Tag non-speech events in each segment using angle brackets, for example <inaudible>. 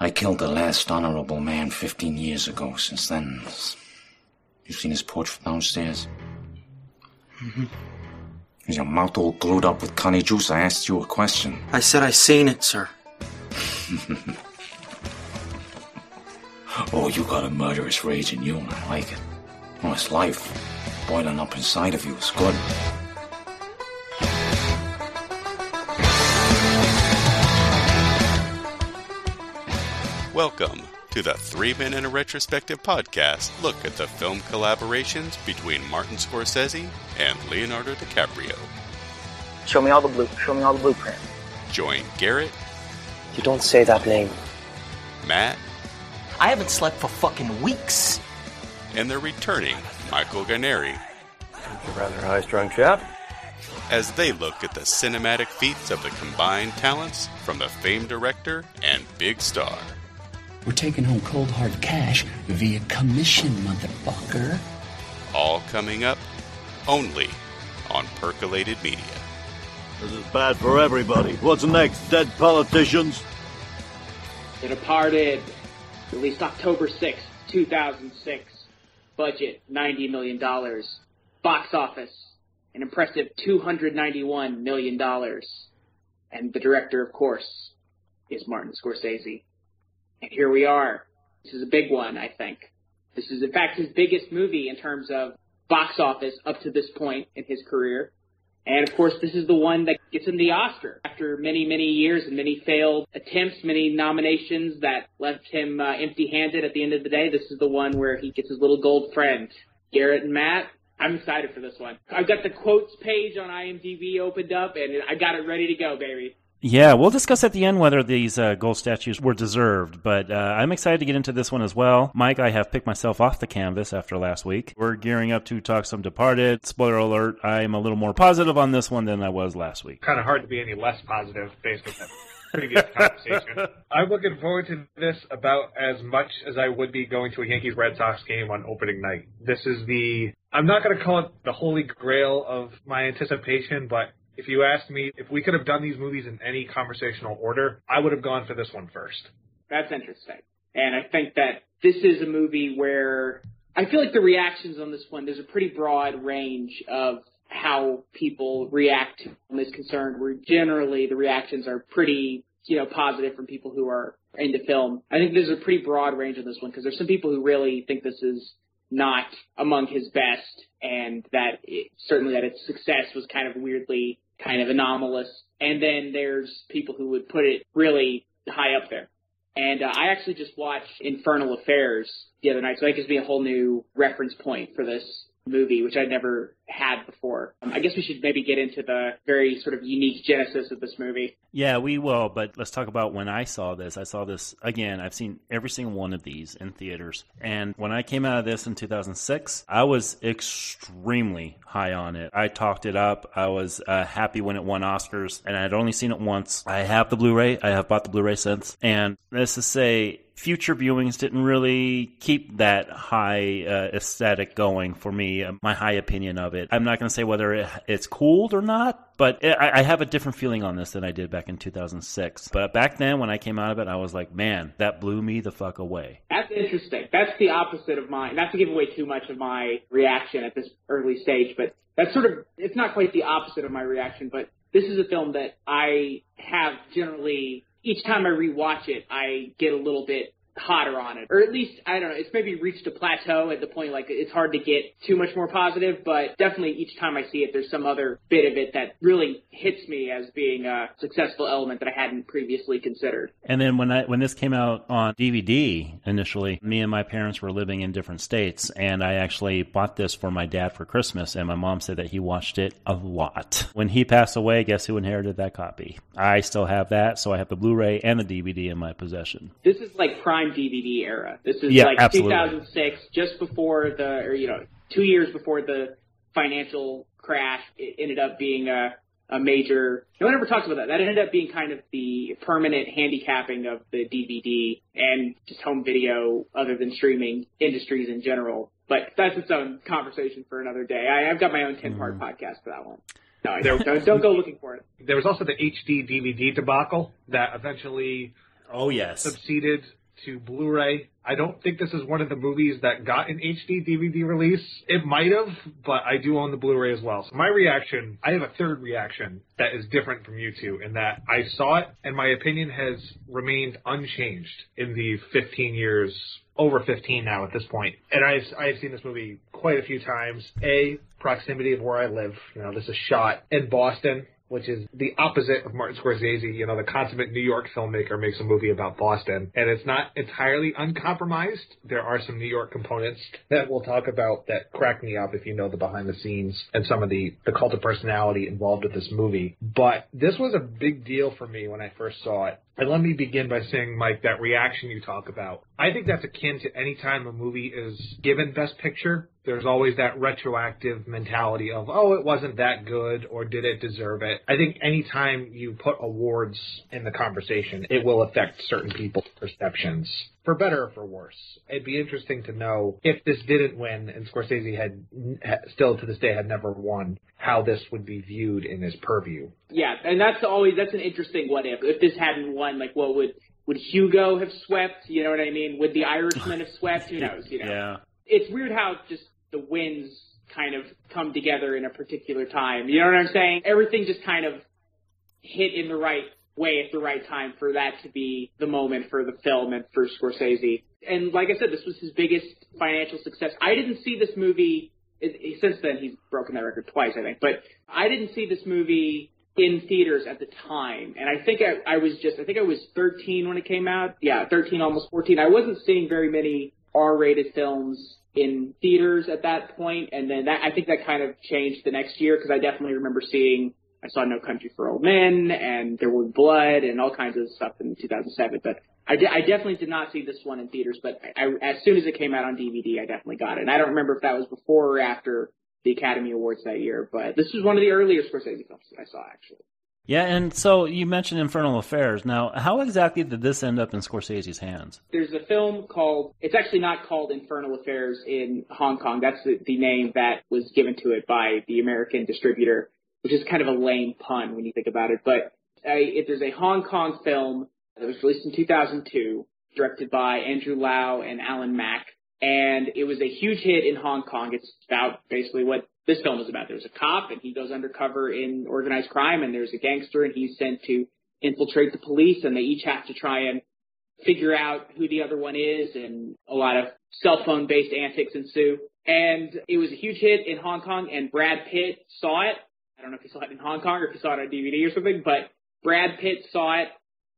I killed the last honorable man 15 years ago. Since then, you've seen his portrait from downstairs? Mm-hmm. Is your mouth all glued up with connie juice? I asked you a question. I said I seen it, sir. <laughs> oh, you got a murderous rage in you, and I like it. Oh, it's life. Boiling up inside of you is good. Welcome to the Three Men in a Retrospective podcast. Look at the film collaborations between Martin Scorsese and Leonardo DiCaprio. Show me all the blue. Show me all the blueprint. Join Garrett. You don't say that name. Matt. I haven't slept for fucking weeks. And the returning Michael Guarnieri. A rather high-strung chap. As they look at the cinematic feats of the combined talents from the famed director and big star. We're taking home cold hard cash via commission, motherfucker. All coming up only on Percolated Media. This is bad for everybody. What's next? Dead politicians? The Departed, released October 6, 2006. Budget $90 million. Box office, an impressive $291 million. And the director, of course, is Martin Scorsese. And here we are. This is a big one, I think. This is, in fact, his biggest movie in terms of box office up to this point in his career. And of course, this is the one that gets him the Oscar after many, many years and many failed attempts, many nominations that left him uh, empty-handed at the end of the day. This is the one where he gets his little gold friend. Garrett and Matt, I'm excited for this one. I've got the quotes page on IMDb opened up and I got it ready to go, baby. Yeah, we'll discuss at the end whether these uh, gold statues were deserved, but uh, I'm excited to get into this one as well. Mike, I have picked myself off the canvas after last week. We're gearing up to talk some Departed. Spoiler alert, I'm a little more positive on this one than I was last week. Kind of hard to be any less positive based on that previous <laughs> conversation. I'm looking forward to this about as much as I would be going to a Yankees Red Sox game on opening night. This is the, I'm not going to call it the holy grail of my anticipation, but if you asked me if we could have done these movies in any conversational order, I would have gone for this one first. That's interesting. And I think that this is a movie where I feel like the reactions on this one, there's a pretty broad range of how people react to this concern, where generally the reactions are pretty, you know, positive from people who are into film. I think there's a pretty broad range on this one because there's some people who really think this is not among his best and that it, certainly that its success was kind of weirdly kind of anomalous. And then there's people who would put it really high up there. And uh, I actually just watched Infernal Affairs the other night, so that gives me a whole new reference point for this movie, which I'd never had before. Um, I guess we should maybe get into the very sort of unique genesis of this movie. Yeah, we will, but let's talk about when I saw this. I saw this again. I've seen every single one of these in theaters, and when I came out of this in 2006, I was extremely high on it. I talked it up. I was uh, happy when it won Oscars, and I'd only seen it once. I have the Blu-ray. I have bought the Blu-ray since, and let's just say future viewings didn't really keep that high uh, aesthetic going for me, uh, my high opinion of it. I'm not going to say whether it, it's cooled or not, but it, I, I, have a different feeling on this than I did back in 2006. But back then, when I came out of it, I was like, man, that blew me the fuck away. That's interesting. That's the opposite of mine. Not to give away too much of my reaction at this early stage, but that's sort of, it's not quite the opposite of my reaction, but this is a film that I have generally each time I rewatch it, I get a little bit hotter on it, or at least I don't know. It's maybe reached a plateau at the point like it's hard to get too much more positive, but definitely each time I see it, there's some other bit of it that really hits me as being a successful element that I hadn't previously considered. And then when I when this came out on DVD initially, me and my parents were living in different states, and I actually bought this for my dad for Christmas, and my mom said that he watched it a lot. When he passed away, guess who inherited that copy? I still have that, so I have the Blu-ray and the DVD in my possession. This is like prime DVD era. This is yeah, like absolutely. 2006, just before the, or you know, two years before the financial crash. It ended up being a, a major. No one ever talks about that. That ended up being kind of the permanent handicapping of the DVD and just home video, other than streaming industries in general. But that's its own conversation for another day. I, I've got my own 10 part mm. podcast for that one. No, don't, don't, don't go looking for it. There was also the HD DVD debacle that eventually Oh yes. succeeded to Blu-ray. I don't think this is one of the movies that got an HD DVD release. It might have, but I do own the Blu-ray as well. So my reaction, I have a third reaction that is different from you two in that I saw it and my opinion has remained unchanged in the 15 years over 15 now at this point. And I've, I've seen this movie quite a few times. A, proximity of where I live. You know, this is shot in Boston which is the opposite of Martin Scorsese. You know, the consummate New York filmmaker makes a movie about Boston, and it's not entirely uncompromised. There are some New York components that we'll talk about that crack me up if you know the behind the scenes and some of the the cult of personality involved with this movie. But this was a big deal for me when I first saw it. And let me begin by saying, Mike, that reaction you talk about, I think that's akin to any time a movie is given Best Picture. There's always that retroactive mentality of, oh, it wasn't that good, or did it deserve it? I think anytime you put awards in the conversation, it will affect certain people's perceptions, for better or for worse. It'd be interesting to know if this didn't win and Scorsese had, still to this day had never won, how this would be viewed in his purview. Yeah, and that's always that's an interesting what if. If this hadn't won, like what would would Hugo have swept? You know what I mean? Would the Irishman have swept? Who <laughs> knows? You know. Yeah. It's weird how just the wins kind of come together in a particular time. You know what I'm saying? Everything just kind of hit in the right way at the right time for that to be the moment for the film and for Scorsese. And like I said, this was his biggest financial success. I didn't see this movie. Since then, he's broken that record twice, I think. But I didn't see this movie in theaters at the time. And I think I, I was just, I think I was 13 when it came out. Yeah, 13, almost 14. I wasn't seeing very many R-rated films in theaters at that point, and then that I think that kind of changed the next year because I definitely remember seeing I saw No Country for Old Men and There Was Blood and all kinds of stuff in 2007. But I, de- I definitely did not see this one in theaters. But I, I, as soon as it came out on DVD, I definitely got it. And I don't remember if that was before or after the Academy Awards that year, but this was one of the earlier Scorsese films that I saw actually. Yeah, and so you mentioned Infernal Affairs. Now, how exactly did this end up in Scorsese's hands? There's a film called, it's actually not called Infernal Affairs in Hong Kong. That's the, the name that was given to it by the American distributor, which is kind of a lame pun when you think about it. But uh, it, there's a Hong Kong film that was released in 2002, directed by Andrew Lau and Alan Mak. And it was a huge hit in Hong Kong. It's about basically what this film is about. There's a cop and he goes undercover in organized crime and there's a gangster and he's sent to infiltrate the police and they each have to try and figure out who the other one is and a lot of cell phone based antics ensue. And it was a huge hit in Hong Kong and Brad Pitt saw it. I don't know if he saw it in Hong Kong or if he saw it on DVD or something, but Brad Pitt saw it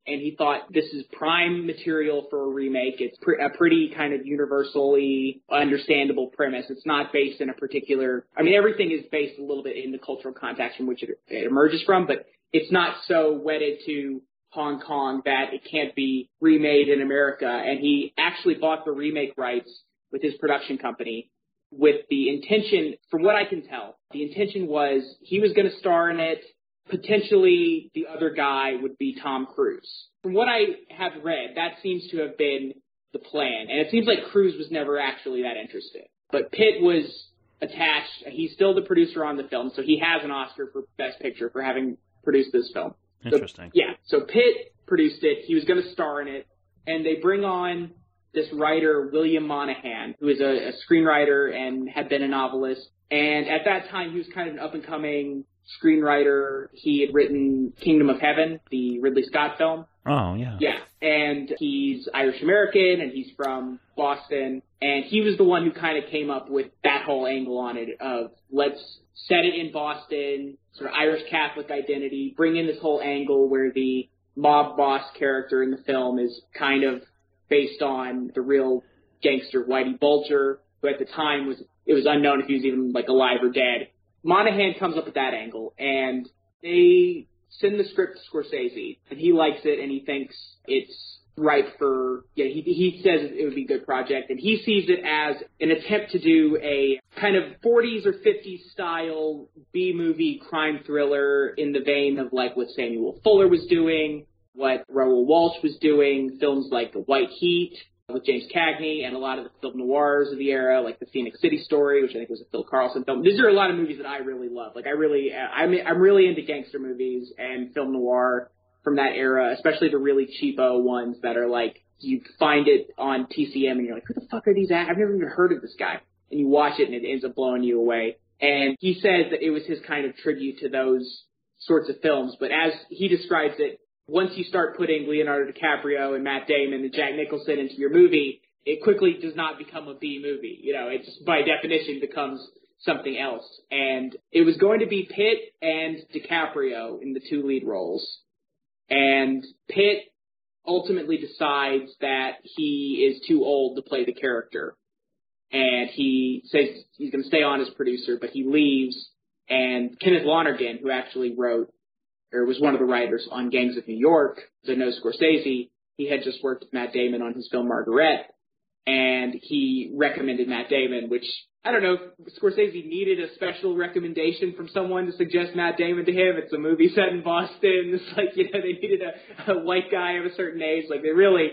and he thought this is prime material for a remake. It's pre- a pretty kind of universally understandable premise. It's not based in a particular. I mean, everything is based a little bit in the cultural context from which it, it emerges from, but it's not so wedded to Hong Kong that it can't be remade in America. And he actually bought the remake rights with his production company with the intention, from what I can tell, the intention was he was going to star in it potentially the other guy would be Tom Cruise. From what I have read, that seems to have been the plan. And it seems like Cruise was never actually that interested. But Pitt was attached. He's still the producer on the film, so he has an Oscar for Best Picture for having produced this film. Interesting. So, yeah. So Pitt produced it. He was going to star in it. And they bring on this writer, William Monahan, who is a, a screenwriter and had been a novelist. And at that time, he was kind of an up and coming screenwriter. He had written Kingdom of Heaven, the Ridley Scott film. Oh, yeah. Yeah. And he's Irish American and he's from Boston. And he was the one who kind of came up with that whole angle on it of let's set it in Boston, sort of Irish Catholic identity, bring in this whole angle where the mob boss character in the film is kind of based on the real gangster Whitey Bulger, who at the time was, it was unknown if he was even like alive or dead. Monahan comes up with that angle, and they send the script to Scorsese, and he likes it, and he thinks it's right for yeah he he says it would be a good project and he sees it as an attempt to do a kind of 40s or 50s style B movie crime thriller in the vein of like what Samuel Fuller was doing what Raoul Walsh was doing films like The White Heat with James Cagney and a lot of the film noirs of the era, like the Phenix City Story, which I think was a Phil Karlson film. These are a lot of movies that I really love. Like I really, I'm I'm really into gangster movies and film noir. from that era, especially the really cheapo ones that are like you find it on TCM and you're like, who the fuck are these? Act- I've never even heard of this guy. And you watch it and it ends up blowing you away. And he says that it was his kind of tribute to those sorts of films. But as he describes it, once you start putting Leonardo DiCaprio and Matt Damon and Jack Nicholson into your movie, it quickly does not become a B movie. You know, it just by definition becomes something else. And it was going to be Pitt and DiCaprio in the two lead roles. And Pitt ultimately decides that he is too old to play the character. And he says he's going to stay on as producer, but he leaves. And Kenneth Lonergan, who actually wrote or was one of the writers on Gangs of New York, I know Scorsese, he had just worked with Matt Damon on his film Margaret, and he recommended Matt Damon, which I don't know if Scorsese needed a special recommendation from someone to suggest Matt Damon to him. It's a movie set in Boston. <laughs> It's like you know they needed a, a white guy of a certain age. Like they really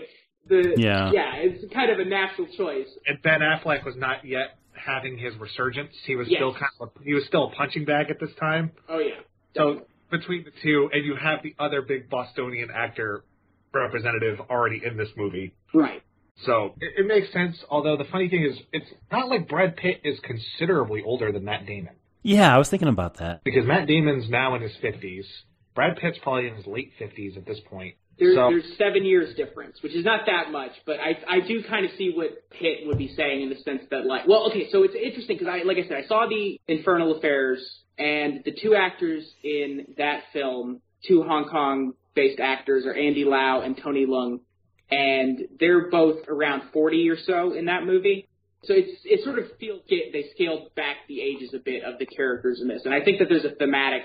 the Yeah. yeah it's kind of a natural choice. And Ben Affleck was not yet having his resurgence. He was Yes. still kind of a, he was still a punching bag at this time. Oh yeah. So between the two, and you have the other big Bostonian actor representative already in this movie. Right. So it, it makes sense. Although the funny thing is, it's not like Brad Pitt is considerably older than Matt Damon Yeah, I was thinking about that. because Matt Damon's now in his fifties. Brad Pitt's probably in his late fifties at this point. There's, so there's seven years difference, which is not that much, but I I do kind of see what Pitt would be saying in the sense that like, well, okay, so it's interesting because I like I said I saw the Infernal Affairs and the two actors in that film, two Hong Kong based actors are Andy Lau and Tony Leung, and they're both around 40 or so in that movie. So it's it sort of feels they scaled back the ages a bit of the characters in this, and I think that there's a thematic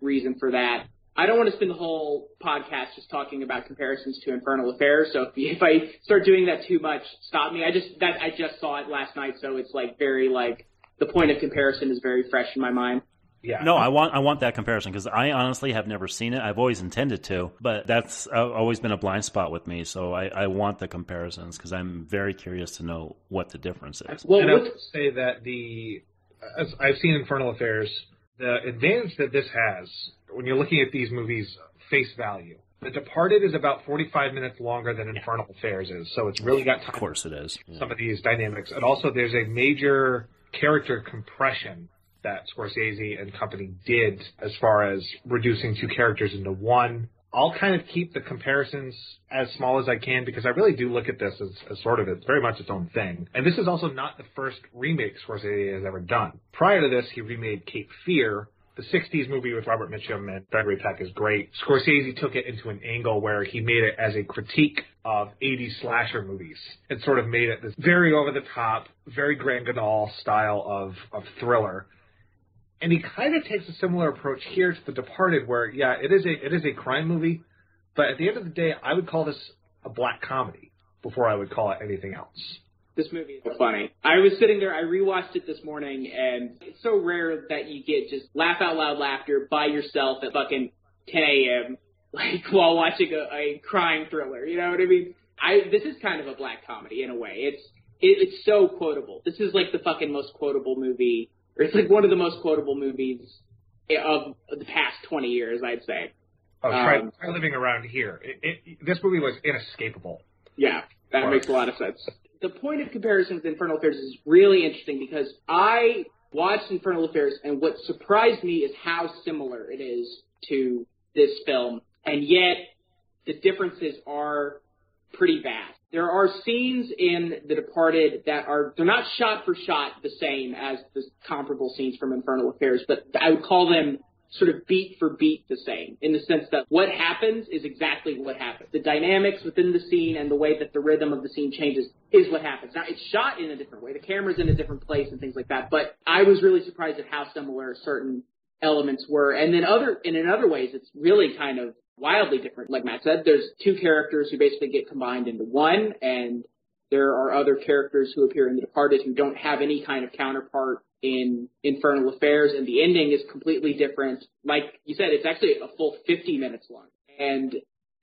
reason for that. I don't want to spend the whole podcast just talking about comparisons to Infernal Affairs. So if, if I start doing that too much, stop me. I just that I just saw it last night, so it's like very like the point of comparison is very fresh in my mind. yeah, No, I want I want that comparison because I honestly have never seen it. I've always intended to, but that's uh, always been a blind spot with me. So I, I want the comparisons because I'm very curious to know what the difference is. Well, and I would say that the as I've seen Infernal Affairs, the advantage that this has when you're looking at these movies face value. The Departed is about 45 minutes longer than Infernal Affairs is, so it's really got time Of course it is. Yeah. some of these dynamics. And also, there's a major character compression that Scorsese and company did as far as reducing two characters into one. I'll kind of keep the comparisons as small as I can because I really do look at this as, as sort of it's very much its own thing. And this is also not the first remake Scorsese has ever done. Prior to this, he remade Cape Fear. The 60s movie with Robert Mitchum and Gregory Peck is great. Scorsese took it into an angle where he made it as a critique of 80s slasher movies and sort of made it this very over the top, very Grand Guignol style of, of thriller. And he kind of takes a similar approach here to The Departed, where yeah, it is a it is a crime movie, but at the end of the day, I would call this a black comedy before I would call it anything else. This movie is funny. I was sitting there, I rewatched it this morning, and it's so rare that you get just laugh out loud laughter by yourself at fucking 10 a.m. <laughs> like while watching a, a crime thriller. You know what I mean? I this is kind of a black comedy in a way. It's it, it's so quotable. This is like the fucking most quotable movie, it's like one of the most quotable movies of the past 20 years, I'd say. Oh, try, Um, try living around here. It, it, this movie was inescapable. Yeah, that Right. makes a lot of sense. The point of comparison with Infernal Affairs is really interesting because I watched Infernal Affairs and what surprised me is how similar it is to this film, and yet the differences are pretty vast. There are scenes in The Departed that are they're not shot for shot the same as the comparable scenes from Infernal Affairs, but I would call them sort of beat for beat the same in the sense that what happens is exactly what happens. The dynamics within the scene and the way that the rhythm of the scene changes is what happens. Now it's shot in a different way. The camera's in a different place and things like that. But I was really surprised at how similar certain elements were. And then other and in other ways it's really kind of wildly different. Like Matt said, there's two characters who basically get combined into one and there are other characters who appear in The Departed who don't have any kind of counterpart in Infernal Affairs, and the ending is completely different. Like you said, it's actually a full 50 minutes long. And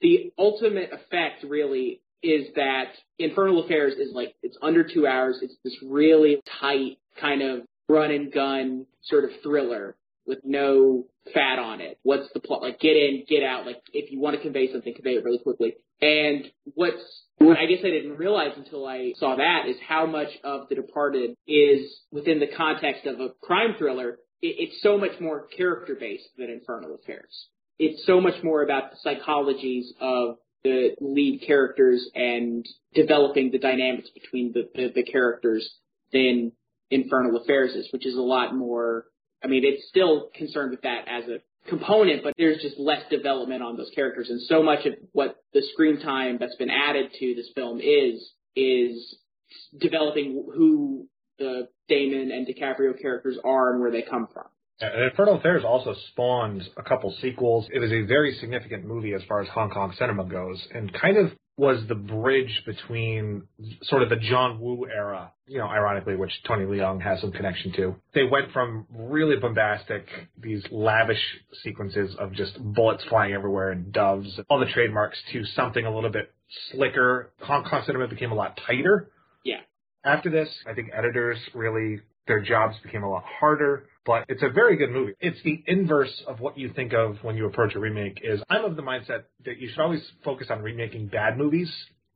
the ultimate effect really is that Infernal Affairs is like, it's under two hours. It's this really tight kind of run and gun sort of thriller. With no fat on it. What's the plot? Like, get in, get out. Like, if you want to convey something, convey it really quickly. And what's what I guess I didn't realize until I saw that is how much of The Departed is within the context of a crime thriller. It, it's so much more character based than Infernal Affairs. It's so much more about the psychologies of the lead characters and developing the dynamics between the, the, the characters than Infernal Affairs is, which is a lot more. I mean, it's still concerned with that as a component, but there's just less development on those characters, and so much of what the screen time that's been added to this film is is developing who the Damon and DiCaprio characters are and where they come from. And Infernal Affairs also spawned a couple sequels. It was a very significant movie as far as Hong Kong cinema goes, and kind of was the bridge between sort of the John Woo era, you know, ironically, which Tony Leung has some connection to. They went from really bombastic, these lavish sequences of just bullets flying everywhere and doves, all the trademarks, to something a little bit slicker. Hong Kong cinema became a lot tighter. Yeah. After this, I think editors really, their jobs became a lot harder but it's a very good movie. It's the inverse of what you think of when you approach a remake is I'm of the mindset that you should always focus on remaking bad movies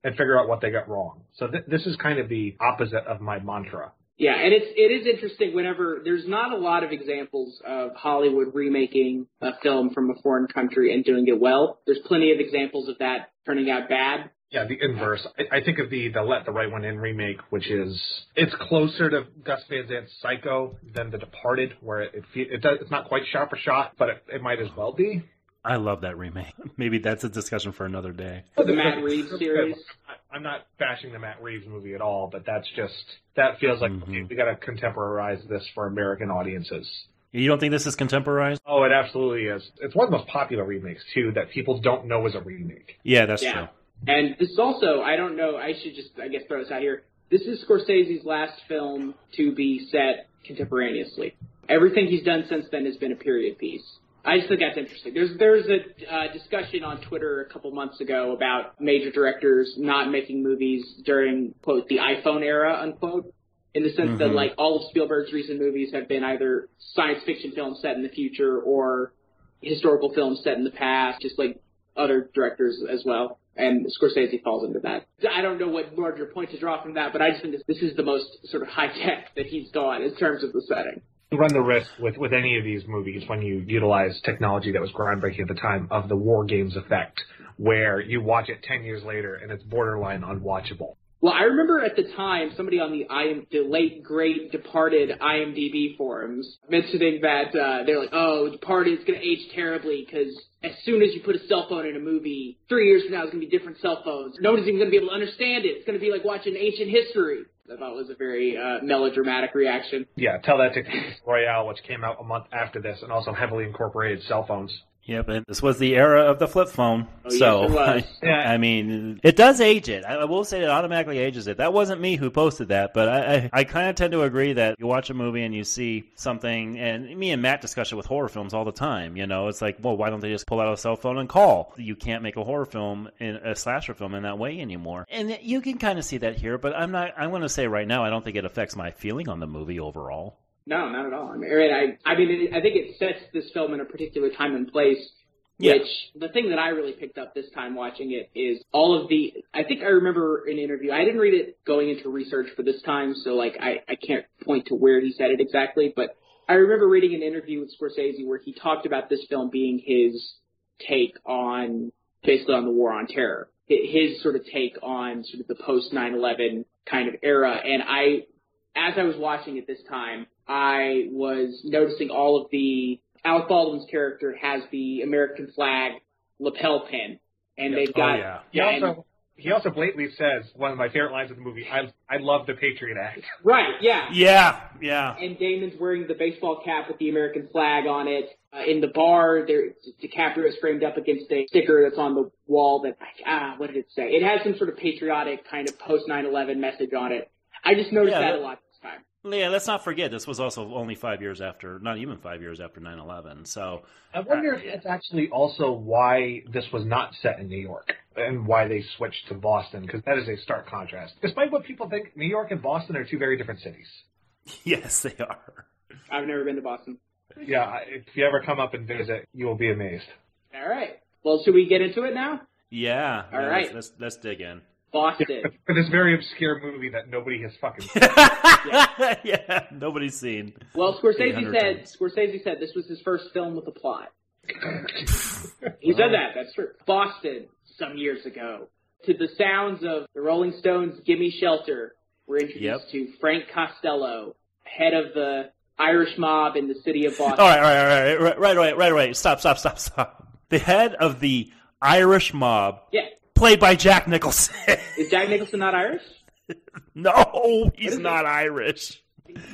and figure out what they got wrong. So th- this is kind of the opposite of my mantra. Yeah, and it's it is interesting whenever there's not a lot of examples of Hollywood remaking a film from a foreign country and doing it well. There's plenty of examples of that turning out bad. Yeah, the inverse. I, I think of the the Let the Right One In remake, which is it's closer to Gus Van Sant's Psycho than The Departed, where it it, it does it's not quite shot for shot, but it, it might as well be. I love that remake. <laughs> Maybe that's a discussion for another day. The Matt Reeves series. I, I'm not bashing the Matt Reeves movie at all, but that's just that feels like Mm-hmm. okay, we got to contemporize this for American audiences. You don't think this is contemporized? Oh, it absolutely is. It's one of the most popular remakes too that people don't know is a remake. Yeah, that's Yeah. true. And this is also, I don't know, I should just, I guess, throw this out here. This is Scorsese's last film to be set contemporaneously. Everything he's done since then has been a period piece. I just think that's interesting. There's there's a uh, discussion on Twitter a couple months ago about major directors not making movies during quote the iPhone era unquote, in the sense that Mhm. like all of Spielberg's recent movies have been either science fiction films set in the future or historical films set in the past, just like other directors as well. And Scorsese falls into that. I don't know what larger point to draw from that, but I just think this, this is the most sort of high tech that he's gone in terms of the setting. You run the risk with with any of these movies when you utilize technology that was groundbreaking at the time of the war games effect, where you watch it ten years later and it's borderline unwatchable. Well, I remember at the time somebody on the IM, the late great departed IMDb forums mentioning that uh, they're like, "Oh, Departed is going to age terribly because as soon as you put a cell phone in a movie, three years from now it's going to be different cell phones. Nobody's even going to be able to understand it. It's going to be like watching ancient history." I thought was a very uh, melodramatic reaction. Yeah, tell that to Royale, which came out a month after this and also heavily incorporated cell phones. Yep, and this was the era of the flip phone. Oh, so. I, <laughs> I mean, it does age it. I, I will say it automatically ages it. That wasn't me who posted that, but I, I, I kind of tend to agree that you watch a movie and you see something, and me and Matt discuss it with horror films all the time. You know, it's like, well, why don't they just pull out a cell phone and call? You can't make a horror film, in a slasher film, in that way anymore. And you can kind of see that here, but I'm not. I'm going to say right now, I don't think it affects my feeling on the movie overall. No, not at all. I mean, I, I mean, it, I think it sets this film in a particular time and place. Yeah. Which the thing that I really picked up this time watching it is all of the. I think I remember an interview. I didn't read it going into research for this time, so like I I can't point to where he said it exactly, but I remember reading an interview with Scorsese where he talked about this film being his take on basically on the war on terror, his sort of take on sort of the post 9/11 kind of era, and I as I was watching it this time, I was noticing all of the Alec Baldwin's character has the American flag lapel pin, and they've got oh, yeah. He and- also he also blatantly says one of my favorite lines of the movie. I I love the Patriot Act. <laughs> right, yeah, Yeah, yeah. And Damon's wearing the baseball cap with the American flag on it. Uh, in the bar, there DiCaprio is framed up against a sticker that's on the wall that like ah, what did it say? It has some sort of patriotic kind of post 9/11 message on it. I just noticed Yeah, that that- a lot this time. Yeah, let's not forget this was also only five years after, not even five years after 9/11. So I wonder if that's actually also why this was not set in New York and why they switched to Boston because that is a stark contrast. Despite what people think, New York and Boston are two very different cities. <laughs> yes, they are. I've never been to Boston. Yeah, if you ever come up and visit, you will be amazed. All right. Well, should we get into it now? Yeah. All yeah, right. Let's, let's let's dig in. Boston. For this very obscure movie that nobody has fucking seen. <laughs> yeah, nobody's seen. Well, Scorsese said times. Scorsese said this was his first film with a plot. <laughs> he said that. That's true. Boston, some years ago, to the sounds of the Rolling Stones' "Gimme Shelter," we're introduced Yep. to Frank Costello, head of the Irish mob in the city of Boston. All right, all right, all right, right, right away, right away. Stop, stop, stop, stop. The head of the Irish mob, Yeah. Played by Jack Nicholson. Is Jack Nicholson not Irish? <laughs> no, he's is not Irish.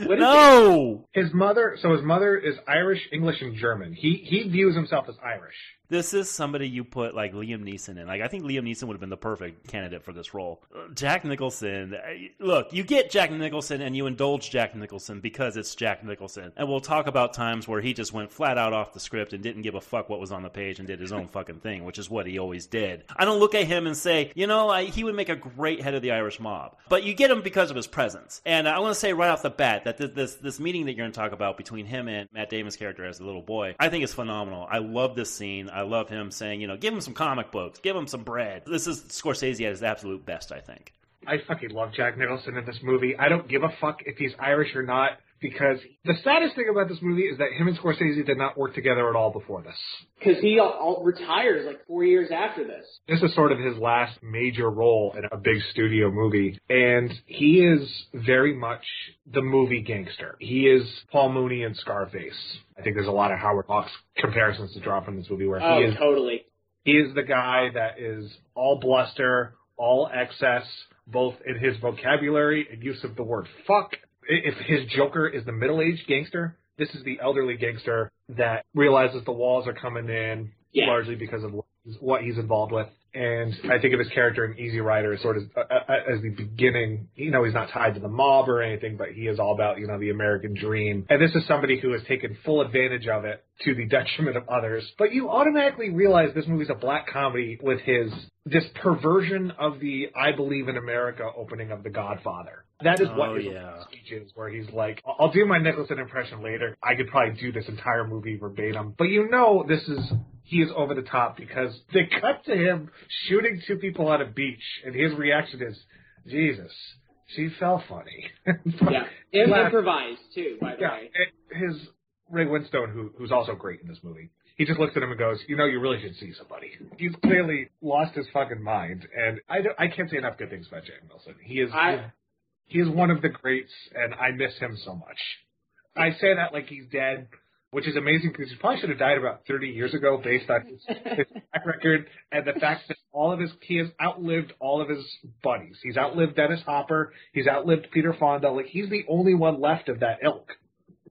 What is No, His mother, so his mother is Irish, English, and German. He he views himself as Irish. This is somebody you put like Liam Neeson in. Like I think Liam Neeson would have been the perfect candidate for this role. Jack Nicholson. Look, you get Jack Nicholson and you indulge Jack Nicholson because it's Jack Nicholson. And we'll talk about times where he just went flat out off the script and didn't give a fuck what was on the page and did his own fucking thing, which is what he always did. I don't look at him and say, you know, I, he would make a great head of the Irish mob. But you get him because of his presence. And I want to say right off the bat that this, this this meeting that you're going to talk about between him and Matt Damon's character as the little boy, I think is phenomenal. I love this scene. I love him saying, you know, give him some comic books, give him some bread. This is Scorsese at his absolute best, I think. I fucking love Jack Nicholson in this movie. I don't give a fuck if he's Irish or not because the saddest thing about this movie is that him and Scorsese did not work together at all before this. Because he all, all retires like four years after this. This is sort of his last major role in a big studio movie, and he is very much the movie gangster. He is Paul Muni in Scarface. I think there's a lot of Howard Hawks comparisons to draw from this movie where Oh, he is totally. he is the guy that is all bluster, all excess, both in his vocabulary and use of the word fuck. If his Joker is the middle-aged gangster, this is the elderly gangster that realizes the walls are coming in Yeah. largely because of what he's involved with. And I think of his character in Easy Rider as sort of uh, uh, as the beginning. You know, he's not tied to the mob or anything, but he is all about you know the American dream. And this is somebody who has taken full advantage of it to the <laughs> detriment of others. But you automatically realize this movie's a black comedy with his this perversion of the "I believe in America" opening of The Godfather. That is Oh, what his yeah. speech is, where he's like, "I'll I'll do my Nicholson impression later. I could probably do this entire movie verbatim." But you know, this is he is over the top because they cut to him shooting two people on a beach, and his reaction is, "Jesus, she fell funny." <laughs> Yeah. Im- Laugh- improvised, too, by the yeah, way. it- his Ray Winstone, who who's also great in this movie, he just looks at him and goes, "You know, you really should see somebody." He's clearly lost his fucking mind, and I don't, I can't say enough good things about Jack Wilson. He is I- he is one of the greats, and I miss him so much. I say that like he's dead, which is amazing because he probably should have died about 30 years ago based on his, his <laughs> track record and the fact that all of his he has outlived all of his buddies. He's outlived Dennis Hopper. He's outlived Peter Fonda. Like he's the only one left of that ilk.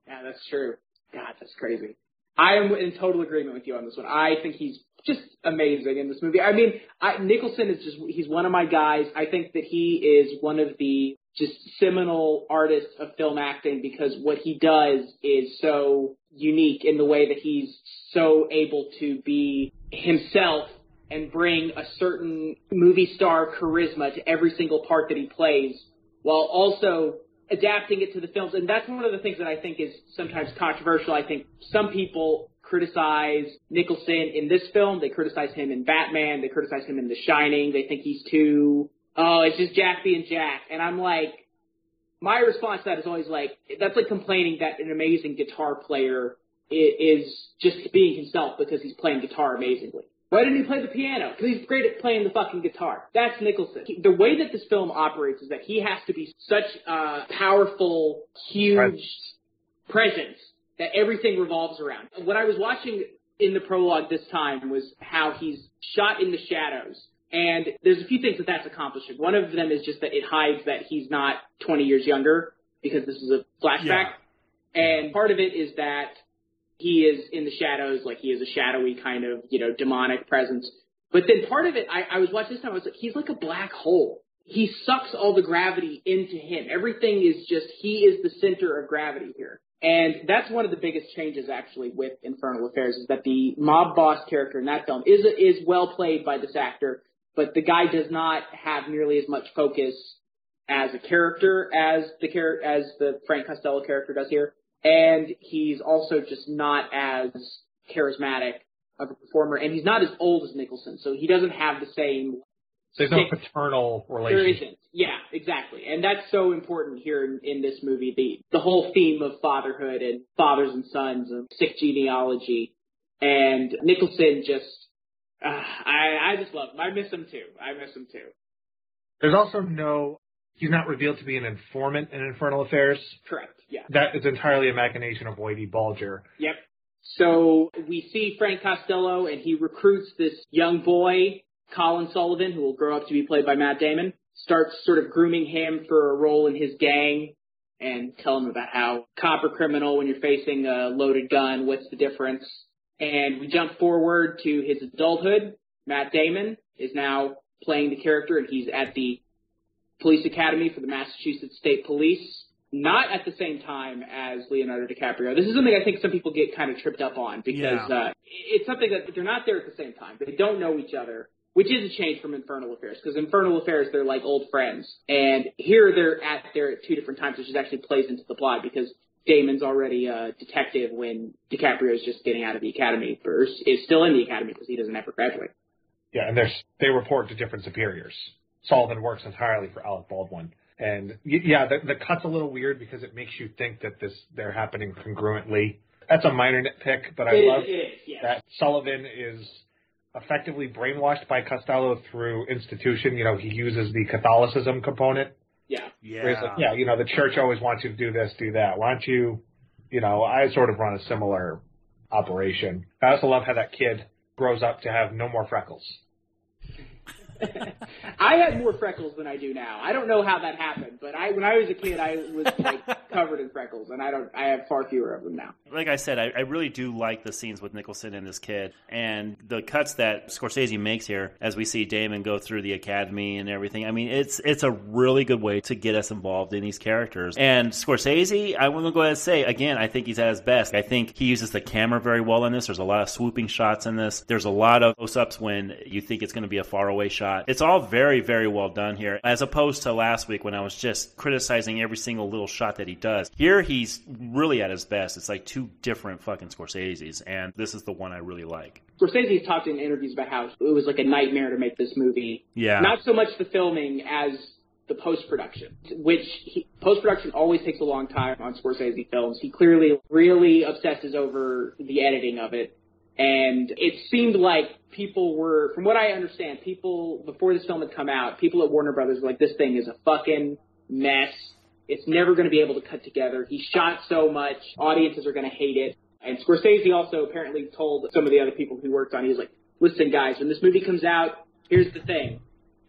Yeah, that's true. God, that's crazy. I am in total agreement with you on this one. I think he's just amazing in this movie. I mean, I, Nicholson is just, he's one of my guys. I think that he is one of the just seminal artist of film acting because what he does is so unique in the way that he's so able to be himself and bring a certain movie star charisma to every single part that he plays while also adapting it to the films. And that's one of the things that I think is sometimes controversial. I think some people criticize Nicholson in this film. They criticize him in Batman. They criticize him in The Shining. They think he's too, oh, it's just Jack being Jack. And I'm like, my response to that is always like, that's like complaining that an amazing guitar player is just being himself because he's playing guitar amazingly. Why didn't he play the piano? Because he's great at playing the fucking guitar. That's Nicholson. He- the way that this film operates is that he has to be such a powerful, huge presence that everything revolves around. What I was watching in the prologue this time was how he's shot in the shadows. And there's a few things that that's accomplishing. One of them is just that it hides that he's not 20 years younger because this is a flashback. And part of it is that he is in the shadows, like he is a shadowy kind of, you know, demonic presence. But then part of it, I, I was watching this time, I was like, he's like a black hole. He sucks all the gravity into him. Everything is just, he is the center of gravity here. And that's one of the biggest changes actually with Infernal Affairs is that the mob boss character in that film is is well played by this actor, but the guy does not have nearly as much focus as a character as the char- as the Frank Costello character does here. and he's also just not as charismatic of a performer, and he's not as old as Nicholson, so he doesn't have the same. There's no paternal relationship. isn't. Yeah, exactly, and that's so important here in, in this movie. The the whole theme of fatherhood and fathers and sons and sick genealogy, and Nicholson just. Uh, I I just love him. I miss him too. I miss him too. There's also no. He's not revealed to be an informant in Infernal Affairs. Correct. Yeah. That is entirely a machination of Whitey Bulger. Yep. So we see Frank Costello, and he recruits this young boy, Colin Sullivan, who will grow up to be played by Matt Damon. Starts sort of grooming him for a role in his gang, and tell him about how cop or criminal when you're facing a loaded gun, what's the difference? And we jump forward to his adulthood. Matt Damon is now playing the character, and he's at the police academy for the Massachusetts State Police not at the same time as Leonardo DiCaprio. This is something I think some people get kind of tripped up on because Yeah. uh, it's something that they're not there at the same time. They don't know each other, which is a change from Infernal Affairs because Infernal Affairs they're like old friends, and here they're at they're at two different times, which actually plays into the plot because Damon's already a detective when DiCaprio's just getting out of the academy or is still in the academy because he doesn't ever graduate. Yeah, and there's they report to different superiors. Sullivan works entirely for Alec Baldwin. And yeah, the, the cut's a little weird because it makes you think that this they're happening congruently. That's a minor nitpick, but I It is- love it is, yes. that Sullivan is effectively brainwashed by Costello through institution. You know, he uses the Catholicism component. Yeah. Yeah. like, yeah, you know, the church always wants you to do this, do that. Why don't you, you know, I sort of run a similar operation. I also love how that kid grows up to have no more freckles. <laughs> I had more freckles than I do now. I don't know how that happened, but I when I was a kid, I was like <laughs> covered in freckles, and I don't. I have far fewer of them now. Like I said, I, I really do like the scenes with Nicholson and this kid, and the cuts that Scorsese makes here as we see Damon go through the academy and everything. I mean, it's it's a really good way to get us involved in these characters. And Scorsese, I want to go ahead and say again, I think he's at his best. I think he uses the camera very well in this. There's a lot of swooping shots in this. There's a lot of close-ups when you think it's going to be a faraway shot. It's all very very well done here, as opposed to last week when I was just criticizing every single little shot that he does. Here he's really at his best. It's like two different fucking Scorseses, and this is the one I really like. Scorsese's talked in interviews about how it was like a nightmare to make this movie. Yeah. Not so much the filming as the post production, which post production always takes a long time on Scorsese films. He clearly really obsesses over the editing of it. And it seemed like people were, from what I understand, people, before this film had come out, people at Warner Brothers were like, this thing is a fucking mess. It's never going to be able to cut together. He shot so much. Audiences are going to hate it. And Scorsese also apparently told some of the other people who worked on it, he was like, listen guys, when this movie comes out, here's the thing.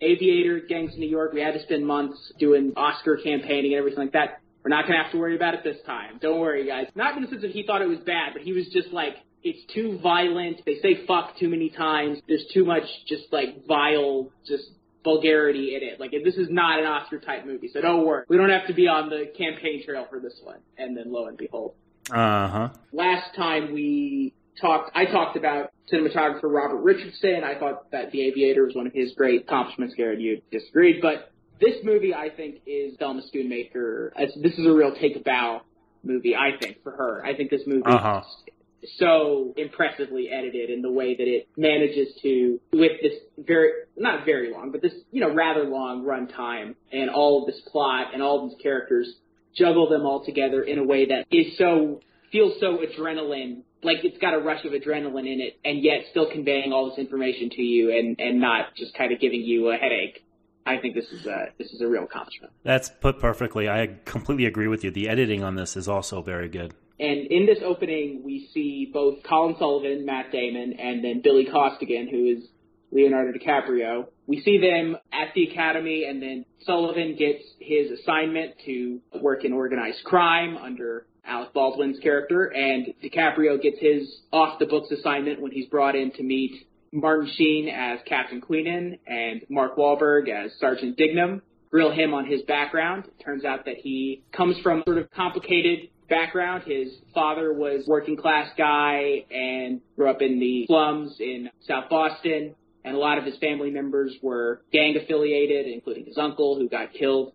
Aviator, Gangs of New York, we had to spend months doing Oscar campaigning and everything like that. We're not going to have to worry about it this time. Don't worry guys. Not in the sense that he thought it was bad, but he was just like, it's too violent. They say fuck too many times. There's too much just like vile, just vulgarity in it. Like this is not an Oscar type movie, so don't worry. We don't have to be on the campaign trail for this one. And then lo and behold, Uh huh. last time we talked, I talked about cinematographer Robert Richardson. I thought that The Aviator was one of his great accomplishments. Garrett, you disagreed, but this movie I think is Thelma Schoonmaker. This is a real take a bow movie. I think for her. I think this movie Uh huh. is so impressively edited in the way that it manages to, with this very, not very long, but this, you know, rather long run time and all of this plot and all of these characters, juggle them all together in a way that is so, feels so adrenaline, like it's got a rush of adrenaline in it and yet still conveying all this information to you and, and not just kind of giving you a headache. I think this is a, this is a real accomplishment. That's put perfectly. I completely agree with you. The editing on this is also very good. And in this opening, we see both Colin Sullivan, Matt Damon, and then Billy Costigan, who is Leonardo DiCaprio. We see them at the academy, and then Sullivan gets his assignment to work in organized crime under Alec Baldwin's character, and DiCaprio gets his off the books assignment when he's brought in to meet Martin Sheen as Captain Queenan and Mark Wahlberg as Sergeant Dignam. Grill him on his background. It turns out that he comes from sort of complicated background. His father was working class guy and grew up in the slums in South Boston. And a lot of his family members were gang affiliated, including his uncle who got killed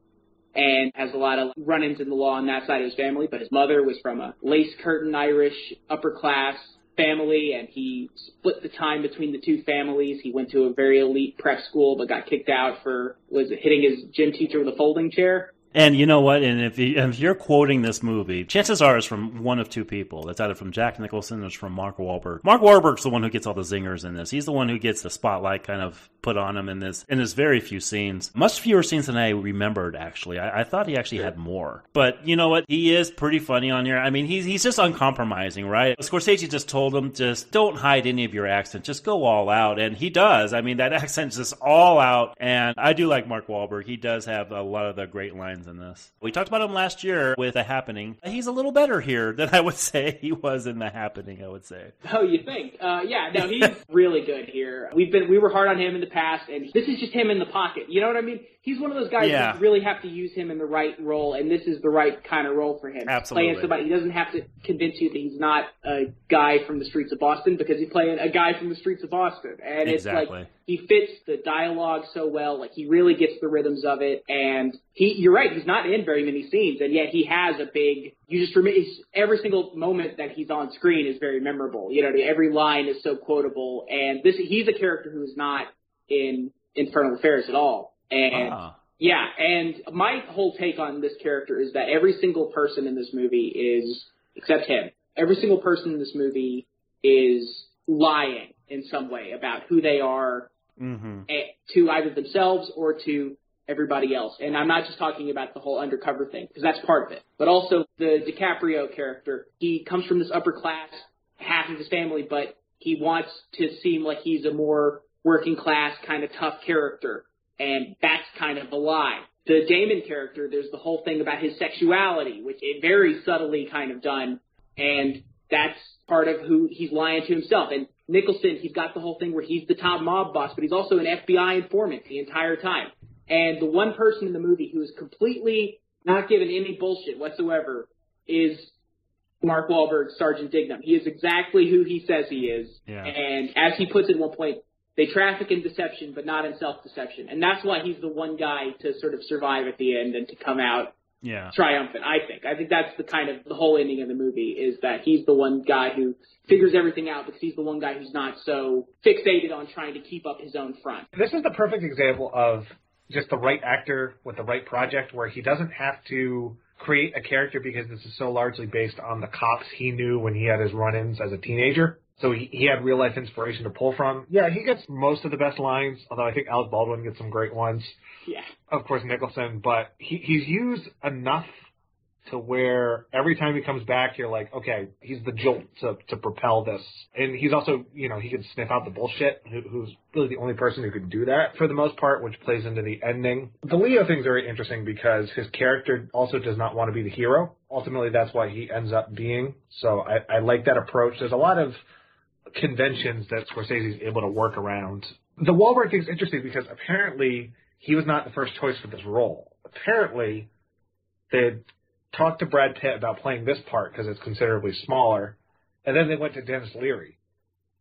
and has a lot of run-ins in the law on that side of his family. But his mother was from a lace curtain Irish upper class family, and he split the time between the two families. He went to a very elite prep school, but got kicked out for was it hitting his gym teacher with a folding chair. And you know what? And if, you, if you're quoting this movie, chances are it's from one of two people. It's either from Jack Nicholson or it's from Mark Wahlberg. Mark Wahlberg's the one who gets all the zingers in this. He's the one who gets the spotlight kind of put on him in this. In this very few scenes, much fewer scenes than I remembered. Actually, I, I thought he actually had more. But you know what? He is pretty funny on here. I mean, he's he's just uncompromising, right? Scorsese just told him, just don't hide any of your accent. Just go all out, and he does. I mean, that <laughs> accent's just all out. And I do like Mark Wahlberg. He does have a lot of the great lines in this. We talked about him last year with The Happening. He's a little better here than I would <laughs> say he was in The Happening. I would say. Oh, you think? Uh, yeah, no, he's <laughs> really good here. We've been we were hard on him in the past, and this is just him in the pocket. You know what I mean? He's one of those guys Yeah. that really have to use him in the right role, and this is the right kind of role for him. Absolutely. Playing somebody, he doesn't have to convince you that he's not a guy from the streets of Boston because he's playing a guy from the streets of Boston, and it's like he fits the dialogue so well. Like he really gets the rhythms of it, and he. You're right. He's not in very many scenes, and yet he has a big. You just remember every single moment that he's on screen is very memorable. You know, every line is so quotable, and this he's a character who's not in Infernal Affairs at all, and. Ah. Yeah, and my whole take on this character is that every single person in this movie is, except him, every single person in this movie is lying in some way about who they are Mm-hmm. eh, to either themselves or to everybody else. And I'm not just talking about the whole undercover thing, because that's part of it. But also the DiCaprio character, he comes from this upper class, half of his family, but he wants to seem like he's a more working class kind of tough character. And that's kind of a lie. The Damon character, there's the whole thing about his sexuality, which is very subtly kind of done. And that's part of who he's lying to himself. And Nicholson, he's got the whole thing where he's the top mob boss, but he's also an FBI informant the entire time. And the one person in the movie who is completely not given any bullshit whatsoever is Mark Wahlberg, Sergeant Dignam. He is exactly who he says he is. Yeah. And as he puts it at one point, they traffic in deception, but not in self-deception. And that's why he's the one guy to sort of survive at the end and to come out Yeah. triumphant. I think. I think that's the kind of the whole ending of the movie is that he's the one guy who figures everything out because he's the one guy who's not so fixated on trying to keep up his own front. This is the perfect example of just the right actor with the right project where he doesn't have to create a character because this is so largely based on the cops he knew when he had his run-ins as a teenager. So he, he had real life inspiration to pull from. Yeah, he gets most of the best lines, although I think Alec Baldwin gets some great ones. Yeah. Of course, Nicholson, but he, he's used enough to where every time he comes back, you're like, okay, he's the jolt to, to propel this. And he's also, you know, he can sniff out the bullshit, who, who's really the only person who could do that for the most part, which plays into the ending. The Leo thing's very interesting because his character also does not want to be the hero. Ultimately, that's why he ends up being. So I, I like that approach. There's a lot of conventions that Scorsese is able to work around. The Wahlberg thing is interesting because apparently he was not the first choice for this role. Apparently, they talked to Brad Pitt about playing this part because it's considerably smaller, and then they went to Denis Leary.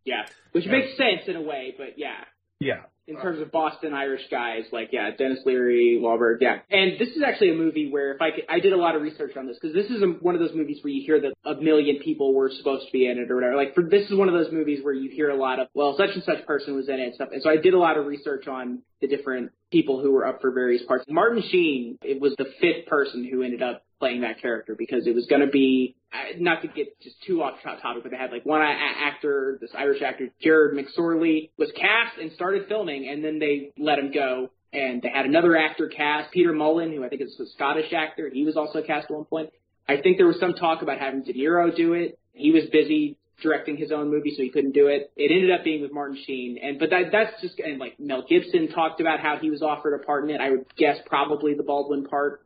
Yeah. Which makes sense in a way, but yeah. Yeah. In terms of Boston Irish guys, like yeah, Denis Leary, Wahlberg, yeah. And this is actually a movie where if I could, I did a lot of research on this because this is a, one of those movies where you hear that a million people were supposed to be in it or whatever. Like for this is one of those movies where you hear a lot of well, such and such person was in it and stuff. And so I did a lot of research on the different people who were up for various parts. Martin Sheen, it was the fifth person who ended up playing that character because it was going to be not to get just too off topic, but they had like one actor, this Irish actor, Gerard McSorley, was cast and started filming, and then they let him go. And they had another actor cast, Peter Mullan, who I think is a Scottish actor. He was also cast at one point. I think there was some talk about having De Niro do it. He was busy directing his own movie, so he couldn't do it. It ended up being with Martin Sheen, and but that that's just and like Mel Gibson talked about how he was offered a part in it. I would guess probably the Baldwin part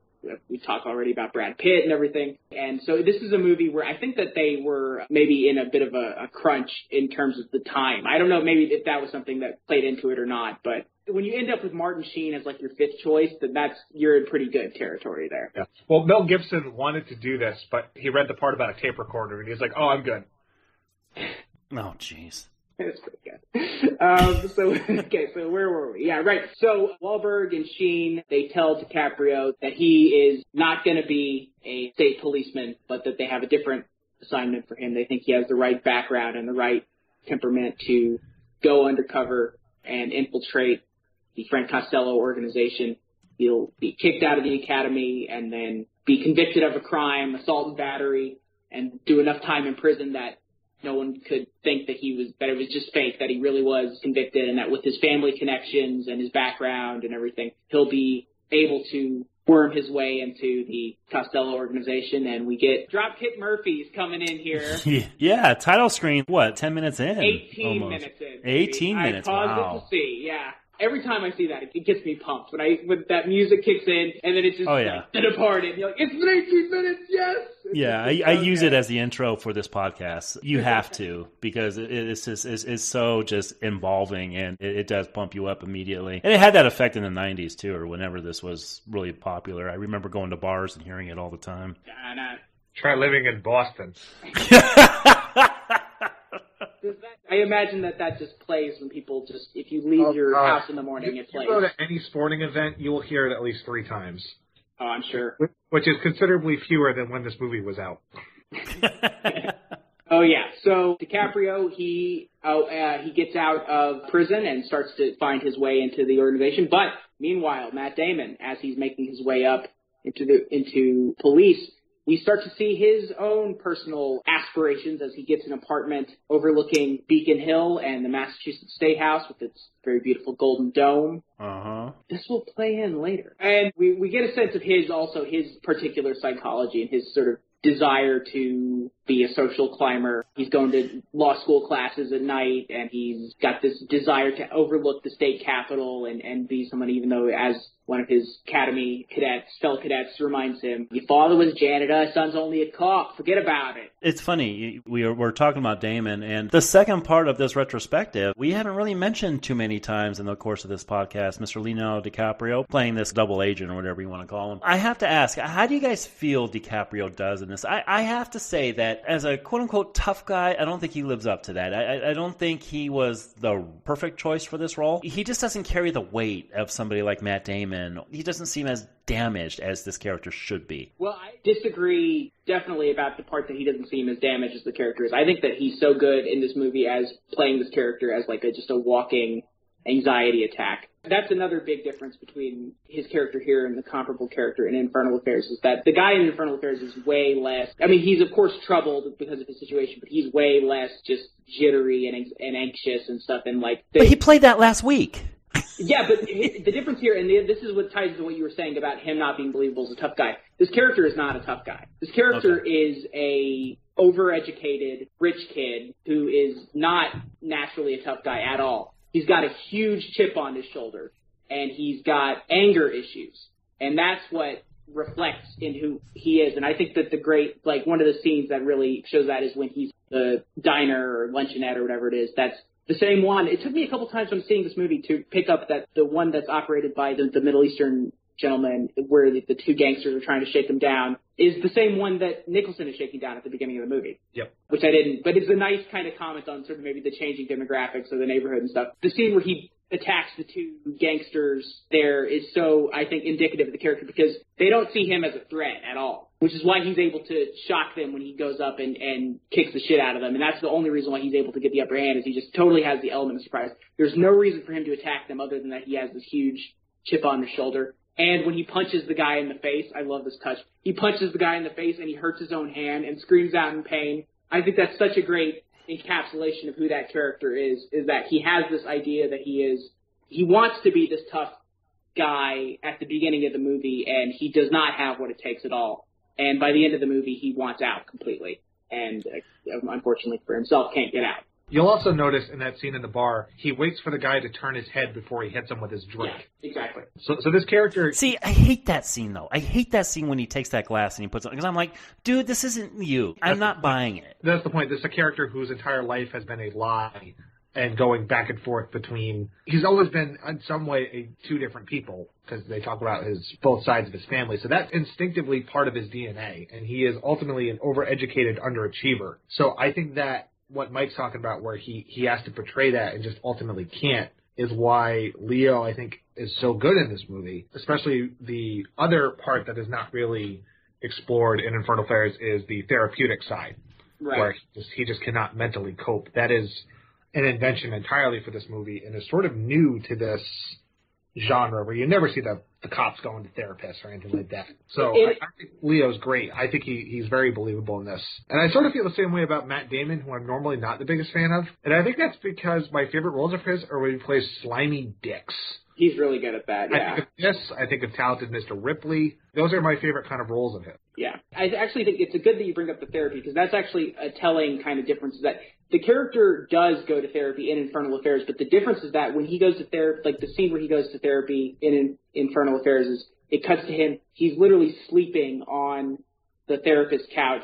we talked already about Brad Pitt and everything. And so this is a movie where I think that they were maybe in a bit of a, a crunch in terms of the time. I don't know maybe if that was something that played into it or not, but when you end up with Martin Sheen as like your fifth choice, then that's you're in pretty good territory there. Yeah. Well, Mel Gibson wanted to do this, but he read the part about a tape recorder, and he was like, "Oh, I'm good." <laughs> Oh, jeez. That's pretty good. Um, so <laughs> okay, so where were we? Yeah, right. So Wahlberg and Sheen they tell DiCaprio that he is not going to be a state policeman, but that they have a different assignment for him. They think he has the right background and the right temperament to go undercover and infiltrate the Frank Costello organization. He'll be kicked out of the academy and then be convicted of a crime, assault and battery, and do enough time in prison that no one could think that he was that it was just fake, that he really was convicted, and that with his family connections and his background and everything, he'll be able to worm his way into the Costello organization, and we get Dropkick Murphys coming in here. <laughs> yeah, title screen. What? Ten minutes in. Eighteen almost. minutes in. Eighteen I minutes. paused Wow. it to see. Yeah. Every time I see that, it, it gets me pumped. When I when that music kicks in, and then it's just Oh, yeah. like, The Departed. You're like, it's been 18 minutes. Yes. It's Yeah, I, just I oh, use it as the intro for this podcast. You have to because it, it's just it's, it's so just involving and it, it does pump you up immediately. And it had that effect in the '90s too, or whenever this was really popular. I remember going to bars and hearing it all the time. Nah, nah. Try living in Boston. <laughs> <laughs> Does that, I imagine that that just plays when people just if you leave Oh, your God. house in the morning, it If you plays. go to any sporting event, you will hear it at least three times, Oh, I'm sure. which is considerably fewer than when this movie was out. <laughs> Oh yeah. So DiCaprio, he oh uh, he gets out of prison and starts to find his way into the organization. But meanwhile, Matt Damon, as he's making his way up into the into police, we start to see his own personal aspirations as he gets an apartment overlooking Beacon Hill and the Massachusetts State House with its very beautiful golden dome. Uh huh. This will play in later. And we, we get a sense of his, also his particular psychology and his sort of desire to be a social climber. He's going to law school classes at night and he's got this desire to overlook the state capitol and, and be someone even though as one of his academy cadets, fellow cadets reminds him, your father was janitor, son's only a cop, forget about it. It's funny. We are, we're talking about Damon, and the second part of this retrospective, we haven't really mentioned too many times in the course of this podcast. Mr. Leonardo DiCaprio playing this double agent or whatever you want to call him. I have to ask, how do you guys feel DiCaprio does in this? I, I have to say that as a quote unquote tough guy, I don't think he lives up to that. I, I- I don't think he was the perfect choice for this role. He just doesn't carry the weight of somebody like Matt Damon. He doesn't seem as damaged as this character should be. Well, I disagree definitely about the part that he doesn't seem as damaged as the character is. I think that he's so good in this movie as playing this character as like a just a walking anxiety attack. That's another big difference between his character here and the comparable character in Infernal Affairs is that the guy in Infernal Affairs is way less. I mean, he's of course troubled because of his situation, but he's way less just jittery and, and anxious and stuff. And like, But he played that last week. <laughs> yeah, but the difference here, and the, this is what ties into what you were saying about him not being believable as a tough guy. This character is not a tough guy. This character is a overeducated, rich kid who is not naturally a tough guy at all. He's got a huge chip on his shoulder, and he's got anger issues, and that's what reflects in who he is. And I think that the great, like one of the scenes that really shows that is when he's the diner or luncheonette or whatever it is. That's the same one. It took me a couple times when seeing this movie to pick up that the one that's operated by the, the Middle Eastern gentleman, where the, the two gangsters are trying to shake him down, is the same one that Nicholson is shaking down at the beginning of the movie. Yep. Which I didn't, but it's a nice kind of comment on sort of maybe the changing demographics of the neighborhood and stuff. The scene where he attacks the two gangsters there is so, I think, indicative of the character because they don't see him as a threat at all. Which is why he's able to shock them when he goes up and, and kicks the shit out of them. And that's the only reason why he's able to get the upper hand is he just totally has the element of surprise. There's no reason for him to attack them other than that he has this huge chip on his shoulder. And when he punches the guy in the face, I love this touch. He punches the guy in the face and he hurts his own hand and screams out in pain. I think that's such a great encapsulation of who that character is, is that he has this idea that he is, he wants to be this tough guy at the beginning of the movie and he does not have what it takes at all. And by the end of the movie, he wants out completely. And uh, unfortunately for himself, can't get out. You'll also notice in that scene in the bar, he waits for the guy to turn his head before he hits him with his drink. Yeah, Exactly. So, so this character, See, I hate that scene though. I hate that scene when he takes that glass and he puts it because I'm like, dude, this isn't you. I'm not buying it. that's the point. This is a character whose entire life has been a lie and going back and forth between. He's always been in some way a, two different people because they talk about his both sides of his family. So that's instinctively part of his DNA, and he is ultimately an overeducated underachiever. So I think that what Mike's talking about, where he he has to portray that and just ultimately can't, is why Leo I think is so good in this movie. Especially the other part that is not really explored in Infernal Affairs is the therapeutic side, Right. where he just, he just cannot mentally cope. That is an invention entirely for this movie and is sort of new to this genre where you never see the, the cops going to therapists or anything like that. So It- I, I think Leo's great. I think he, he's very believable in this. And I sort of feel the same way about Matt Damon, who I'm normally not the biggest fan of. And I think that's because my favorite roles of his are when he plays slimy dicks. He's really good at that. I Yeah. think of this, I think of Talented Mr. Ripley. Those are my favorite kind of roles of him. Yeah, I actually think it's a good that you bring up the therapy because that's actually a telling kind of difference. Is that the character does go to therapy in Infernal Affairs, but the difference is that when he goes to therapy, like the scene where he goes to therapy in, in Infernal Affairs, is it cuts to him. He's literally sleeping on the therapist's couch,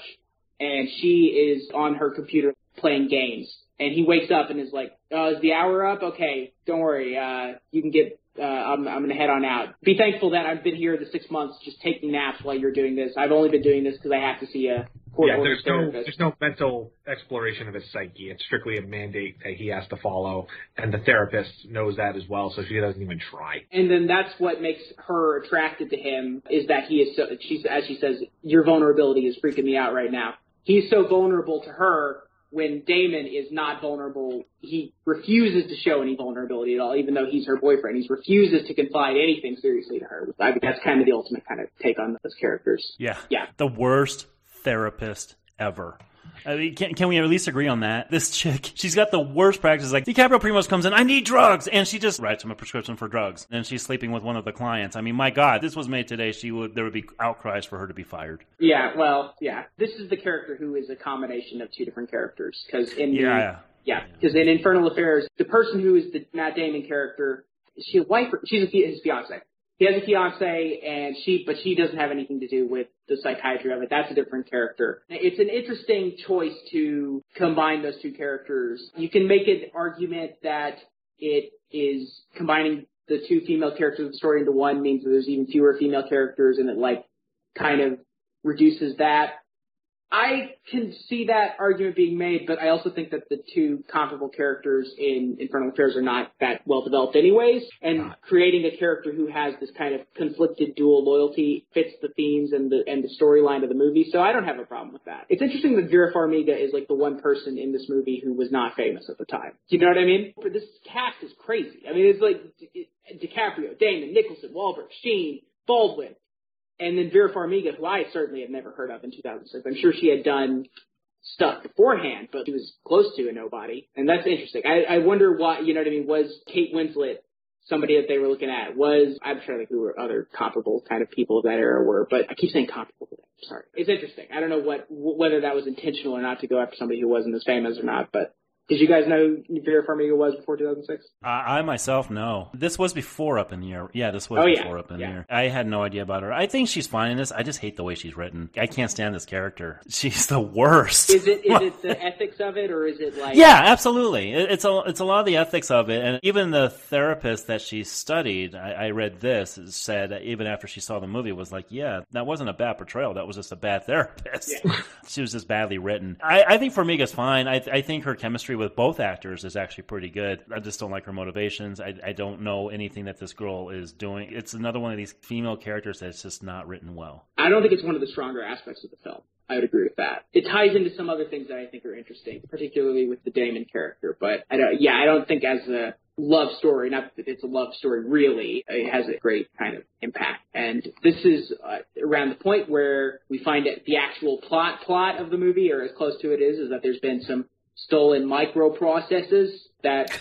and she is on her computer playing games. And he wakes up and is like, "Oh, is the hour up? Okay, don't worry. Uh, you can get uh, I'm, I'm going to head on out. Be thankful that I've been here the six months just taking naps while you're doing this. I've only been doing this because I have to see a yeah, there's no therapist. there's no mental exploration of his psyche. It's strictly a mandate that he has to follow, and the therapist knows that as well, so she doesn't even try. And then that's what makes her attracted to him is that he is so. She's as she says, your vulnerability is freaking me out right now. He's so vulnerable to her when Damon is not vulnerable. He refuses to show any vulnerability at all, even though he's her boyfriend. He refuses to confide anything seriously to her. I think that's kind of the ultimate kind of take on those characters. Yeah. Yeah. The worst therapist ever. I mean, can, can we at least agree on that? This chick, she's got the worst practices. Like, DiCaprio Primos comes in, I need drugs! And she just writes him a prescription for drugs. And she's sleeping with one of the clients. I mean, my God, this was made today. She would, there would be outcries for her to be fired. Yeah, well, yeah. This is the character who is a combination of two different characters. Because in the, Yeah. yeah, because in Infernal Affairs, the person who is the Matt Damon character, is she a wife? Or, she's a, his fiance. He has a fiance, and she, but she doesn't have anything to do with the psychiatry of it. That's a different character. It's an interesting choice to combine those two characters. You can make an argument that it is combining the two female characters of the story into one means that there's even fewer female characters, and it like kind of reduces that. I can see that argument being made, but I also think that the two comparable characters in Infernal Affairs are not that well developed anyways, and creating a character who has this kind of conflicted dual loyalty fits the themes and the and the storyline of the movie, so I don't have a problem with that. It's interesting that Vera Farmiga is like the one person in this movie who was not famous at the time. Do you know what I mean? But this cast is crazy. I mean, it's like Di- DiCaprio, Damon, Nicholson, Wahlberg, Sheen, Baldwin, and then Vera Farmiga, who I certainly had never heard of in 2006. I'm sure she had done stuff beforehand, but she was close to a nobody, and that's interesting. I, I wonder why. You know what I mean? Was Kate Winslet somebody that they were looking at? Was I'm trying to think who were other comparable kind of people of that era were, but I keep saying comparable. to that. Sorry, it's interesting. I don't know what whether that was intentional or not to go after somebody who wasn't as famous or not, but. Did you guys know Vera Farmiga was before 2006? I, uh, I myself know. This was before Up in the Air. Yeah, this was Oh, yeah. before Up in Yeah. the Air. I had no idea about her. I think she's fine in this. I just hate the way she's written. I can't stand this character. She's the worst. Is it is it <laughs> the ethics of it, or is it like Yeah, absolutely. It- It's a it's a lot of the ethics of it, and even the therapist that she studied. I, I read this said even after she saw the movie, was like, yeah, that wasn't a bad portrayal. That was just a bad therapist. <laughs> she was just badly written. I, I think Farmiga's fine. I, I think her chemistry with both actors is actually pretty good. I just don't like her motivations. I, I don't know anything that this girl is doing. It's another one of these female characters that's just not written well. I don't think it's one of the stronger aspects of the film. I would agree with that. It ties into some other things that I think are interesting, particularly with the Damon character. But I don't, yeah, I don't think as a love story, not that it's a love story really, it has a great kind of impact. And this is uh, around the point where we find that the actual plot plot of the movie, or as close to it is, is that there's been some stolen microprocessors that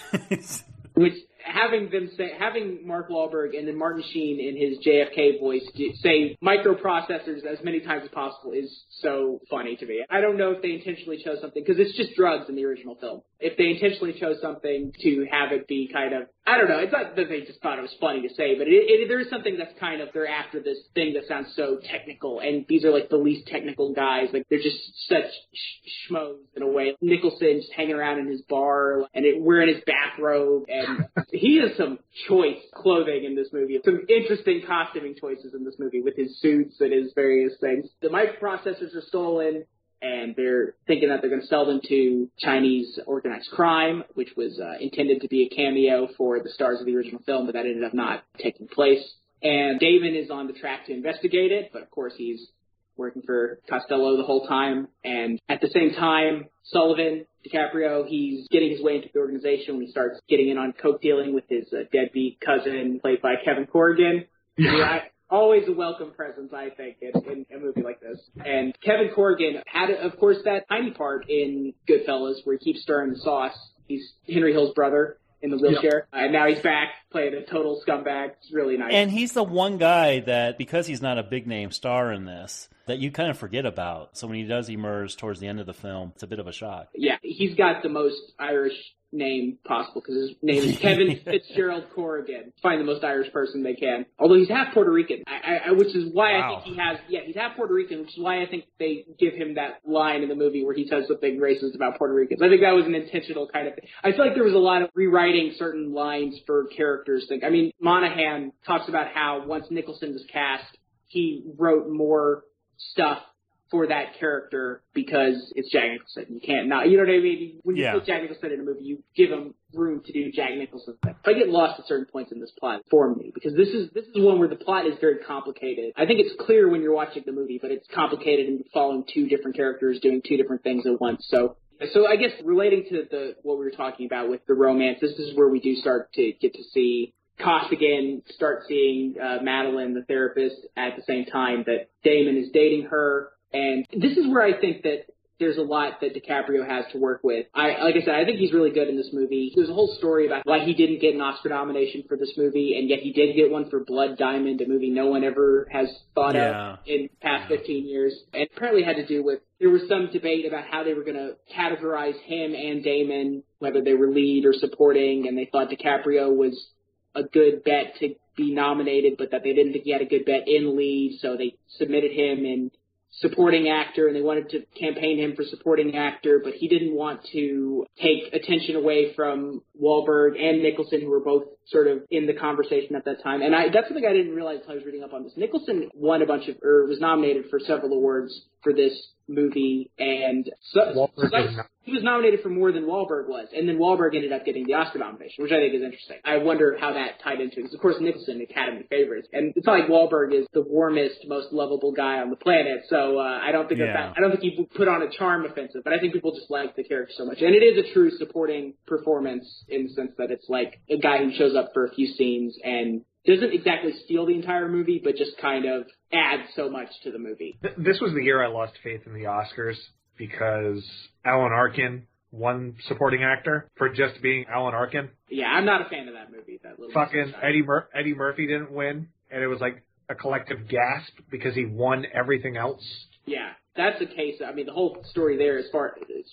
which having them say having Mark Wahlberg and then Martin Sheen in his JFK voice do, say microprocessors as many times as possible is so funny to me. I don't know if they intentionally chose something because it's just drugs in the original film. If they intentionally chose something to have it be kind of I don't know. It's not that they just thought it was funny to say, but it, it, there is something that's kind of they're after this thing that sounds so technical, and these are like the least technical guys. Like they're just such sh- schmoes in a way. Nicholson just hanging around in his bar and it, wearing his bathrobe, and <laughs> he has some choice clothing in this movie. Some interesting costuming choices in this movie with his suits and his various things. The microprocessors are stolen. And they're thinking that they're going to sell them to Chinese organized crime, which was uh, intended to be a cameo for the stars of the original film, but that ended up not taking place. And Damon is on the track to investigate it, but of course he's working for Costello the whole time. And at the same time, Sullivan, DiCaprio, he's getting his way into the organization when he starts getting in on coke dealing with his uh, deadbeat cousin, played by Kevin Corrigan. Yeah. Always a welcome presence, I think, in, in a movie like this. And Kevin Corrigan had, of course, that tiny part in Goodfellas where he keeps stirring the sauce. He's Henry Hill's brother in the wheelchair, uh, and now he's back playing a total scumbag. It's really nice. And he's the one guy that, because he's not a big name star in this, that you kind of forget about. So when he does emerge towards the end of the film, it's a bit of a shock. yeah, he's got the most Irish name possible because his name is Kevin <laughs> Fitzgerald Corrigan. Find the most Irish person they can. Although he's half Puerto Rican, I, I, which is why Wow. I think he has. Yeah, he's half Puerto Rican, which is why I think they give him that line in the movie where he says something racist about Puerto Ricans. I think that was an intentional kind of thing. I feel like there was a lot of rewriting certain lines for characters. Thing. I mean, Monahan talks about how once Nicholson was cast, he wrote more stuff for that character because it's Jack Nicholson. You can't not, you know what I mean? When you Yeah. put Jack Nicholson in a movie, you give him room to do Jack Nicholson thing. I get lost at certain points in this plot for me because this is this is one where the plot is very complicated. I think it's clear when you're watching the movie, but it's complicated and following two different characters doing two different things at once. So so I guess relating to the what we were talking about with the romance, this is where we do start to get to see Costigan start seeing uh, Madeline, the therapist, at the same time that Damon is dating her. And this is where I think that there's a lot that DiCaprio has to work with. I, like I said, I think he's really good in this movie. There's a whole story about why he didn't get an Oscar nomination for this movie, and yet he did get one for Blood Diamond, a movie no one ever has thought Yeah. of in the past 15 years. And apparently had to do with, there was some debate about how they were going to categorize him and Damon, whether they were lead or supporting, and they thought DiCaprio was a good bet to be nominated, but that they didn't think he had a good bet in lead, so they submitted him in supporting actor and they wanted to campaign him for supporting actor, but he didn't want to take attention away from Wahlberg and Nicholson, who were both sort of in the conversation at that time. And I, that's something I didn't realize until I was reading up on this. Nicholson won a bunch of, or was nominated for several awards for this movie, and so, so- he was nominated for more than Wahlberg was, and then Wahlberg ended up getting the Oscar nomination, which I think is interesting. I wonder how that tied into it, because of course Nicholson, Academy favorites, and it's not like Wahlberg is the warmest, most lovable guy on the planet, so uh, I don't think Yeah. that I don't think he put on a charm offensive, but I think people just like the character so much, and it is a true supporting performance in the sense that it's like a guy who shows up for a few scenes and doesn't exactly steal the entire movie, but just kind of adds so much to the movie. Th- This was the year I lost faith in the Oscars because Alan Arkin won supporting actor for just being Alan Arkin. Yeah, I'm not a fan of that movie. That little Fucking Eddie Mur- Eddie Murphy didn't win, and it was like a collective gasp because he won everything else. Yeah, that's the case. I mean, the whole story there, as far as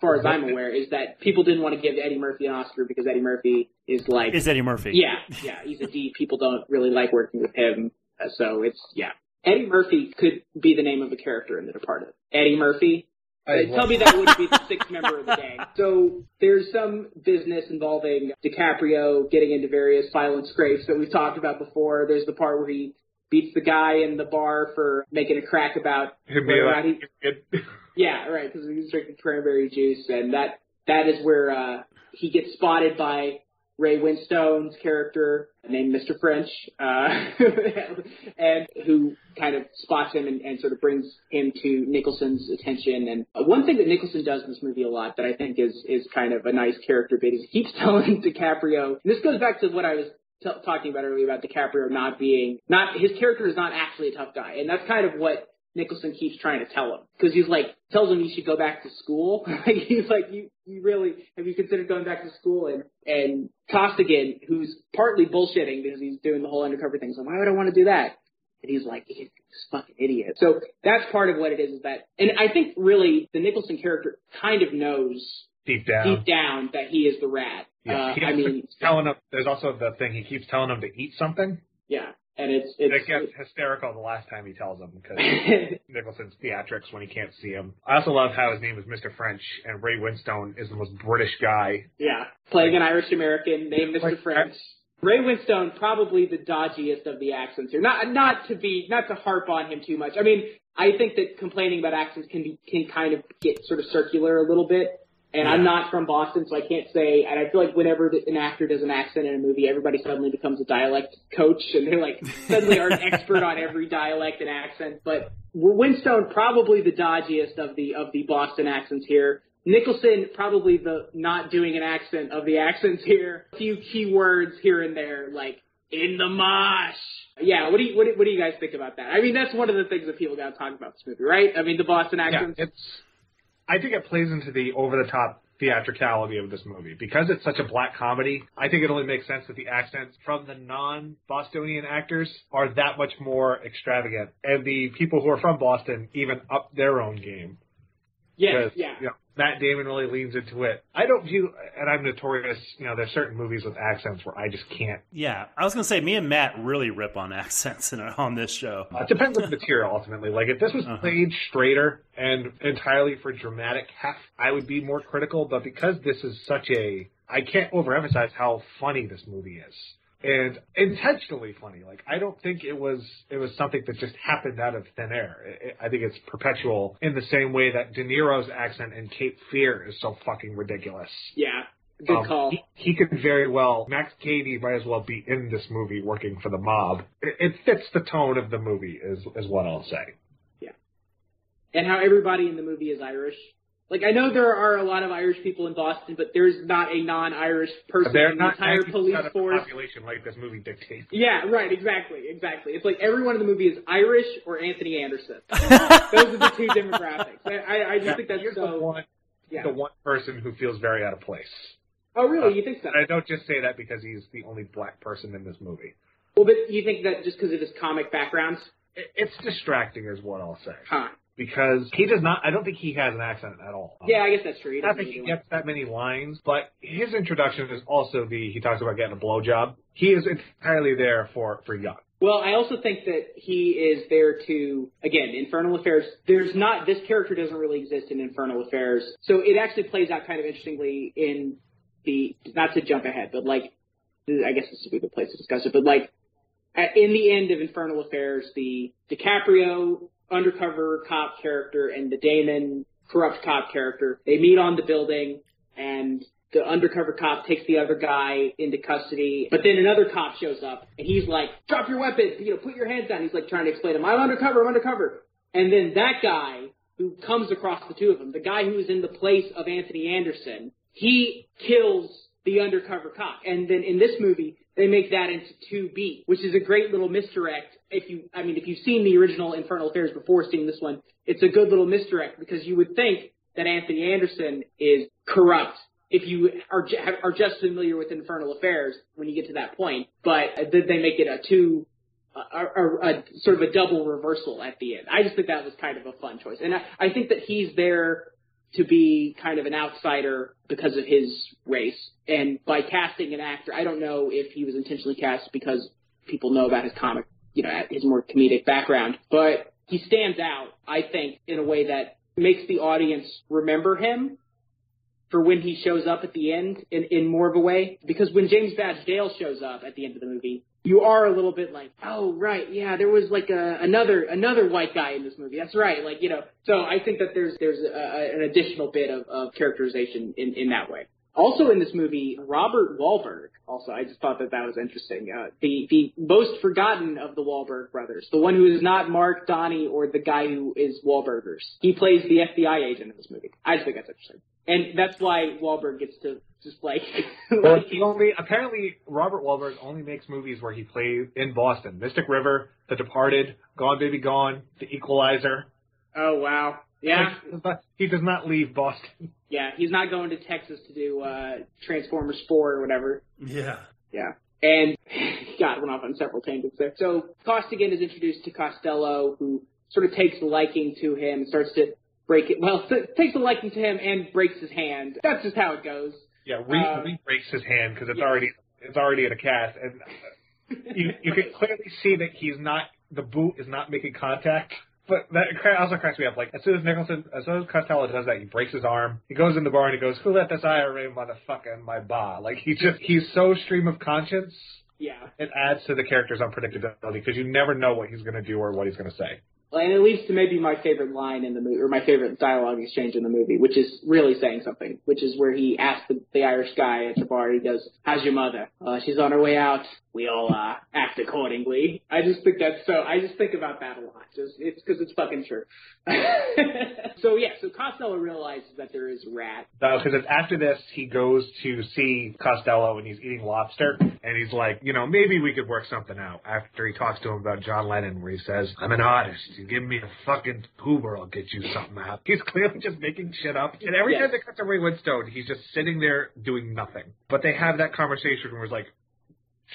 far as I'm aware, is that people didn't want to give Eddie Murphy an Oscar because Eddie Murphy is like Is Eddie Murphy? Yeah, yeah, he's a D. People don't really like working with him, uh, so it's yeah. Eddie Murphy could be the name of a character in The Departed. Eddie Murphy. I Uh, tell me that wouldn't be the sixth member of the <laughs> gang. So there's some business involving DiCaprio getting into various violent scrapes that we've talked about before. There's the part where he beats the guy in the bar for making a crack about whether like, he, <laughs> yeah, right, because he was drinking cranberry juice, and that that is where uh, he gets spotted by Ray Winstone's character named Mr. French, uh, <laughs> and who kind of spots him and, and sort of brings him to Nicholson's attention. And one thing that Nicholson does in this movie a lot that I think is is kind of a nice character bit is he keeps <laughs> telling DiCaprio. And this goes back to what I was t- talking about earlier about DiCaprio not being not his character is not actually a tough guy, and that's kind of what Nicholson keeps trying to tell him because he's like tells him he should go back to school. <laughs> like he's like you you really have you considered going back to school and and Costigan who's partly bullshitting because he's doing the whole undercover thing. So why would I want to do that? And he's like he's this fucking idiot. So that's part of what it is is that and I think really the Nicholson character kind of knows deep down. deep down that he is the rat. Yeah, uh, I mean telling him. There's also the thing he keeps telling him to eat something. yeah, and it's It it's gets hysterical the last time he tells him because <laughs> Nicholson's theatrics when he can't see him. I also love how his name is Mr. French and Ray Winstone is the most British guy. yeah playing an Irish American named Mr. Like, French. Ray Winstone probably the dodgiest of the accents here. Not not to be not to harp on him too much. I mean, I think that complaining about accents can be can kind of get sort of circular a little bit. And I'm not from Boston, so I can't say. And I feel like whenever an actor does an accent in a movie, everybody suddenly becomes a dialect coach, and they're like suddenly are an expert on every dialect and accent. But Winstone probably the dodgiest of the of the Boston accents here. Nicholson probably the not doing an accent of the accents here. A few key words here and there, like in the mosh. Yeah, what do you what do, what do you guys think about that? I mean, that's one of the things that people got to talk about this movie, right? I mean, the Boston accents. Yeah, it's. I think it plays into the over the top theatricality of this movie because it's such a black comedy. I think it only makes sense that the accents from the non Bostonian actors are that much more extravagant, and the people who are from Boston even up their own game. Yes, yeah. You know, Matt Damon really leans into it. I don't view, and I'm notorious. You know, there's certain movies with accents where I just can't. Yeah, I was gonna say, me and Matt really rip on <laughs> accents in, on this show. Uh, it depends on the material ultimately. Like if this was Uh-huh. played straighter and entirely for dramatic heft, I would be more critical. But because this is such a, I can't overemphasize how funny this movie is. And intentionally funny. Like I don't think it was it was something that just happened out of thin air. I- I think it's perpetual in the same way that De Niro's accent in Cape Fear is so fucking ridiculous. Yeah, good Um, call. He, he could very well, Max Cady might as well be in this movie working for the mob. It, it fits the tone of the movie, is is what I'll say. Yeah. And how everybody in the movie is Irish. Like I know there are a lot of Irish people in Boston, but there's not a non-Irish person They're in the not entire police of the force. population like this movie dictates. Yeah, right, exactly, exactly. It's like everyone in the movie is Irish or Anthony Anderson. <laughs> Those are the two demographics. I, I, I just Yeah, think that's here's so. the one, yeah. the one person who feels very out of place. Oh, really? You think so? I don't just say that because he's the only black person in this movie. Well, but you think that just because of his comic background? It, it's distracting, is what I'll say. Huh. Because he does not. I don't think he has an accent at all. Yeah, I guess that's true. He I doesn't think he gets that many lines, but his introduction is also the he talks about getting a blowjob. He is entirely there for for Young. Well, I also think that he is there to again Infernal Affairs. There's not this character doesn't really exist in Infernal Affairs, so it actually plays out kind of interestingly in the not to jump ahead, but like I guess this would be the place to discuss it. But like in the end of Infernal Affairs, the DiCaprio undercover cop character and the Damon corrupt cop character they meet on the building and the undercover cop takes the other guy into custody, but then another cop shows up and he's like, "Drop your weapon! You know, put your hands down." He's like trying to explain to him, "I'm undercover, I'm undercover." And then that guy who comes across the two of them, the guy who is in the place of Anthony Anderson, he kills the undercover cop. And then in this movie, they make that into 2B, which is a great little misdirect. If you, I mean, if you've seen the original Infernal Affairs before seeing this one, it's a good little misdirect because you would think that Anthony Anderson is corrupt if you are are just familiar with Infernal Affairs when you get to that point. But they make it a two, a, a, a sort of a double reversal at the end. I just think that was kind of a fun choice, and I, I think that he's there to be kind of an outsider because of his race. And by casting an actor, I don't know if he was intentionally cast because people know about his comic, you know, his more comedic background, but he stands out, I think, in a way that makes the audience remember him for when he shows up at the end in, in more of a way. Because when James Badge Dale shows up at the end of the movie, you are a little bit like, oh right, yeah, there was like a, another another white guy in this movie. That's right, like you know. So I think that there's there's a, an additional bit of, of characterization in in that way. Also in this movie, Robert Wahlberg. Also, I just thought that that was interesting. Uh, the the most forgotten of the Wahlberg brothers, the one who is not Mark Donnie or the guy who is Wahlburgers. He plays the FBI agent in this movie. I just think that's interesting, and that's why Wahlberg gets to just like. <laughs> Well, he only apparently Robert Wahlberg only makes movies where he plays in Boston. Mystic River, The Departed, Gone Baby Gone, The Equalizer. oh wow, yeah, Like, he does not leave Boston. <laughs> yeah. He's not going to Texas to do uh Transformers Four or whatever. Yeah. Yeah. And <laughs> God went off on several tangents there. So Costigan is introduced to Costello, who sort of takes a liking to him and starts to break it. Well, takes a liking to him and breaks his hand. That's just how it goes. Yeah, Reed, Uh, Reed breaks his hand because it's yes. already it's already in a cast, and you you can clearly see that he's not the boot is not making contact. But that also cracks me up. Like as soon as Nicholson, as soon as Costello does that, he breaks his arm. He goes in the bar and he goes, "Who let this IRA motherfucker in my bar?" Like he just he's so stream of conscious Yeah. It adds to the character's unpredictability because you never know what he's going to do or what he's going to say. And it leads to maybe my favorite line in the movie, or my favorite dialogue exchange in the movie, which is really saying something, which is where he asks the, the Irish guy at the bar, he goes, how's your mother? Uh, she's on her way out. We all, uh, act accordingly. I just think that's so, I just think about that a lot. Just, it's cause it's fucking true. <laughs> so yeah, so Costello realizes that there is rat. Because it's after this, he goes to see Costello and he's eating lobster, and he's like, you know, maybe we could work something out. After he talks to him about John Lennon, where he says, "I'm an artist. Give me a fucking Hoover, I'll get you something out." He's clearly just making shit up. And every Yes. time they cut to Ray Winstone, he's just sitting there doing nothing. But they have that conversation where it's like,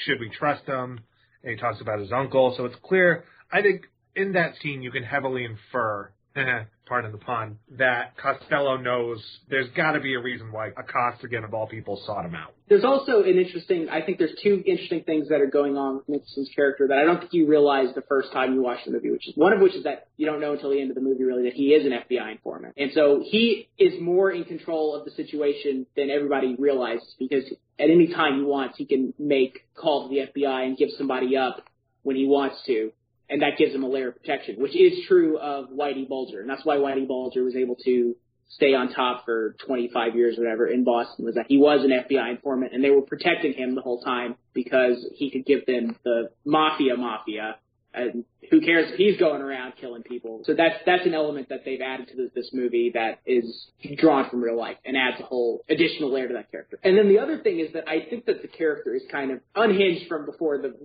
should we trust him? And he talks about his uncle, so it's clear. I think in that scene, you can heavily infer, <laughs> uh-huh, pardon the pun, that Costello knows there's got to be a reason why a Costigan of all people sought him out. There's also an interesting, I think there's two interesting things that are going on with Nicholson's character that I don't think you realize the first time you watch the movie, which is one of which is that you don't know until the end of the movie really that he is an FBI informant. And so he is more in control of the situation than everybody realizes because at any time he wants, he can make call to the FBI and give somebody up when he wants to. And that gives him a layer of protection, which is true of Whitey Bulger. And that's why Whitey Bulger was able to stay on top for 25 years or whatever in Boston was that he was an FBI informant and they were protecting him the whole time because he could give them the mafia mafia and who cares if he's going around killing people. So that's that's an element that they've added to this, this movie that is drawn from real life and adds a whole additional layer to that character. And then the other thing is that I think that the character is kind of unhinged from before the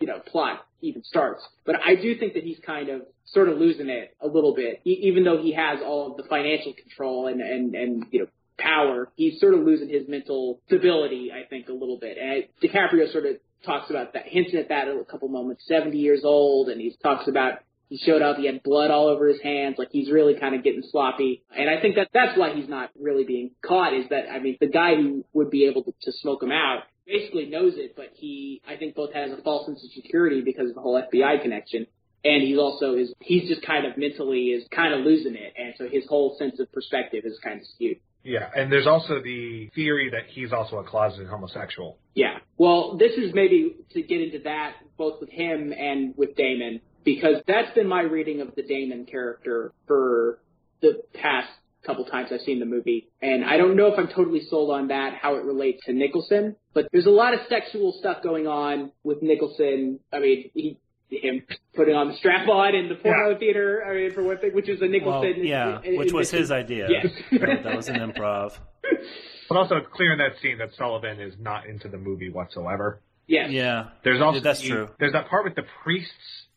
you know plot even starts. But I do think that he's kind of sort of losing it a little bit, e- even though he has all of the financial control and and and you know power. He's sort of losing his mental stability, I think, a little bit. And DiCaprio sort of talks about that, hints at that a couple moments. Seventy years old, and he talks about he showed up, he had blood all over his hands, like he's really kind of getting sloppy. And I think that that's why he's not really being caught. Is that I mean, the guy who would be able to, to smoke him out basically knows it, but he I think both has a false sense of security because of the whole FBI connection. And he's also is he's just kind of mentally is kind of losing it, and so his whole sense of perspective is kind of skewed. Yeah, and there's also the theory that he's also a closeted homosexual. Yeah. Well, this is maybe to get into that both with him and with Damon because that's been my reading of the Damon character for the past couple times I've seen the movie. And I don't know if I'm totally sold on that, how it relates to Nicholson, but there's a lot of sexual stuff going on with Nicholson. I mean, he him putting on the strap on in the porno theater. I mean, for one thing, which is a Nicholson. Well, yeah, in- which was in- his idea. Yes. that was an improv. <laughs> But also, it's clear in that scene that Sullivan is not into the movie whatsoever. Yeah. Yeah. There's also that's the- true. There's that part with the priests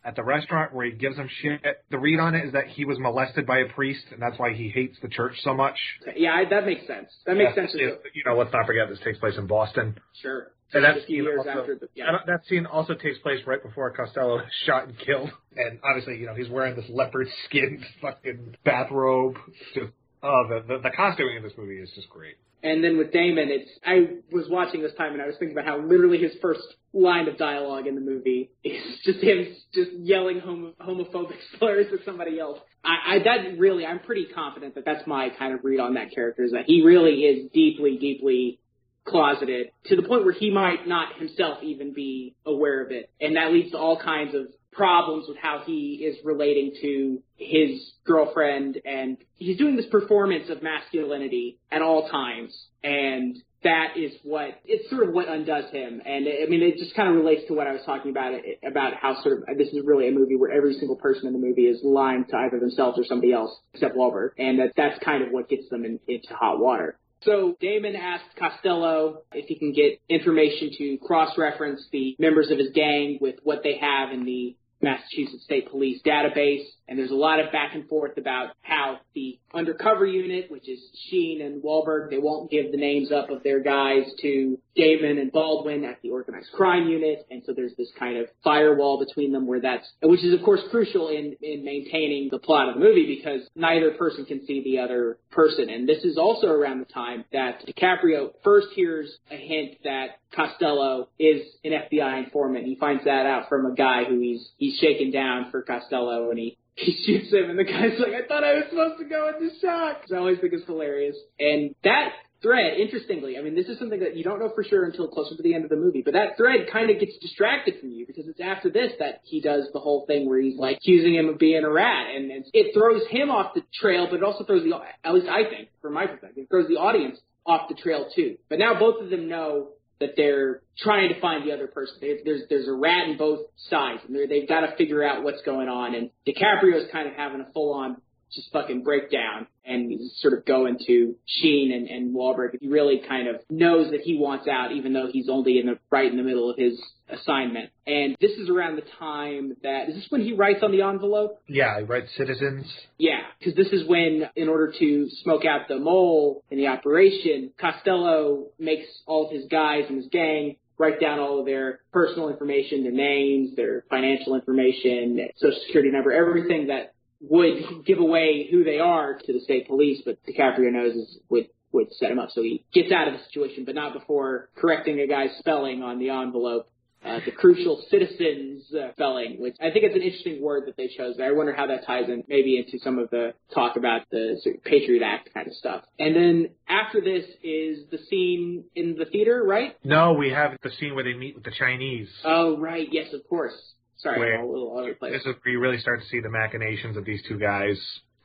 at the restaurant where he gives them shit. The read on it is that he was molested by a priest, and that's why he hates the church so much. Yeah, I, that makes sense. That makes Yeah, sense. You know, let's not forget this takes place in Boston. Sure. And that Just a few scene also, the, yeah. that scene also takes place right before Costello is <laughs> shot and killed. And obviously, you know, he's wearing this leopard skin fucking bathrobe. Just oh, the, the the costuming in this movie is just great. And then with Damon, it's I was watching this time and I was thinking about how literally his first line of dialogue in the movie is just him just yelling homo- homophobic slurs at somebody else. I, I that really I'm pretty confident that that's my kind of read on that character is that he really is deeply deeply closeted to the point where he might not himself even be aware of it, and that leads to all kinds of problems with how he is relating to his girlfriend and he's doing this performance of masculinity at all times and that is what it's sort of what undoes him. And i mean it just kind of relates to what i was talking about about how sort of this is really a movie where every single person in the movie is lying to either themselves or somebody else except Wahlberg and that that's kind of what gets them in, into hot water so Damon asked Costello if he can get information to cross-reference the members of his gang with what they have in the Massachusetts State Police database. And there's a lot of back and forth about how the undercover unit, which is Sheen and Wahlberg, they won't give the names up of their guys to Damon and Baldwin at the organized crime unit. And so there's this kind of firewall between them where that's, which is of course crucial in, in maintaining the plot of the movie because neither person can see the other person. And this is also around the time that DiCaprio first hears a hint that Costello is an FBI informant. He finds that out from a guy who he's, he's shaken down for Costello and he he shoots him, and the guy's like, "I thought I was supposed to go into shock." So I always think it's hilarious, and that thread, interestingly, I mean, this is something that you don't know for sure until closer to the end of the movie, but that thread kind of gets distracted from you because it's after this that he does the whole thing where he's like accusing him of being a rat, and, and it throws him off the trail, but it also throws the, at least I think, from my perspective, it throws the audience off the trail too. But now both of them know that they're trying to find the other person. They, there's there's a rat in both sides, and they've got to figure out what's going on. And DiCaprio's kind of having a full on just fucking break down and sort of go into Sheen and, and Wahlberg. He really kind of knows that he wants out, even though he's only in the right in the middle of his assignment. And this is around the time that is this when he writes on the envelope? Yeah, he writes citizens. Yeah, because this is when, in order to smoke out the mole in the operation, Costello makes all of his guys and his gang write down all of their personal information, their names, their financial information, social security number, everything that would give away who they are to the state police, but DiCaprio knows is, would would set him up. So he gets out of the situation, but not before correcting a guy's spelling on the envelope. Uh, the crucial citizens uh, spelling, which I think it's an interesting word that they chose. I wonder how that ties in maybe into some of the talk about the sort of Patriot Act kind of stuff. And then after this is the scene in the theater, right? No, we have the scene where they meet with the Chinese. Oh, right. Yes, of course. Sorry, Where- I'm a little all over the place. This is where you really start to see the machinations of these two guys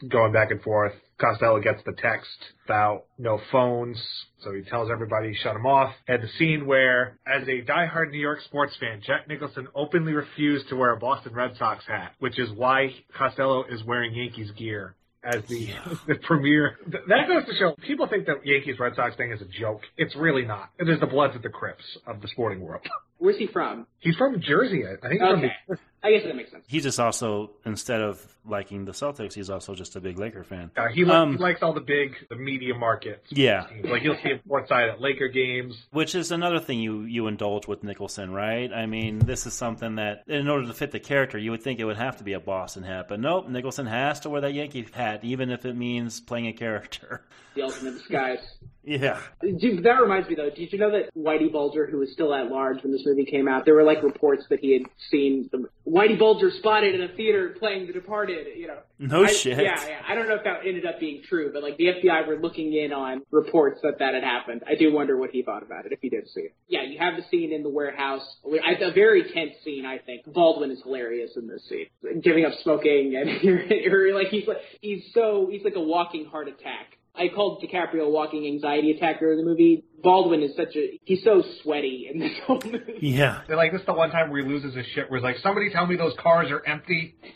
going back and forth. Costello gets the text about no phones, so he tells everybody shut them off. And the scene where, as a diehard New York sports fan, Jack Nicholson openly refused to wear a Boston Red Sox hat, which is why Costello is wearing Yankees gear. As the, <laughs> the premier, that goes to show people think that Yankees Red Sox thing is a joke. It's really not. It is the Bloods of the Crips of the sporting world. Where's he from? He's from Jersey. I think. He's from Okay. the, I guess that makes sense. He's just also instead of liking the Celtics, he's also just a big Laker fan. Uh, he, li- Um, he likes all the big, the media markets. Yeah. Like you'll see him courtside at Laker games. Which is another thing you, you indulge with Nicholson, right? I mean, this is something that, in order to fit the character, you would think it would have to be a Boston hat. But nope, Nicholson has to wear that Yankee hat, even if it means playing a character. The ultimate disguise. <laughs> Yeah. Dude, that reminds me though. Did you know that Whitey Bulger, who was still at large when this movie came out, there were like reports that he had seen the Whitey Bulger spotted in a theater playing The Departed. You know. No I- shit. Yeah, yeah. I don't know if that ended up being true, but like the FBI were looking in on reports that that had happened. I do wonder what he thought about it if he did see it. Yeah, you have the scene in the warehouse. I- A very tense scene, I think. Baldwin is hilarious in this scene, giving up smoking and <laughs> you're like he's like he's so he's like a walking heart attack. I called DiCaprio a walking anxiety attack during the movie. Baldwin is such a he's so sweaty in this whole <laughs> movie. Yeah. They're like, this is the one time where he loses his shit. Where he's like, somebody tell me those cars are empty. <laughs>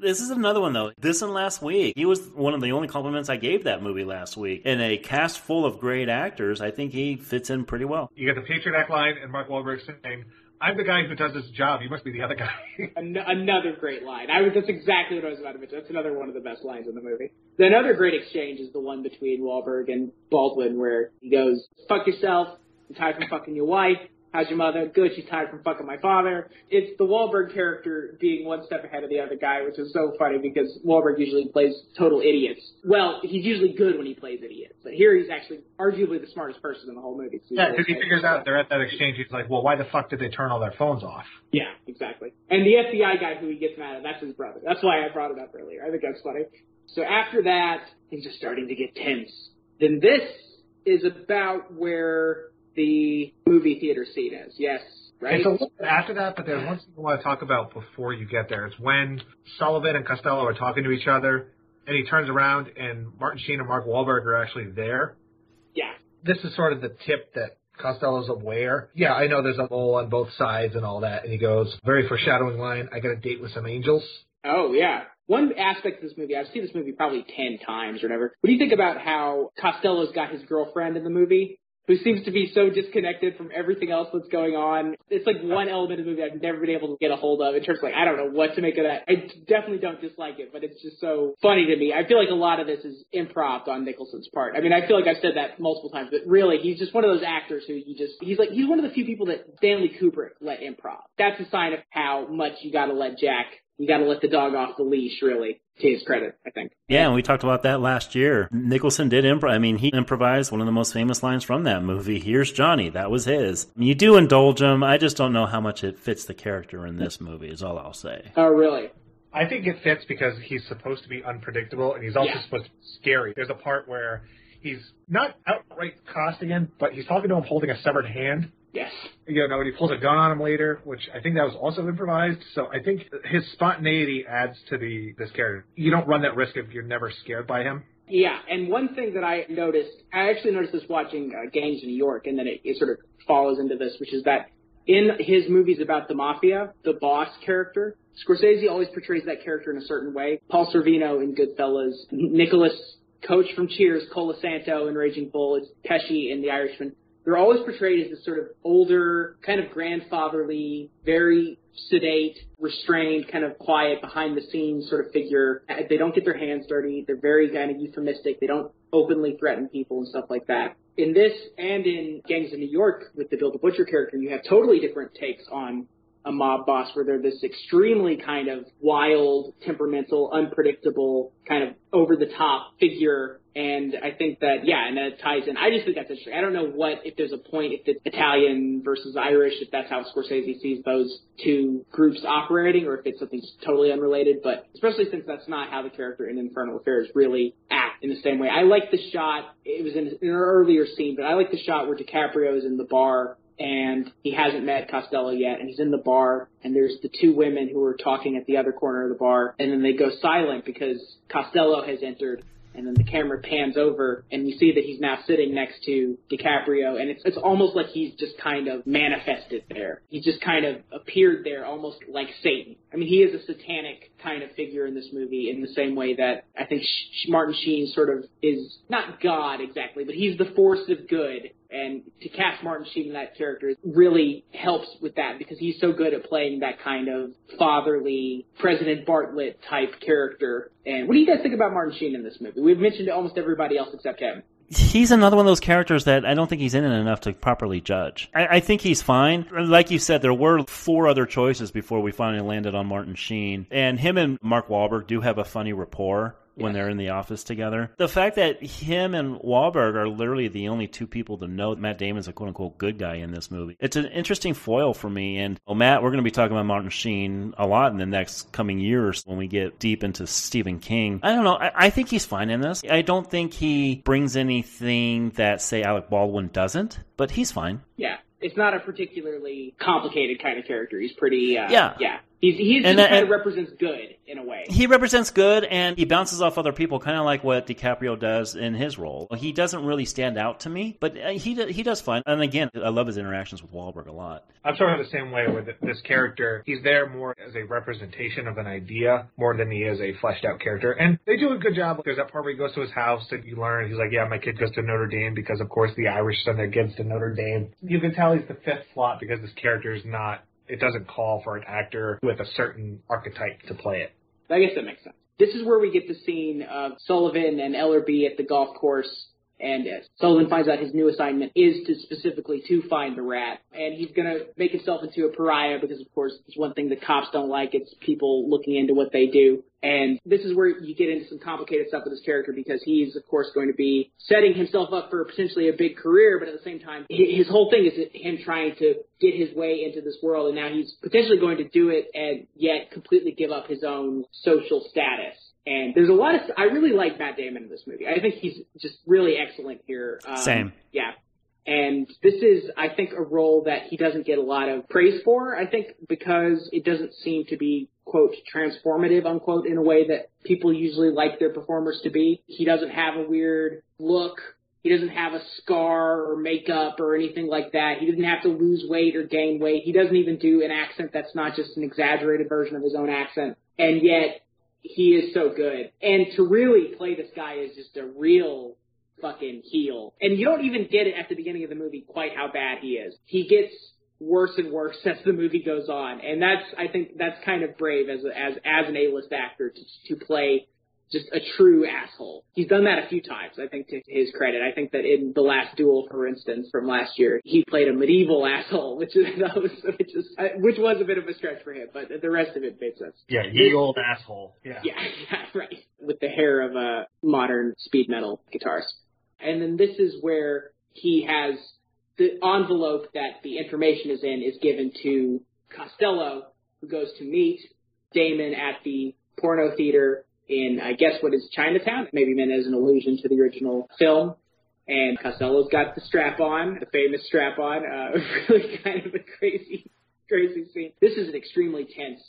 This is another one though. This and last week, he was one of the only compliments I gave that movie last week. In a cast full of great actors, I think he fits in pretty well. You get the Patriot Act line, and Mark Wahlberg saying, "I'm the guy who does this job. You must be the other guy." <laughs> An- another great line. I was that's exactly what I was about to mention. That's another one of the best lines in the movie. Another great exchange is the one between Wahlberg and Baldwin, where he goes, "Fuck yourself. I'm tired from fucking your wife. How's your mother? Good. She's tired from fucking my father." It's the Wahlberg character being one step ahead of the other guy, which is so funny because Wahlberg usually plays total idiots. Well, he's usually good when he plays idiots, but here he's actually arguably the smartest person in the whole movie. Yeah, because he figures out they're at that exchange. He's like, "Well, why the fuck did they turn all their phones off?" Yeah, exactly. And the FBI guy who he gets mad at, that's his brother. That's why I brought it up earlier. I think that's funny. So after that, things are starting to get tense. Then this is about where the movie theater scene is. Yes, right? It's a little bit after that, but there's one thing I want to talk about before you get there. It's when Sullivan and Costello are talking to each other, and he turns around, and Martin Sheen and Mark Wahlberg are actually there. Yeah. This is sort of the tip that Costello's aware. Yeah, I know there's a mole on both sides and all that. And he goes, very foreshadowing line, I got a date with some angels. Oh yeah. One aspect of this movie, I've seen this movie probably ten times or whatever. What do you think about how Costello's got his girlfriend in the movie? Who seems to be so disconnected from everything else that's going on. It's like one element of the movie I've never been able to get a hold of in terms of like, I don't know what to make of that. I definitely don't dislike it, but it's just so funny to me. I feel like a lot of this is improv on Nicholson's part. I mean, I feel like I've said that multiple times, but really, he's just one of those actors who you just, he's like, he's one of the few people that Stanley Kubrick let improv. That's a sign of how much you gotta let Jack, you gotta let the dog off the leash, really, to his credit, I think. Yeah, and we talked about that last year. Nicholson did improv. I mean, he improvised one of the most famous lines from that movie. Here's Johnny. That was his. You do indulge him. I just don't know how much it fits the character in this movie. Is all I'll say. Oh, really? I think it fits because he's supposed to be unpredictable and he's also Yeah. supposed to be scary. There's a part where he's not outright costing him, but he's talking to him holding a severed hand. Yes. You know, and he pulls a gun on him later, which I think that was also improvised. So I think his spontaneity adds to the this character. You don't run that risk if you're never scared by him. Yeah, and one thing that I noticed, I actually noticed this watching uh, Gangs in New York, and then it, it sort of follows into this, which is that in his movies about the mafia, the boss character, Scorsese always portrays that character in a certain way. Paul Sorvino in Goodfellas, Nicholas Coach from Cheers, Colasanto in Raging Bull, it's Pesci in The Irishman. They're always portrayed as this sort of older, kind of grandfatherly, very sedate, restrained, kind of quiet, behind the scenes sort of figure. Uh, they don't get their hands dirty. They're very kind of euphemistic. They don't openly threaten people and stuff like that. In this and in Gangs of New York with the Bill the Butcher character, you have totally different takes on a mob boss where they're this extremely kind of wild, temperamental, unpredictable, kind of over the top figure. And I think that, yeah, and that ties in. I just think that's interesting. I don't know what, if there's a point, if it's Italian versus Irish, if that's how Scorsese sees those two groups operating, or if it's something totally unrelated, but especially since that's not how the character in Infernal Affairs really act in the same way. I like the shot, it was in, an earlier scene, but I like the shot where DiCaprio is in the bar and he hasn't met Costello yet, and he's in the bar, and there's the two women who are talking at the other corner of the bar, and then they go silent because Costello has entered, and then the camera pans over, and you see that he's now sitting next to DiCaprio, and it's it's almost like he's just kind of manifested there. He just kind of appeared there, almost like Satan. I mean, he is a satanic kind of figure in this movie, in the same way that I think Sh- Martin Sheen sort of is not God exactly, but he's the force of good and to cast Martin Sheen in that character really helps with that because he's so good at playing that kind of fatherly President Bartlet type character. And what do you guys think about Martin Sheen in this movie? We've mentioned almost everybody else except him. He's another one of those characters that I don't think he's in it enough to properly judge. I, I think he's fine. Like you said, there were four other choices before we finally landed on Martin Sheen. And him and Mark Wahlberg do have a funny rapport when they're in the office together. The fact that him and Wahlberg are literally the only two people to know Matt Damon's a quote unquote good guy in this movie. It's an interesting foil for me. And oh, Matt, we're going to be talking about Martin Sheen a lot in the next coming years when we get deep into Stephen King. I don't know. I, I think he's fine in this. I don't think he brings anything that, say, Alec Baldwin doesn't, but he's fine. Yeah. It's not a particularly complicated kind of character. He's pretty, uh, Yeah. yeah. He's, he's And just that- kind of represents good in a way. He represents good and he bounces off other people, kind of like what DiCaprio does in his role. He doesn't really stand out to me, but uh, he do- he does fine. And again, I love his interactions with Wahlberg a lot. I'm sort of the same way with this character. He's there more as a representation of an idea more than he is a fleshed out character. And they do a good job. There's that part where he goes to his house and you learn, he's like, yeah, my kid goes to Notre Dame because, of course, the Irish send their kids to Notre Dame. You can tell he's the fifth slot because this character is not, it doesn't call for an actor with a certain archetype to play it. I guess that makes sense. This is where we get the scene of Sullivan and Ellerby at the golf course. And uh, Sullivan finds out his new assignment is to specifically to find the rat, and he's gonna make himself into a pariah because, of course, it's one thing the cops don't like. It's people looking into what they do. And this is where you get into some complicated stuff with this character because he's, of course, going to be setting himself up for potentially a big career, but at the same time, his whole thing is him trying to get his way into this world, and now he's potentially going to do it and yet completely give up his own social status. And there's a lot of, I really like Matt Damon in this movie. I think he's just really excellent here. Um, Same. Yeah. And this is, I think, a role that he doesn't get a lot of praise for. I think because it doesn't seem to be, quote, transformative, unquote, in a way that people usually like their performers to be. He doesn't have a weird look. He doesn't have a scar or makeup or anything like that. He doesn't have to lose weight or gain weight. He doesn't even do an accent that's not just an exaggerated version of his own accent. And yet, he is so good. And to really play this guy is just a real fucking heel. And you don't even get it at the beginning of the movie quite how bad he is. He gets worse and worse <laughs> as the movie goes on. And that's, I think that's kind of brave as a, as, as an A-list actor to, to play just a true asshole. He's done that a few times, I think, to his credit. I think that in The Last Duel, for instance, from last year, he played a medieval asshole, which is, <laughs> that was, which is, uh, which was a bit of a stretch for him, but the rest of it made sense. Yeah, ye old asshole. Yeah. Yeah, <laughs> yeah, right. With the hair of a modern speed metal guitarist. And then this is where he has the envelope that the information is in is given to Costello, who goes to meet Damon at the porno theater in, I guess, what is Chinatown? Maybe meant as an allusion to the original film. and Costello's got the strap on, the famous strap on. Uh, <laughs> really kind of a crazy, crazy scene. This is an extremely tense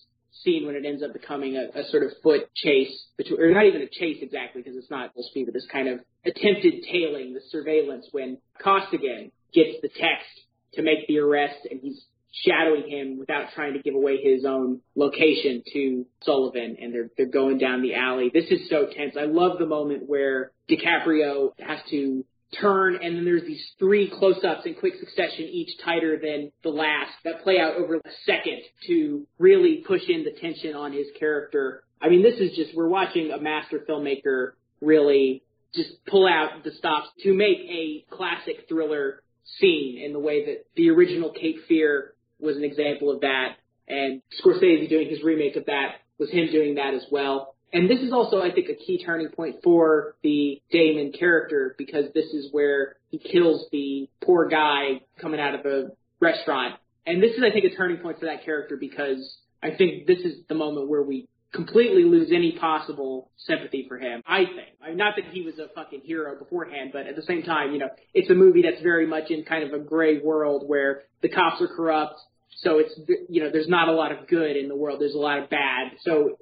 scene when it ends up becoming a, a sort of foot chase, between, or not even a chase exactly because it's not full speed, but this kind of attempted tailing, the surveillance when Costigan gets the text to make the arrest and he's shadowing him without trying to give away his own location to Sullivan and they're they're going down the alley. This is so tense. I love the moment where DiCaprio has to turn and then there's these three close-ups in quick succession each tighter than the last that play out over a second to really push in the tension on his character. I mean this is just we're watching a master filmmaker really just pull out the stops to make a classic thriller scene in the way that the original Cape Fear was an example of that, and Scorsese doing his remake of that was him doing that as well. And this is also, I think, a key turning point for the Damon character because this is where he kills the poor guy coming out of a restaurant. And this is, I think, a turning point for that character because I think this is the moment where we completely lose any possible sympathy for him. I think. I mean, not that he was a fucking hero beforehand, but at the same time, you know, it's a movie that's very much in kind of a gray world where the cops are corrupt, so it's you know there's not a lot of good in the world. There's a lot of bad. So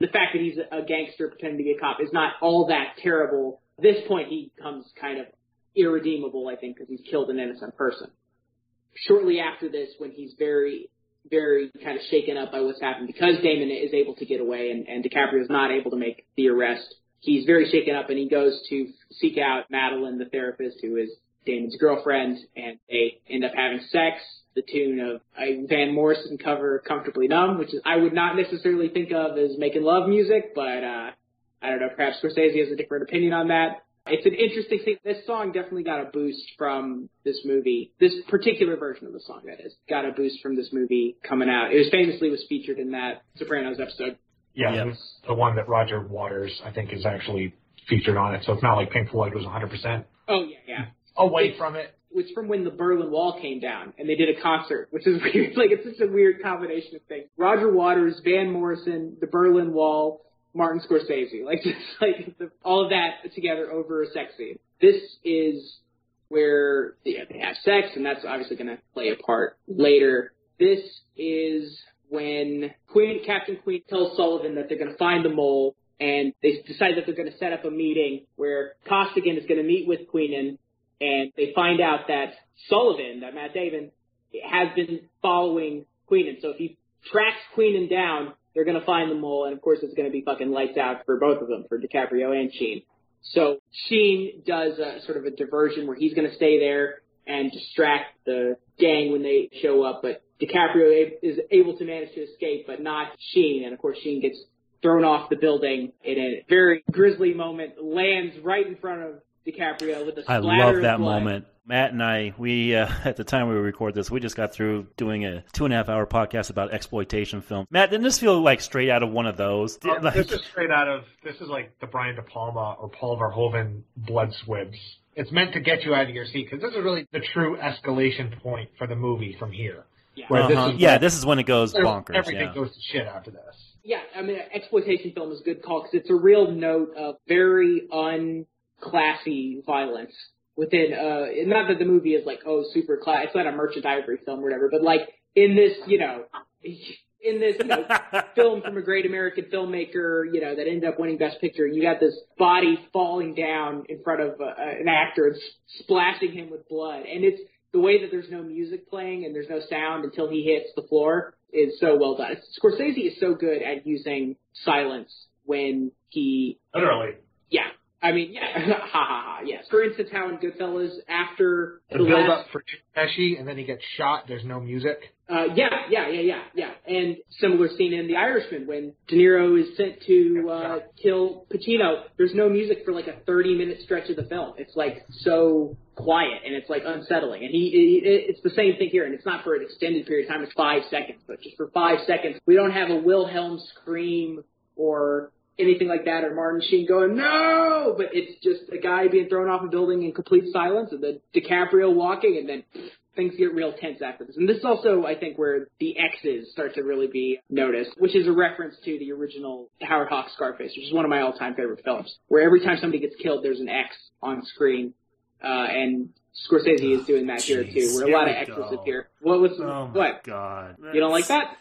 the fact that he's a gangster pretending to be a cop is not all that terrible. At this point, he becomes kind of irredeemable, I think, because he's killed an innocent person. Shortly after this, when he's very, very kind of shaken up by what's happened, because Damon is able to get away and, and DiCaprio is not able to make the arrest, he's very shaken up and he goes to seek out Madeline, the therapist, who is Damon's girlfriend, and they end up having sex the tune of a Van Morrison cover, "Comfortably Numb," which is I would not necessarily think of as making love music, but uh, I don't know. Perhaps Scorsese has a different opinion on that. It's an interesting thing. This song definitely got a boost from this movie. This particular version of the song, that is, got a boost from this movie coming out. It was famously was featured in that Sopranos episode. Yeah, yep. the one that Roger Waters, I think, is actually featured on it. So it's not like Pink Floyd was 100%. Oh yeah, yeah. Away it's, from it was from when the Berlin Wall came down and they did a concert, which is <laughs> weird. Like it's just a weird combination of things. Roger Waters, Van Morrison, the Berlin Wall, Martin Scorsese, like <laughs> just like the, all of that together over a sex scene. This is where yeah, they have sex, and that's obviously going to play a part later. This is when Queen, Captain Queen tells Sullivan that they're going to find the mole, and they decide that they're going to set up a meeting where Costigan is going to meet with Queenan and they find out that Sullivan, that Matt Damon, has been following Queenan. So if he tracks Queenan down, they're going to find the mole, and of course it's going to be fucking lights out for both of them, for DiCaprio and Sheen. So Sheen does a sort of a diversion where he's going to stay there and distract the gang when they show up, but DiCaprio is able to manage to escape, but not Sheen, and of course Sheen gets thrown off the building in a very grisly moment, lands right in front of DiCaprio with a I love that moment. Matt and I, we uh, <laughs> at the time we record this, we just got through doing a two and a half hour podcast about exploitation film. Matt, didn't this feel like straight out of one of those? Uh, <laughs> like, this is straight out of this is like the Brian De Palma or Paul Verhoeven blood squibs. It's meant to get you out of your seat because this is really the true escalation point for the movie from here. Yeah, uh-huh. this, is yeah, this is when it goes bonkers. Everything yeah. goes to shit after this. Yeah, I mean, exploitation film is a good call because it's a real note of very un classy violence within uh not that the movie is like oh super class it's not a merchant ivory film or whatever but like in this you know in this you know, <laughs> film from a great American filmmaker you know that ended up winning best picture you got this body falling down in front of uh, an actor and splashing him with blood and it's the way that there's no music playing and there's no sound until he hits the floor is so well done. Scorsese is so good at using silence when he literally yeah I mean, yeah, <laughs> ha ha ha, yes. For instance, how in Goodfellas, after the, the build last, up for Pesci, and then he gets shot. There's no music. Uh, yeah, yeah, yeah, yeah, yeah. And similar scene in The Irishman when De Niro is sent to uh, kill Pacino. There's no music for like a 30 minute stretch of the film. It's like so quiet and it's like unsettling. And he, he it's the same thing here, and it's not for an extended period of time. It's five seconds, but just for five seconds, we don't have a Wilhelm scream or anything like that or Martin Sheen going, no! But it's just a guy being thrown off a building in complete silence and then DiCaprio walking and then things get real tense after this. And this is also, I think, where the X's start to really be noticed, which is a reference to the original Howard Hawks Scarface, which is one of my all-time favorite films, where every time somebody gets killed, there's an X on screen. uh, and Scorsese is doing that here too, where a lot of X's go. appear. What was Oh what? god. You don't like that?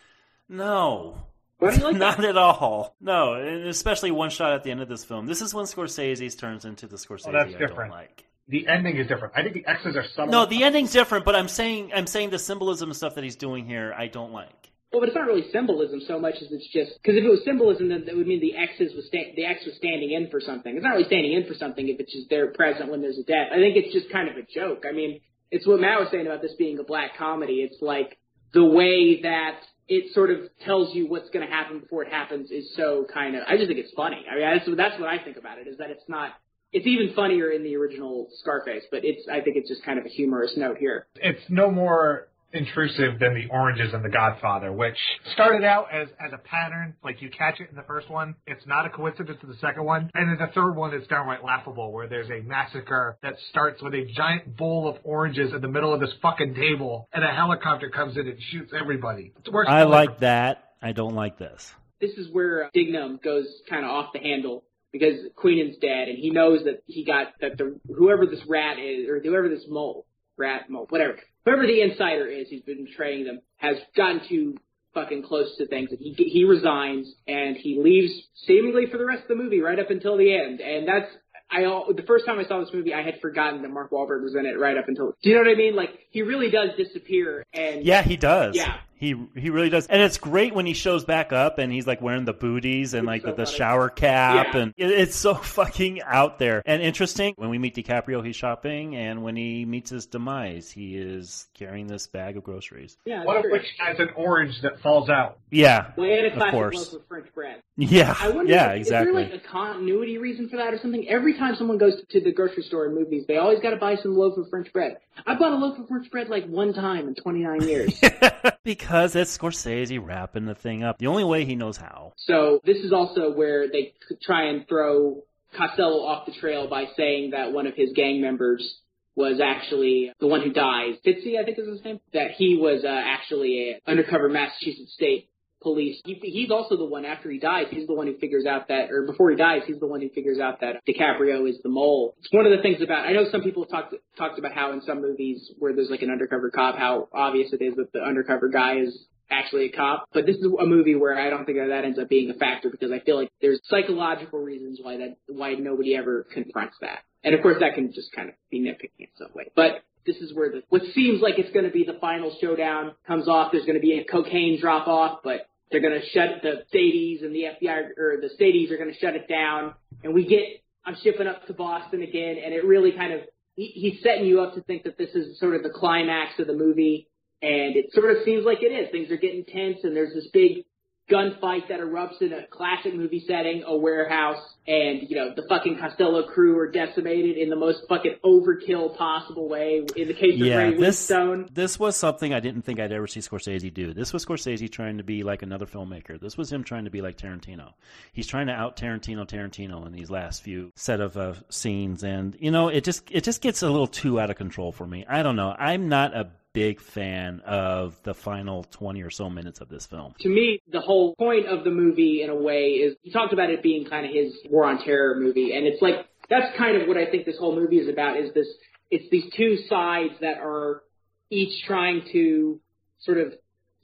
No. Why don't <laughs> like Not that? at all. No, and especially one shot at the end of this film. This is when Scorsese's turns into the oh, Scorsese Oh, that's I different. don't like. The ending is different. I think the X's are subtle. No, the ending's different, but I'm saying I'm saying the symbolism and stuff that he's doing here I don't like. Well, but it's not really symbolism so much as it's just because if it was symbolism, then that would mean the X's was sta- the X was standing in for something. It's not really standing in for something if it's just there present when there's a death. I think it's just kind of a joke. I mean, it's what Matt was saying about this being a black comedy. It's like the way that it sort of tells you what's going to happen before it happens is so kind of. I just think it's funny. I mean, that's that's what I think about it. Is that it's not. It's even funnier in the original Scarface, but it's. I think it's just kind of a humorous note here. it's no more intrusive than the oranges in The Godfather, which started out as, as a pattern. Like you catch it in the first one, it's not a coincidence to the second one. And then the third one is downright laughable, where there's a massacre that starts with a giant bowl of oranges in the middle of this fucking table, and a helicopter comes in and shoots everybody. It works I for like that. I don't like this. this is where uh, Dignam goes kind of off the handle because Queenan's dead, and he knows that he got that the whoever this rat is or whoever this mole, rat mole, whatever, whoever the insider is, he's been betraying them, has gotten too fucking close to things, and he he resigns and he leaves seemingly for the rest of the movie, right up until the end, and that's. I the first time I saw this movie, I had forgotten that Mark Wahlberg was in it right up until. Do you know what I mean? Like he really does disappear, and Yeah, he does. Yeah. He he really does. And it's great when he shows back up and he's like wearing the booties and like so with the shower cap Yeah. and it, it's so <laughs> fucking out there. And interesting, when we meet DiCaprio, he's shopping and when he meets his demise, he is carrying this bag of groceries. yeah, One of which has an orange that falls out. Yeah. Well, and a of course. loaf of French bread. Yeah. I wonder, yeah, if, exactly. is there like a continuity reason for that or something? Every time someone goes to the grocery store in movies, they always got to buy some loaf of French bread. I bought a loaf of French bread like one time in 29 years. <laughs> <laughs> because it's Scorsese wrapping the thing up. The only way he knows how. so this is also where they try and throw Costello off the trail by saying that one of his gang members was actually the one who dies. Fitzy, I think is his name. That he was uh, actually a undercover Massachusetts State police. He, he's also the one after he dies. He's the one who figures out that, or before he dies, he's the one who figures out that DiCaprio is the mole. It's one of the things about. I know some people talked talked about how in some movies where there's like an undercover cop, how obvious it is that the undercover guy is actually a cop. But this is a movie where I don't think that, that ends up being a factor because I feel like there's psychological reasons why that why nobody ever confronts that. And of course that can just kind of be nitpicking in some way. But this is where the what seems like it's going to be the final showdown comes off. There's going to be a cocaine drop off, but they're going to shut the Staties and the FBI or the Staties are going to shut it down, and we get I'm shipping up to Boston again, and it really kind of he, he's setting you up to think that this is sort of the climax of the movie, and it sort of seems like it is. Things are getting tense, and there's this big gunfight that erupts in a classic movie setting, a warehouse, and you know the fucking Costello crew are decimated in the most fucking overkill possible way. In the case of Yeah, Ray this Winstone, this was something I didn't think I'd ever see Scorsese do. This was Scorsese trying to be like another filmmaker. This was him trying to be like Tarantino. He's trying to out Tarantino Tarantino in these last few set of uh, scenes, and you know it just it just gets a little too out of control for me. I don't know. I'm not a big fan of the final 20 or so minutes of this film. to me, the whole point of the movie, in a way, is he talked about it being kind of his war on terror movie, and it's like that's kind of what I think this whole movie is about. Is this? It's these two sides that are each trying to sort of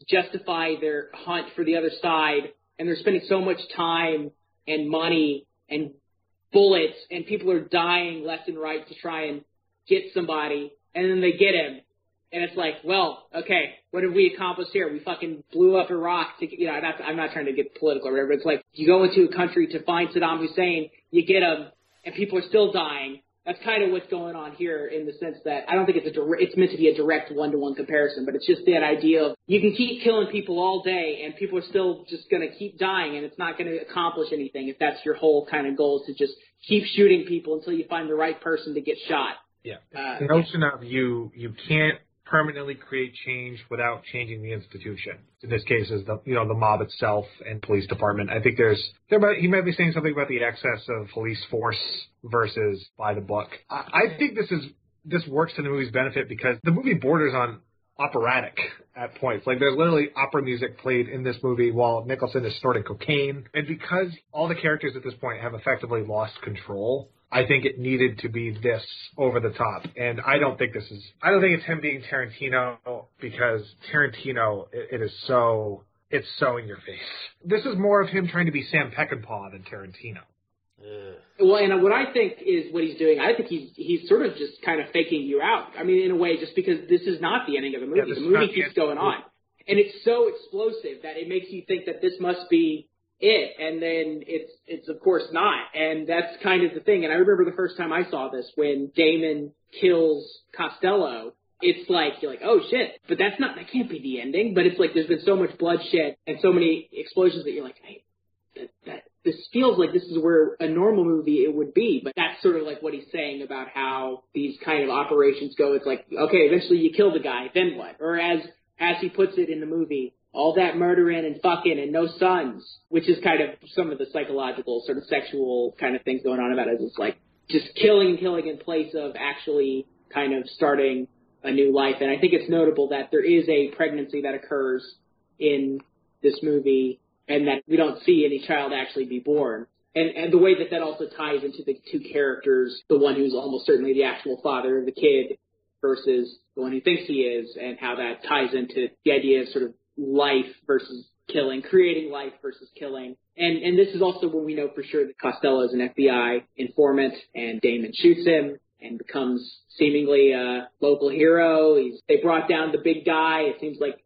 justify their hunt for the other side, and they're spending so much time and money and bullets, and people are dying left and right to try and get somebody, and then they get him, and it's like, well, okay, what have we accomplished here? We fucking blew up Iraq to, you know, not, I'm not trying to get political or whatever. It's like you go into a country to find Saddam Hussein, you get him, and people are still dying. That's kind of what's going on here in the sense that I don't think it's a direct, it's meant to be a direct one-to-one comparison, but it's just that idea of you can keep killing people all day and people are still just going to keep dying and it's not going to accomplish anything if that's your whole kind of goal is to just keep shooting people until you find the right person to get shot. Yeah. Uh, the notion of you you can't permanently create change without changing the institution. In this case, is the you know the mob itself and police department. I think there's there might he might be saying something about the excess of police force versus by the book. I, I think this is this works to the movie's benefit because the movie borders on operatic at points. Like there's literally opera music played in this movie while Nicholson is snorting cocaine. And because all the characters at this point have effectively lost control, I think it needed to be this over the top. And I don't think this is, I don't think it's him being Tarantino because Tarantino, it, it is so, it's so in your face. This is more of him trying to be Sam Peckinpah than Tarantino. Well, and what I think is what he's doing. I think he's he's sort of just kind of faking you out. I mean, in a way, just because this is not the ending of the movie. Yeah, the movie keeps going on, and it's so explosive that it makes you think that this must be it, and then it's it's of course not, and that's kind of the thing. And I remember the first time I saw this when Damon kills Costello. It's like you're like, oh shit, but that's not that can't be the ending. But it's like there's been so much bloodshed and so many explosions that you're like, hey, that, that this feels like this is where a normal movie it would be, but that's sort of like what he's saying about how these kind of operations go. It's like, okay, eventually you kill the guy, then what? Or as as he puts it in the movie, all that murdering and fucking and no sons, which is kind of some of the psychological sort of sexual kind of things going on about it. It's like just killing and killing in place of actually kind of starting a new life. And I think it's notable that there is a pregnancy that occurs in this movie and that we don't see any child actually be born. And, and the way that that also ties into the two characters, the one who's almost certainly the actual father of the kid versus the one who thinks he is, and how that ties into the idea of sort of life versus killing, creating life versus killing. And, and this is also when we know for sure that Costello is an FBI informant and Damon shoots him and becomes seemingly a local hero. He's, they brought down the big guy. It seems like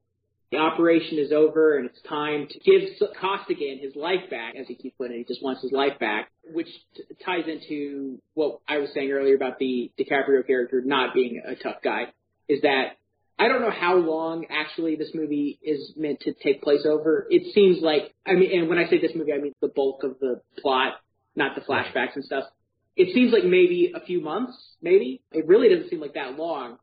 the operation is over and it's time to give Costigan his life back, as he keeps putting it. He just wants his life back, which t- ties into what I was saying earlier about the DiCaprio character not being a tough guy. Is that I don't know how long actually this movie is meant to take place over. It seems like I mean, and when I say this movie, I mean the bulk of the plot, not the flashbacks and stuff. It seems like maybe a few months, maybe. It really doesn't seem like that long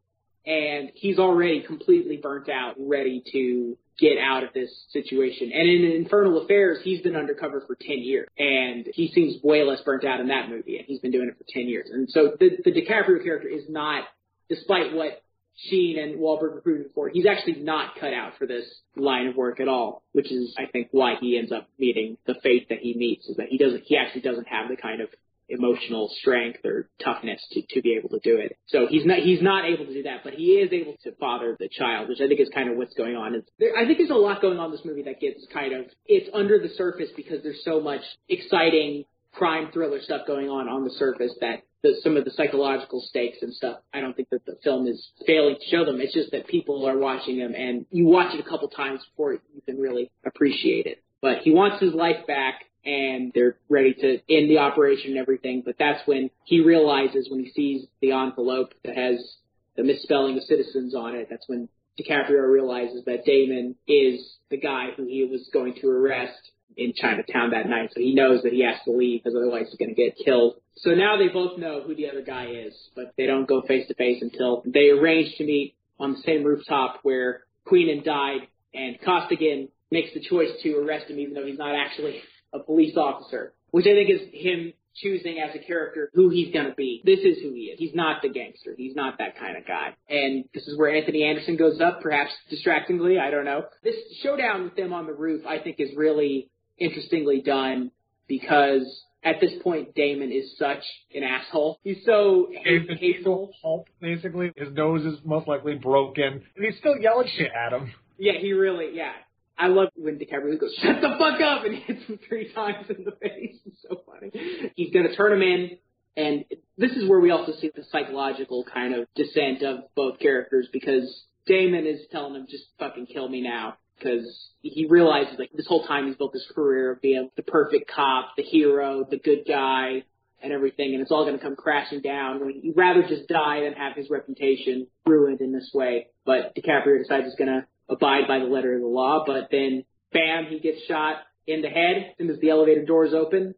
and he's already completely burnt out, ready to get out of this situation. And in Infernal Affairs, he's been undercover for 10 years, and he seems way less burnt out in that movie, and he's been doing it for 10 years. And so the, the DiCaprio character is not, despite what Sheen and Wahlberg recruited for, he's actually not cut out for this line of work at all, which is, I think, why he ends up meeting the fate that he meets, is that he doesn't, he actually doesn't have the kind of emotional strength or toughness to, to be able to do it. So he's not he's not able to do that, but he is able to father the child, which I think is kind of what's going on. There, I think there's a lot going on in this movie that gets kind of it's under the surface because there's so much exciting crime thriller stuff going on on the surface that the, some of the psychological stakes and stuff. I don't think that the film is failing to show them. It's just that people are watching them, and you watch it a couple times before you can really appreciate it. But he wants his life back and they're ready to end the operation and everything. But that's when he realizes when he sees the envelope that has the misspelling of citizens on it. That's when DiCaprio realizes that Damon is the guy who he was going to arrest in Chinatown that night. So he knows that he has to leave because otherwise he's going to get killed. So now they both know who the other guy is, but they don't go face to face until they arrange to meet on the same rooftop where Queenan died and Costigan makes the choice to arrest him even though he's not actually a police officer, which I think is him choosing as a character who he's going to be. This is who he is. He's not the gangster. He's not that kind of guy. And this is where Anthony Anderson goes up, perhaps distractingly. I don't know. This showdown with them on the roof, I think, is really interestingly done because at this point, Damon is such an asshole. He's so hateful. pulp, basically. His nose is most likely broken, and he's still yelling shit at him. Yeah, he really, yeah. I love when DiCaprio goes, shut the fuck up, and <laughs> hits him three times in the face. It's so funny. He's gonna turn him in, and this is where we also see the psychological kind of descent of both characters because Damon is telling him, just fucking kill me now. Because he realizes, like, this whole time he's built this career of being the perfect cop, the hero, the good guy, and everything, and it's all going to come crashing down. When he'd rather just die than have his reputation ruined in this way. But DiCaprio decides he's going to abide by the letter of the law, but then bam, he gets shot in the head soon as the elevator doors open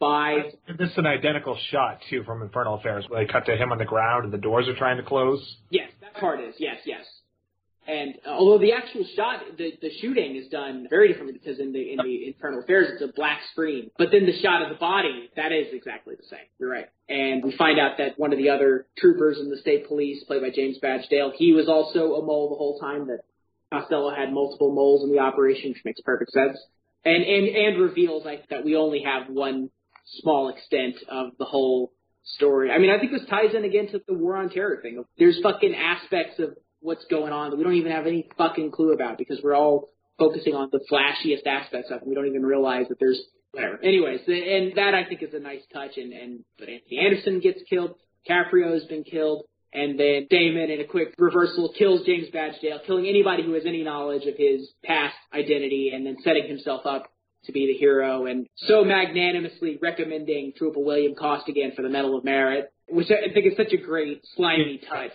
by This is an identical shot too from Infernal Affairs, where they cut to him on the ground and the doors are trying to close. yes, that part is yes, yes. And uh, although the actual shot, the, the shooting is done very differently because in the in the Infernal Affairs it's a black screen, but then the shot of the body that is exactly the same. You're right. And we find out that one of the other troopers in the state police, played by James Badge Dale, he was also a mole the whole time. That Costello had multiple moles in the operation, which makes perfect sense. And and and reveals like that we only have one small extent of the whole story. I mean, I think this ties in again to the war on terror thing. There's fucking aspects of what's going on that we don't even have any fucking clue about because we're all focusing on the flashiest aspects of it. We don't even realize that there's whatever. Anyways, and that I think is a nice touch. And and but Anthony Anderson gets killed. Caprio has been killed. And then Damon, in a quick reversal, kills James Badge Dale, killing anybody who has any knowledge of his past identity, and then setting himself up to be the hero, and so magnanimously recommending Trooper William Costigan for the Medal of Merit, which I think is such a great slimy touch.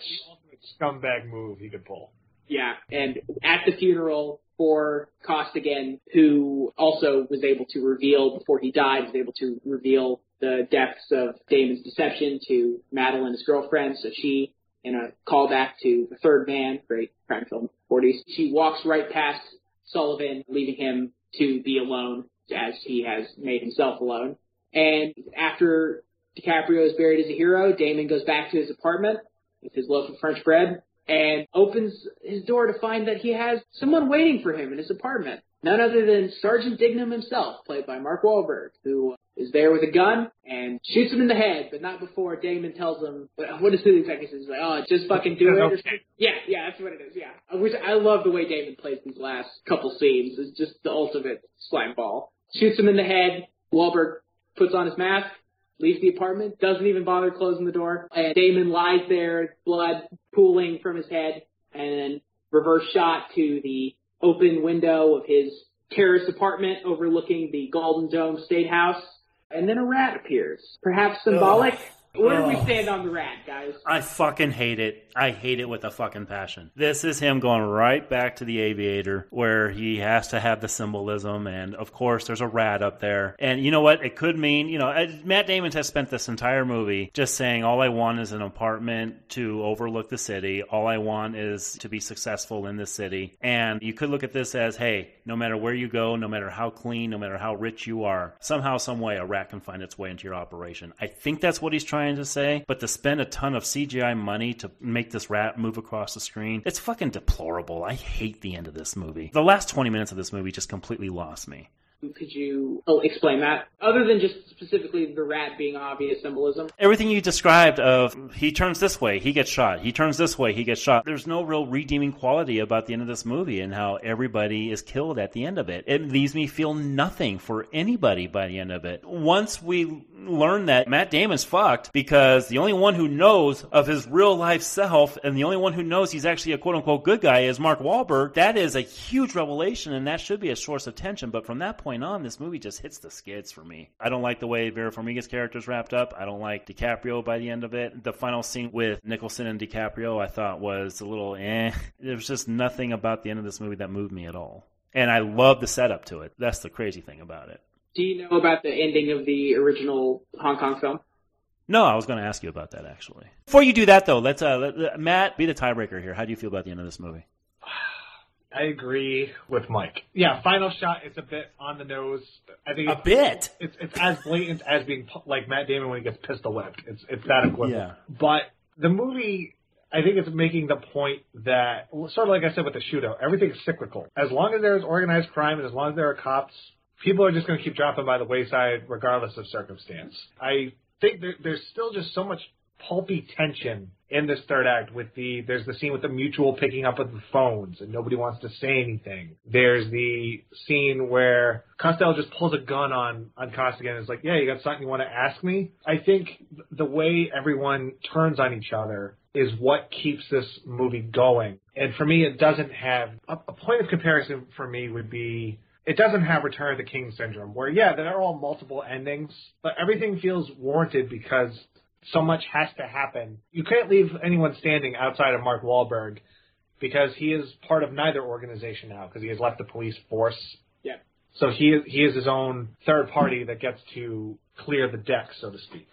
Scumbag move he could pull. Yeah, and at the funeral for Costigan, who also was able to reveal before he died, was able to reveal the depths of Damon's deception to Madeline, his girlfriend. So she, in a callback to The Third Man, great crime film, 40s, she walks right past Sullivan, leaving him to be alone as he has made himself alone. And after DiCaprio is buried as a hero, Damon goes back to his apartment with his loaf of French bread and opens his door to find that he has someone waiting for him in his apartment. None other than Sergeant Dignam himself, played by Mark Wahlberg, who is there with a gun and shoots him in the head, but not before Damon tells him, what does he exactly? He's like, oh, just fucking do it. Something. Yeah, yeah, that's what it is, yeah. Which I love the way Damon plays these last couple scenes. It's just the ultimate slime ball. Shoots him in the head. Wahlberg puts on his mask, leaves the apartment, doesn't even bother closing the door, and Damon lies there, blood pooling from his head, and then reverse shot to the open window of his terrace apartment overlooking the Golden Dome State House, and then a rat appears. Perhaps symbolic? Where do we stand on the rat, guys? I fucking hate it. I hate it with a fucking passion. This is him going right back to the aviator where he has to have the symbolism. And of course, there's a rat up there. And you know what? It could mean, you know, Matt Damon has spent this entire movie just saying, all I want is an apartment to overlook the city. All I want is to be successful in the city. And you could look at this as, hey, no matter where you go, no matter how clean, no matter how rich you are, somehow, some way, a rat can find its way into your operation. I think that's what he's trying to say, but to spend a ton of CGI money to make this rat move across the screen, it's fucking deplorable. I hate the end of this movie. The last 20 minutes of this movie just completely lost me. Could you oh, explain that? Other than just specifically the rat being obvious symbolism? Everything you described of he turns this way, he gets shot. He turns this way, he gets shot. There's no real redeeming quality about the end of this movie and how everybody is killed at the end of it. It leaves me feel nothing for anybody by the end of it. Once we learn that Matt Damon's fucked because the only one who knows of his real life self and the only one who knows he's actually a quote unquote good guy is Mark Wahlberg. That is a huge revelation and that should be a source of tension. But from that point on, this movie just hits the skids for me. I don't like the way Vera Farmiga's character is wrapped up. I don't like DiCaprio by the end of it. The final scene with Nicholson and DiCaprio I thought was a little eh. <laughs> There was just nothing about the end of this movie that moved me at all. And I love the setup to it. That's the crazy thing about it. Do you know about the ending of the original Hong Kong film? No, I was going to ask you about that actually. Before you do that, though, let's uh, let, Matt be the tiebreaker here. How do you feel about the end of this movie? I agree with Mike. Yeah, final shot. It's a bit on the nose. I think a bit. It's it's as blatant as being like Matt Damon when he gets pistol whipped. It's it's that equivalent. Yeah. But the movie, I think it's making the point that sort of like I said with the shootout, everything's cyclical. As long as there's organized crime and as long as there are cops, people are just going to keep dropping by the wayside regardless of circumstance. I think there, there's still just so much pulpy tension in this third act with the there's the scene with the mutual picking up of the phones and nobody wants to say anything. There's the scene where Costello just pulls a gun on on Costigan and is like, "Yeah, you got something you want to ask me?" I think the way everyone turns on each other is what keeps this movie going. And for me, it doesn't have a, a point of comparison for me would be it doesn't have Return of the King syndrome, where yeah, there are all multiple endings, but everything feels warranted because so much has to happen. You can't leave anyone standing outside of Mark Wahlberg because he is part of neither organization now because he has left the police force. Yeah. So he he is his own third party that gets to clear the deck, so to speak.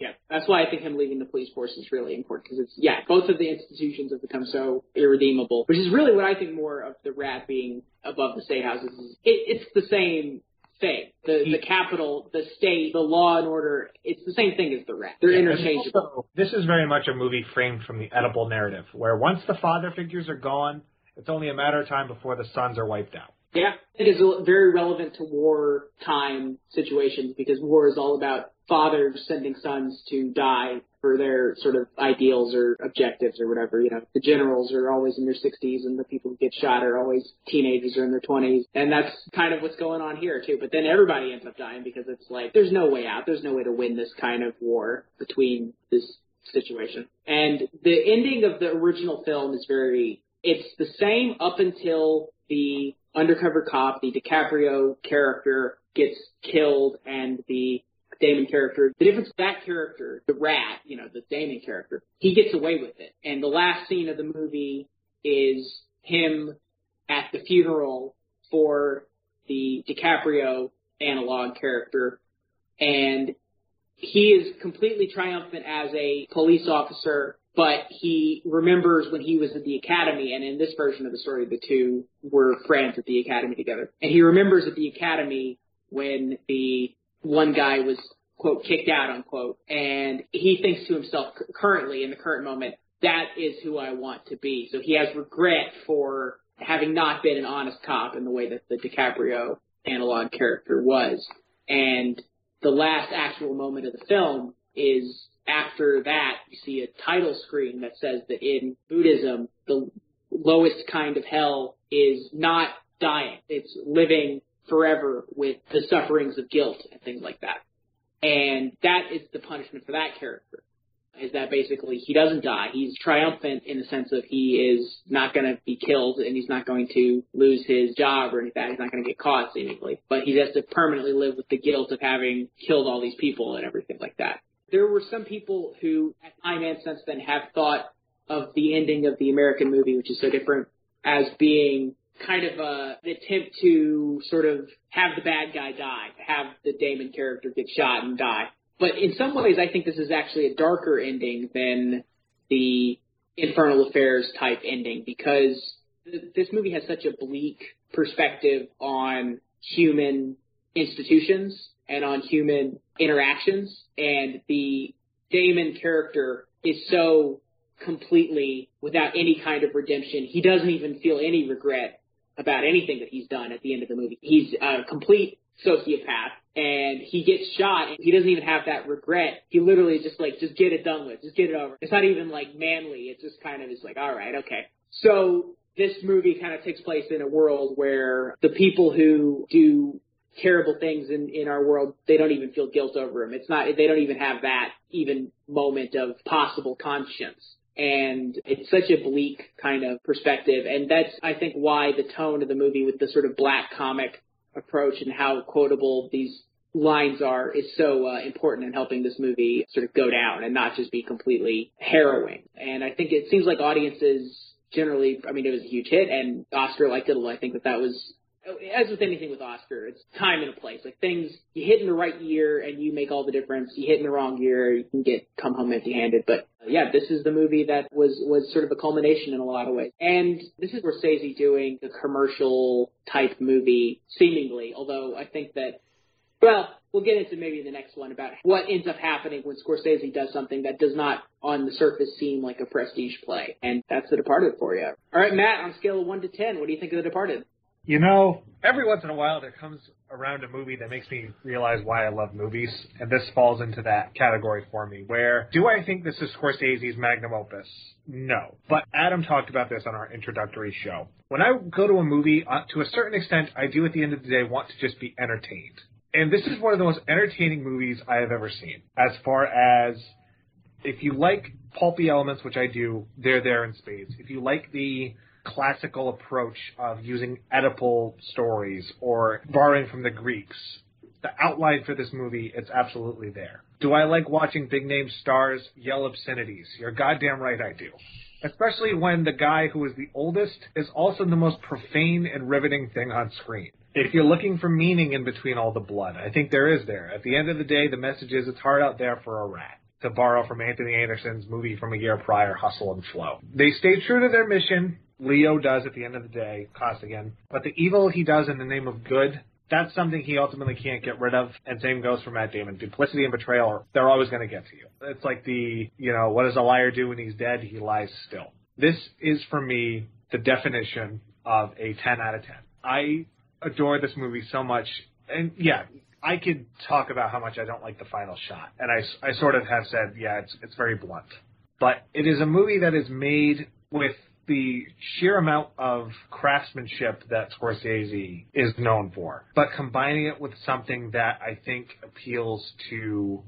Yeah, That's why I think him leaving the police force is really important because it's yeah, both of the institutions have become so irredeemable, which is really what I think more of the rat being above the state houses. Is it, it's the same thing. The the capital, the state, the law and order. It's the same thing as the rat. They're Yeah, interchangeable. also, this is very much a movie framed from the Oedipal narrative, where once the father figures are gone, it's only a matter of time before the sons are wiped out. Yeah, it is very relevant to wartime situations because war is all about fathers sending sons to die for their sort of ideals or objectives or whatever. You know, the generals are always in their 60s and the people who get shot are always teenagers or in their 20s. And that's kind of what's going on here too. But then everybody ends up dying because it's like, there's no way out. There's no way to win this kind of war between this situation. And the ending of the original film is very, it's the same up until the undercover cop, the DiCaprio character gets killed and the Damon character, the difference with that character, the rat, you know, the Damon character, he gets away with it. And the last scene of the movie is him at the funeral for the DiCaprio analog character and he is completely triumphant as a police officer, but he remembers when he was at the academy, and in this version of the story, the two were friends at the academy together. And he remembers at the academy when the one guy was, quote, kicked out, unquote, and he thinks to himself currently, in the current moment, that is who I want to be. So he has regret for having not been an honest cop in the way that the DiCaprio analog character was. And the last actual moment of the film is after that you see a title screen that says that in Buddhism the lowest kind of hell is not dying. It's living forever with the sufferings of guilt and things like that. And that is the punishment for that character. Is that basically he doesn't die. He's triumphant in the sense of he is not going to be killed and he's not going to lose his job or anything. He's not going to get caught seemingly. But he has to permanently live with the guilt of having killed all these people and everything like that. There were some people who, at time and since then, have thought of the ending of the American movie, which is so different, as being kind of a, an attempt to sort of have the bad guy die, have the Damon character get shot and die. But in some ways, I think this is actually a darker ending than the Infernal Affairs type ending because th- this movie has such a bleak perspective on human institutions and on human interactions, and the Damon character is so completely without any kind of redemption. He doesn't even feel any regret about anything that he's done at the end of the movie. He's a complete sociopath and he gets shot and he doesn't even have that regret. He literally just like, just get it done with, just get it over. It's not even like manly. It's just kind of is like, all right, okay. So this movie kind of takes place in a world where the people who do terrible things in, in our world, they don't even feel guilt over them. It's not, they don't even have that even moment of possible conscience. And it's such a bleak kind of perspective. And that's, I think, why the tone of the movie with the sort of black comic approach and how quotable these lines are is so uh, important in helping this movie sort of go down and not just be completely harrowing. And I think it seems like audiences generally, I mean, it was a huge hit and Oscar liked it. a lot. I think that that was, as with anything with Oscar, it's time and a place. Like things, you hit in the right year and you make all the difference. You hit in the wrong year, you can get come home empty-handed. But yeah, this is the movie that was was sort of a culmination in a lot of ways. And this is Scorsese doing a commercial type movie, seemingly. Although I think that, well, we'll get into maybe the next one about what ends up happening when Scorsese does something that does not, on the surface, seem like a prestige play. And that's The Departed for you. All right, Matt, on a scale of one to ten, what do you think of The Departed? You know, every once in a while there comes around a movie that makes me realize why I love movies, and this falls into that category for me. Where do I think this is Scorsese's magnum opus? No. But Adam talked about this on our introductory show. When I go to a movie, uh, to a certain extent, I do at the end of the day want to just be entertained. And this is one of the most entertaining movies I have ever seen. As far as if you like pulpy elements, which I do, they're there in spades. If you like the classical approach of using Oedipal stories or borrowing from the Greeks. The outline for this movie, it's absolutely there. Do I like watching big name stars yell obscenities? You're goddamn right I do. Especially when the guy who is the oldest is also the most profane and riveting thing on screen. If you're looking for meaning in between all the blood, I think there is there. At the end of the day, the message is it's hard out there for a rat. to borrow from Anthony Anderson's movie from a year prior, Hustle and Flow. They stay true to their mission. Leo does at the end of the day, Costigan. But the evil he does in the name of good, that's something he ultimately can't get rid of. And same goes for Matt Damon. Duplicity and betrayal, they're always going to get to you. It's like the, you know, what does a liar do when he's dead? He lies still. This is for me the definition of a 10 out of 10. I adore this movie so much. And yeah, I could talk about how much I don't like the final shot. And I, I sort of have said, yeah, it's, it's very blunt. But it is a movie that is made with the sheer amount of craftsmanship that Scorsese is known for, but combining it with something that I think appeals to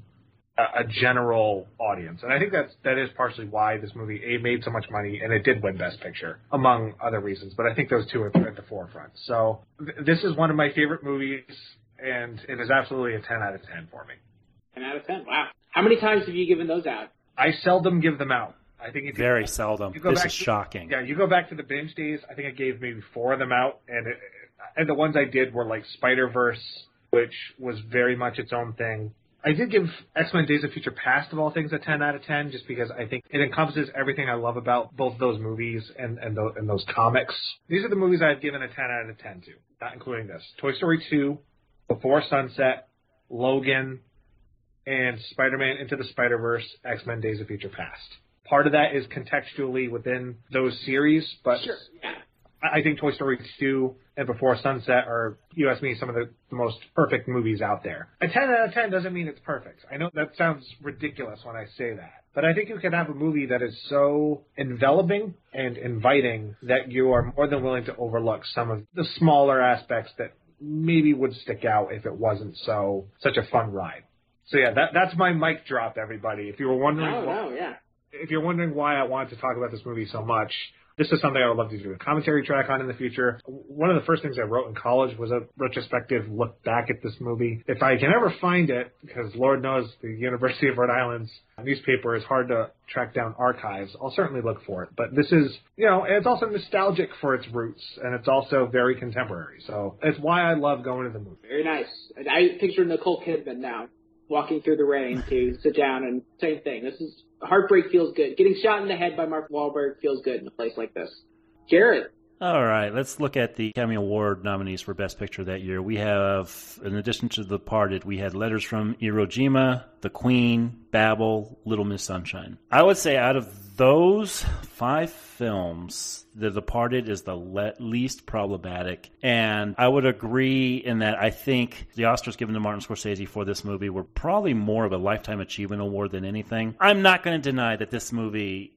a, a general audience. And I think that's, that is partially why this movie A made so much money and it did win Best Picture, among other reasons. But I think those two are at the forefront. So th- this is one of my favorite movies and it is absolutely a 10 out of 10 for me. 10 out of 10. Wow. How many times have you given those out? I seldom give them out. I think you, Very seldom. you go This back is to- shocking. Yeah, you go back to the binge days. I think I gave maybe four of them out, and it, and the ones I did were like Spider Verse, which was very much its own thing. I did give X Men Days of Future Past of all things a 10 out of 10, just because I think it encompasses everything I love about both those movies and and, those, and those comics. These are the movies I've given a 10 out of 10 to, not including this. Toy Story 2, Before Sunset, Logan, and Spider-Man Into the Spider-Verse, X-Men Days of Future Past. Part of that is contextually within those series, but Sure. I think Toy Story 2 and Before Sunset are, you ask me, some of the, the most perfect movies out there. A 10 out of 10 doesn't mean it's perfect. I know that sounds ridiculous when I say that. But I think you can have a movie that is so enveloping and inviting that you are more than willing to overlook some of the smaller aspects that maybe would stick out if it wasn't so such a fun ride. So yeah, that that's my mic drop, everybody. If you were wondering, No, why- no, yeah. If you're wondering why I wanted to talk about this movie so much, this is something I would love to do a commentary track on in the future. One of the first things I wrote in college was a retrospective look back at this movie. If I can ever find it, because Lord knows the University of Rhode Island's newspaper is hard to track down archives, I'll certainly look for it. But this is, you know, it's also nostalgic for its roots, and it's also very contemporary. So it's why I love going to the movie. Very nice. I picture Nicole Kidman now walking through the rain to sit down and same thing. This is heartbreak feels good. Getting shot in the head by Mark Wahlberg feels good in a place like this. Garrett, All right, let's look at the Academy Award nominees for Best Picture that year. We have, in addition to The Departed, we had Letters from Iwo Jima, The Queen, Babel, Little Miss Sunshine. I would say out of those five films, The Departed is the le- least problematic. And I would agree in that I think the Oscars given to Martin Scorsese for this movie were probably more of a Lifetime Achievement Award than anything. I'm not going to deny that this movie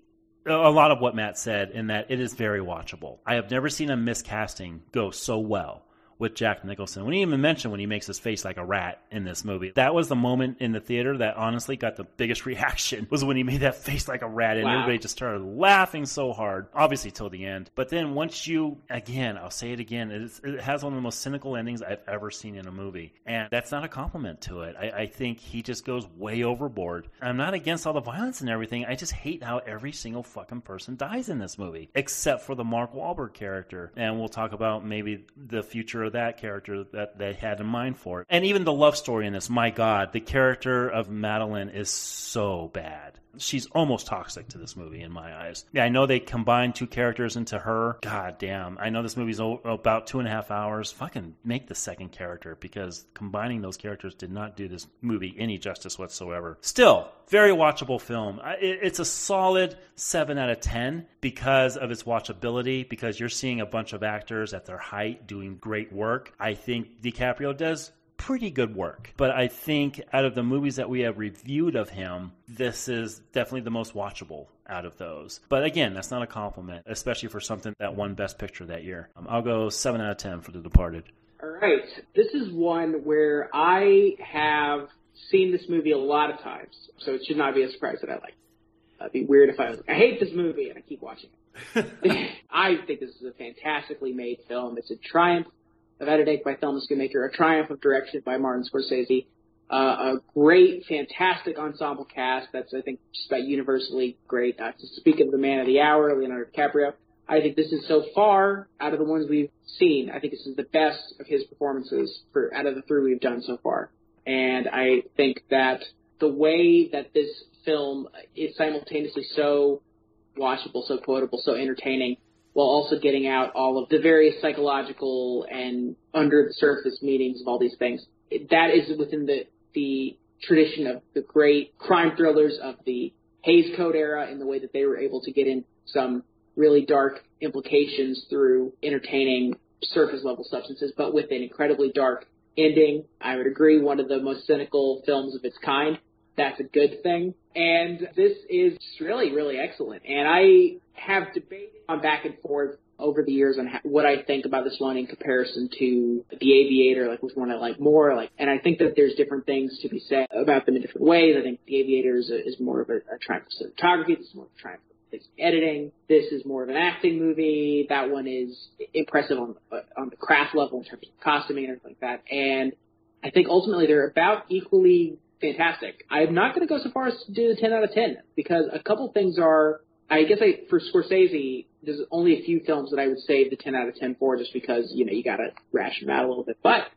a lot of what Matt said in that it is very watchable. I have never seen a miscasting go so well with Jack Nicholson. When he even mentioned when he makes his face like a rat in this movie, that was the moment in the theater that honestly got the biggest <laughs> reaction was when he made that face like a rat and Wow. everybody just started laughing so hard, obviously till the end. But then once you, again, I'll say it again, it, is, it has one of the most cynical endings I've ever seen in a movie. And that's not a compliment to it. I, I think he just goes way overboard. I'm not against all the violence and everything. I just hate how every single fucking person dies in this movie, except for the Mark Wahlberg character. And we'll talk about maybe the future that character that they had in mind for it. And even the love story in this, my God, the character of Madeline is so bad. She's almost toxic to this movie in my eyes. Yeah, I know they combined two characters into her. God damn. I know this movie's o- about two and a half hours. Fucking make the second character because combining those characters did not do this movie any justice whatsoever. Still, very watchable film. It's a solid 7 out of 10 because of its watchability, because you're seeing a bunch of actors at their height doing great work. I think DiCaprio does pretty good work. But I think out of the movies that we have reviewed of him, this is definitely the most watchable out of those. But again, that's not a compliment, especially for something that won Best Picture that year. Um, I'll go 7 out of 10 for The Departed. All right. This is one where I have seen this movie a lot of times, so it should not be a surprise that I like. it. It'd be weird if I was like, I hate this movie and I keep watching it. <laughs> <laughs> I think this is a fantastically made film. It's a triumph editing by Thelma Schoonmaker, a triumph of direction by Martin Scorsese, uh, a great, fantastic ensemble cast that's, I think, just about universally great. Uh, to speak of the man of the hour, Leonardo DiCaprio, I think this is so far out of the ones we've seen. I think this is the best of his performances for out of the three we've done so far. And I think that the way that this film is simultaneously so watchable, so quotable, so entertaining, while also getting out all of the various psychological and under the surface meanings of all these things. That is within the the tradition of the great crime thrillers of the Hays Code era in the way that they were able to get in some really dark implications through entertaining surface level substances, but with an incredibly dark ending. I would agree, one of the most cynical films of its kind. That's a good thing. And this is really, really excellent. And I have debated on back and forth over the years on ha- what I think about this one in comparison to The Aviator, like which one I like more. Like, and I think that there's different things to be said about them in different ways. I think The Aviator is, a, is more of a, a triumph of cinematography. This is more of a triumph of editing. This is more of an acting movie. That one is impressive on on the craft level in terms of costuming and everything like that. And I think ultimately they're about equally fantastic. I'm not going to go so far as to do the 10 out of 10 because a couple things are I guess I for Scorsese, there's only a few films that I would say the 10 out of 10 for, just because you know you got to ration them out a little bit. But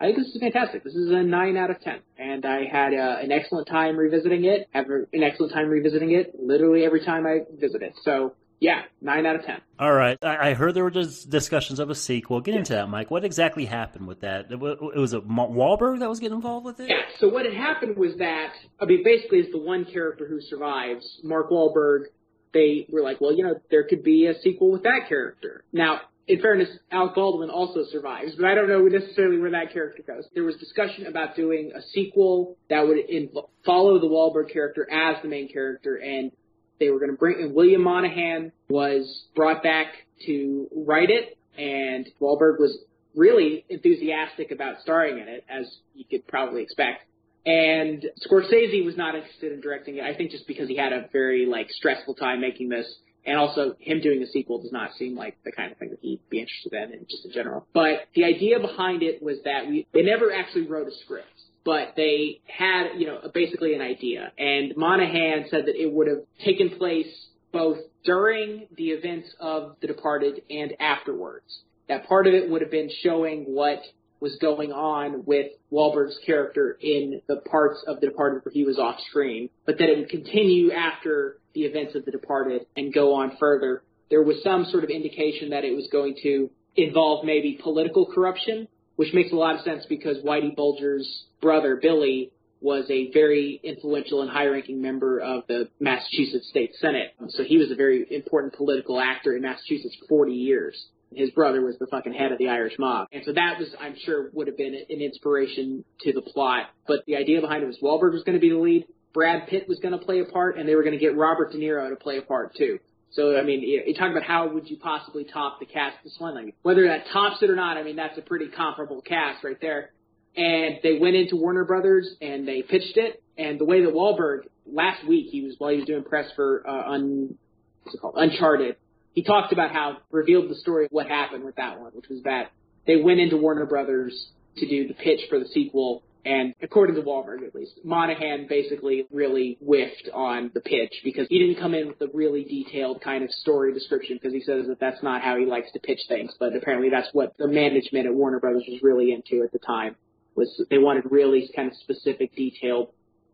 I think this is fantastic. This is a 9 out of 10, and I had uh, an excellent time revisiting it. Have an excellent time revisiting it, literally every time I visit it. So yeah, nine out of ten. All right. I, I heard there were just discussions of a sequel. Get into that, Mike. What exactly happened with that? It was, it was a Wahlberg that was getting involved with it. Yeah. So what had happened was that I mean, basically, is the one character who survives, Mark Wahlberg, they were like, well, you know, there could be a sequel with that character. Now, in fairness, Alec Baldwin also survives, but I don't know necessarily where that character goes. There was discussion about doing a sequel that would inv- follow the Wahlberg character as the main character, and they were going to bring, and William Monahan was brought back to write it, and Wahlberg was really enthusiastic about starring in it, as you could probably expect. And Scorsese was not interested in directing it. I think just because he had a very like stressful time making this, and also him doing a sequel does not seem like the kind of thing that he'd be interested in, in just in general. But the idea behind it was that we they never actually wrote a script, but they had you know basically an idea. And Monahan said that it would have taken place both during the events of The Departed and afterwards. That part of it would have been showing what was going on with Wahlberg's character in the parts of The Departed where he was off screen, but that it would continue after the events of The Departed and go on further. There was some sort of indication that it was going to involve maybe political corruption, which makes a lot of sense because Whitey Bulger's brother, Billy, was a very influential and high-ranking member of the Massachusetts State Senate. So he was a very important political actor in Massachusetts for 40 years his brother was the fucking head of the Irish mob. And so that was, I'm sure, would have been an inspiration to the plot. But the idea behind it was Wahlberg was going to be the lead, Brad Pitt was going to play a part, and they were going to get Robert De Niro to play a part too. So I mean, you, talk about how would you possibly top the cast of one? Whether that tops it or not, I mean that's a pretty comparable cast right there. And they went into Warner Brothers and they pitched it. And the way that Wahlberg last week he was while he was doing press for uh, un, what's it called Uncharted, he talked about how revealed the story of what happened with that one, which was that they went into Warner Brothers to do the pitch for the sequel, and according to Wahlberg at least, Monahan basically really whiffed on the pitch because he didn't come in with a really detailed kind of story description because he says that that's not how he likes to pitch things, but apparently that's what the management at Warner Brothers was really into at the time was they wanted really kind of specific detailed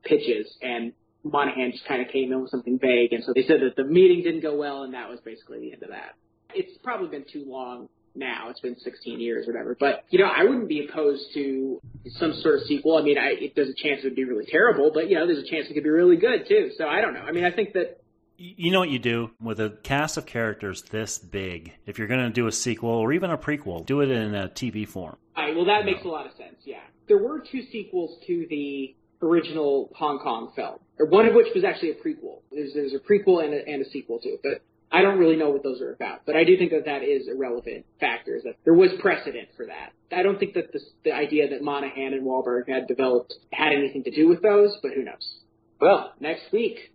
pitches and Monahan just kind of came in with something vague, and so they said that the meeting didn't go well, and that was basically the end of that. It's probably been too long now. It's been 16 years or whatever. But, you know, I wouldn't be opposed to some sort of sequel. I mean, I, it, there's a chance it would be really terrible, but, you know, there's a chance it could be really good, too. So I don't know. I mean, I think that. You know what you do with a cast of characters this big? If you're going to do a sequel or even a prequel, do it in a TV form. All right, well, that makes a lot of sense, yeah. There were two sequels to the original Hong Kong film, or one of which was actually a prequel. There's, there's a prequel and a, and a sequel to it, but I don't really know what those are about. But I do think that that is a relevant factor, is that there was precedent for that. I don't think that the, the idea that Monahan and Wahlberg had developed had anything to do with those, but who knows? Well, next week,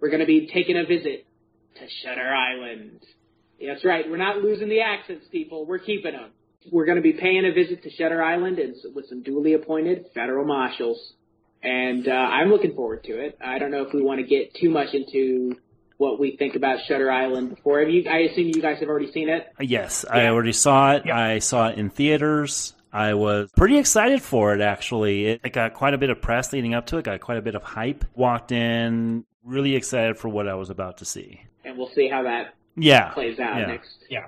we're going to be taking a visit to Shutter Island. That's right, we're not losing the accents, people. We're keeping them. We're going to be paying a visit to Shutter Island and with some duly appointed federal marshals and uh, I'm looking forward to it. I don't know if we want to get too much into what we think about Shutter Island before. Have you? I assume you guys have already seen it. Uh, yes, yeah. I already saw it. Yeah. I saw it in theaters. I was pretty excited for it, actually. It, it got quite a bit of press leading up to it, got quite a bit of hype. Walked in really excited for what I was about to see. And we'll see how that Yeah. plays out Yeah. next Yeah.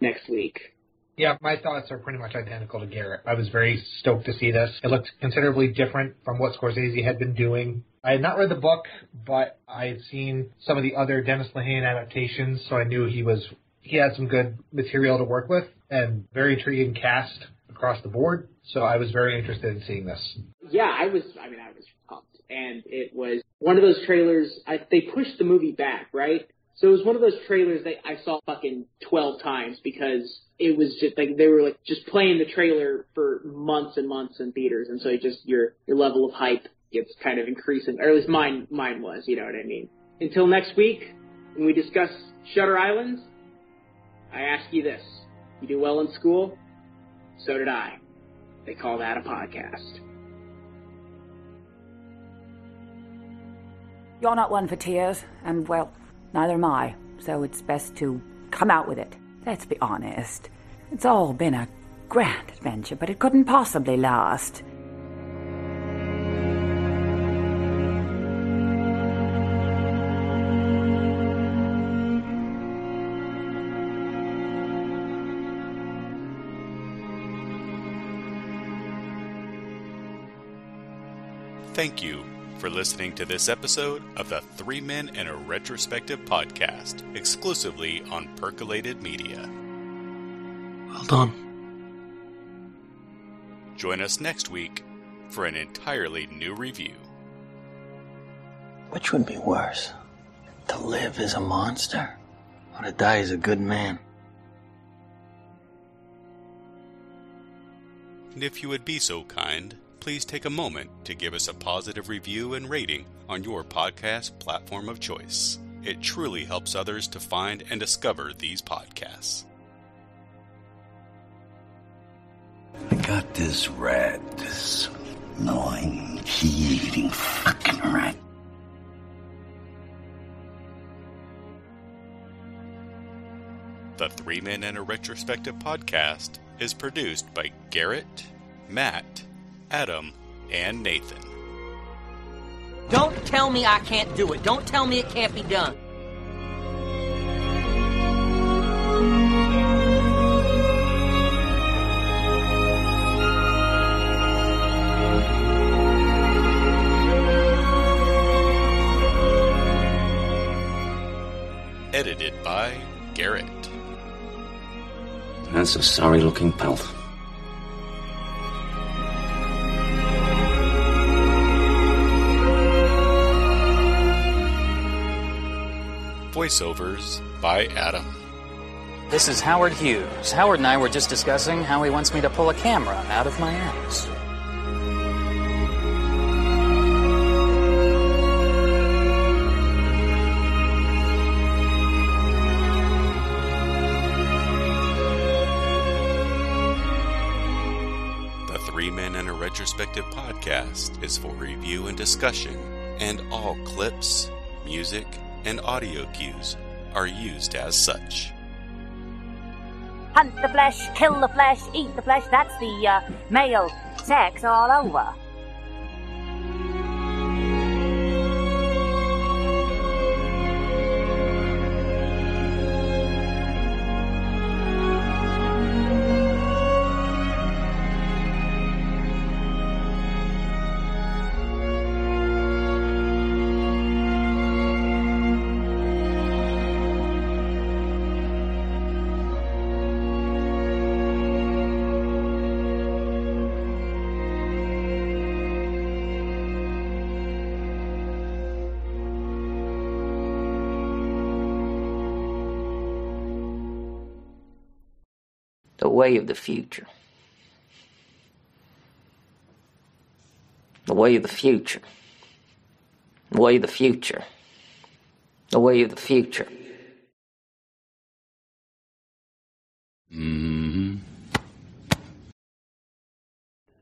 next week. Yeah, my thoughts are pretty much identical to Garrett. I was very stoked to see this. It looked considerably different from what Scorsese had been doing. I had not read the book, but I had seen some of the other Dennis Lehane adaptations, so I knew he was he had some good material to work with and very intriguing cast across the board. So I was very interested in seeing this. Yeah, I was. I mean, I was pumped, and it was one of those trailers. I, they pushed the movie back, right? So it was one of those trailers that I saw fucking twelve times because it was just like they were like just playing the trailer for months and months in theaters, and so it just your your level of hype gets kind of increasing, or at least mine mine was. You know what I mean? Until next week, when we discuss Shutter Island, I ask you this: You do well in school? So did I. They call that a podcast. You're not one for tears, and well, neither am I. So it's best to come out with it. Let's be honest. It's all been a grand adventure, but it couldn't possibly last. Thank you for listening to this episode of the Three Men in a Retrospective podcast, exclusively on Percolated Media. Well done. Join us next week for an entirely new review. Which would be worse? To live as a monster or to die as a good man? And if you would be so kind, please take a moment to give us a positive review and rating on your podcast platform of choice. It truly helps others to find and discover these podcasts. I got this rat, this gnawing, key-eating fucking rat. The Three Men in a Retrospective podcast is produced by Garrett, Matt, Adam, and Nathan. Don't tell me I can't do it. Don't tell me it can't be done. Edited by Garrett. That's a sorry looking pelt. Voiceovers by Adam. This is Howard Hughes. Howard and I were just discussing how he wants me to pull a camera out of my ass. The Three Men in a Retrospective podcast is for review and discussion, and all clips, music, and audio cues are used as such. Hunt the flesh, kill the flesh, eat the flesh. That's the uh, male sex all over. The way of the future. The way of the future. The way of the future. The way of the future. Mm-hmm.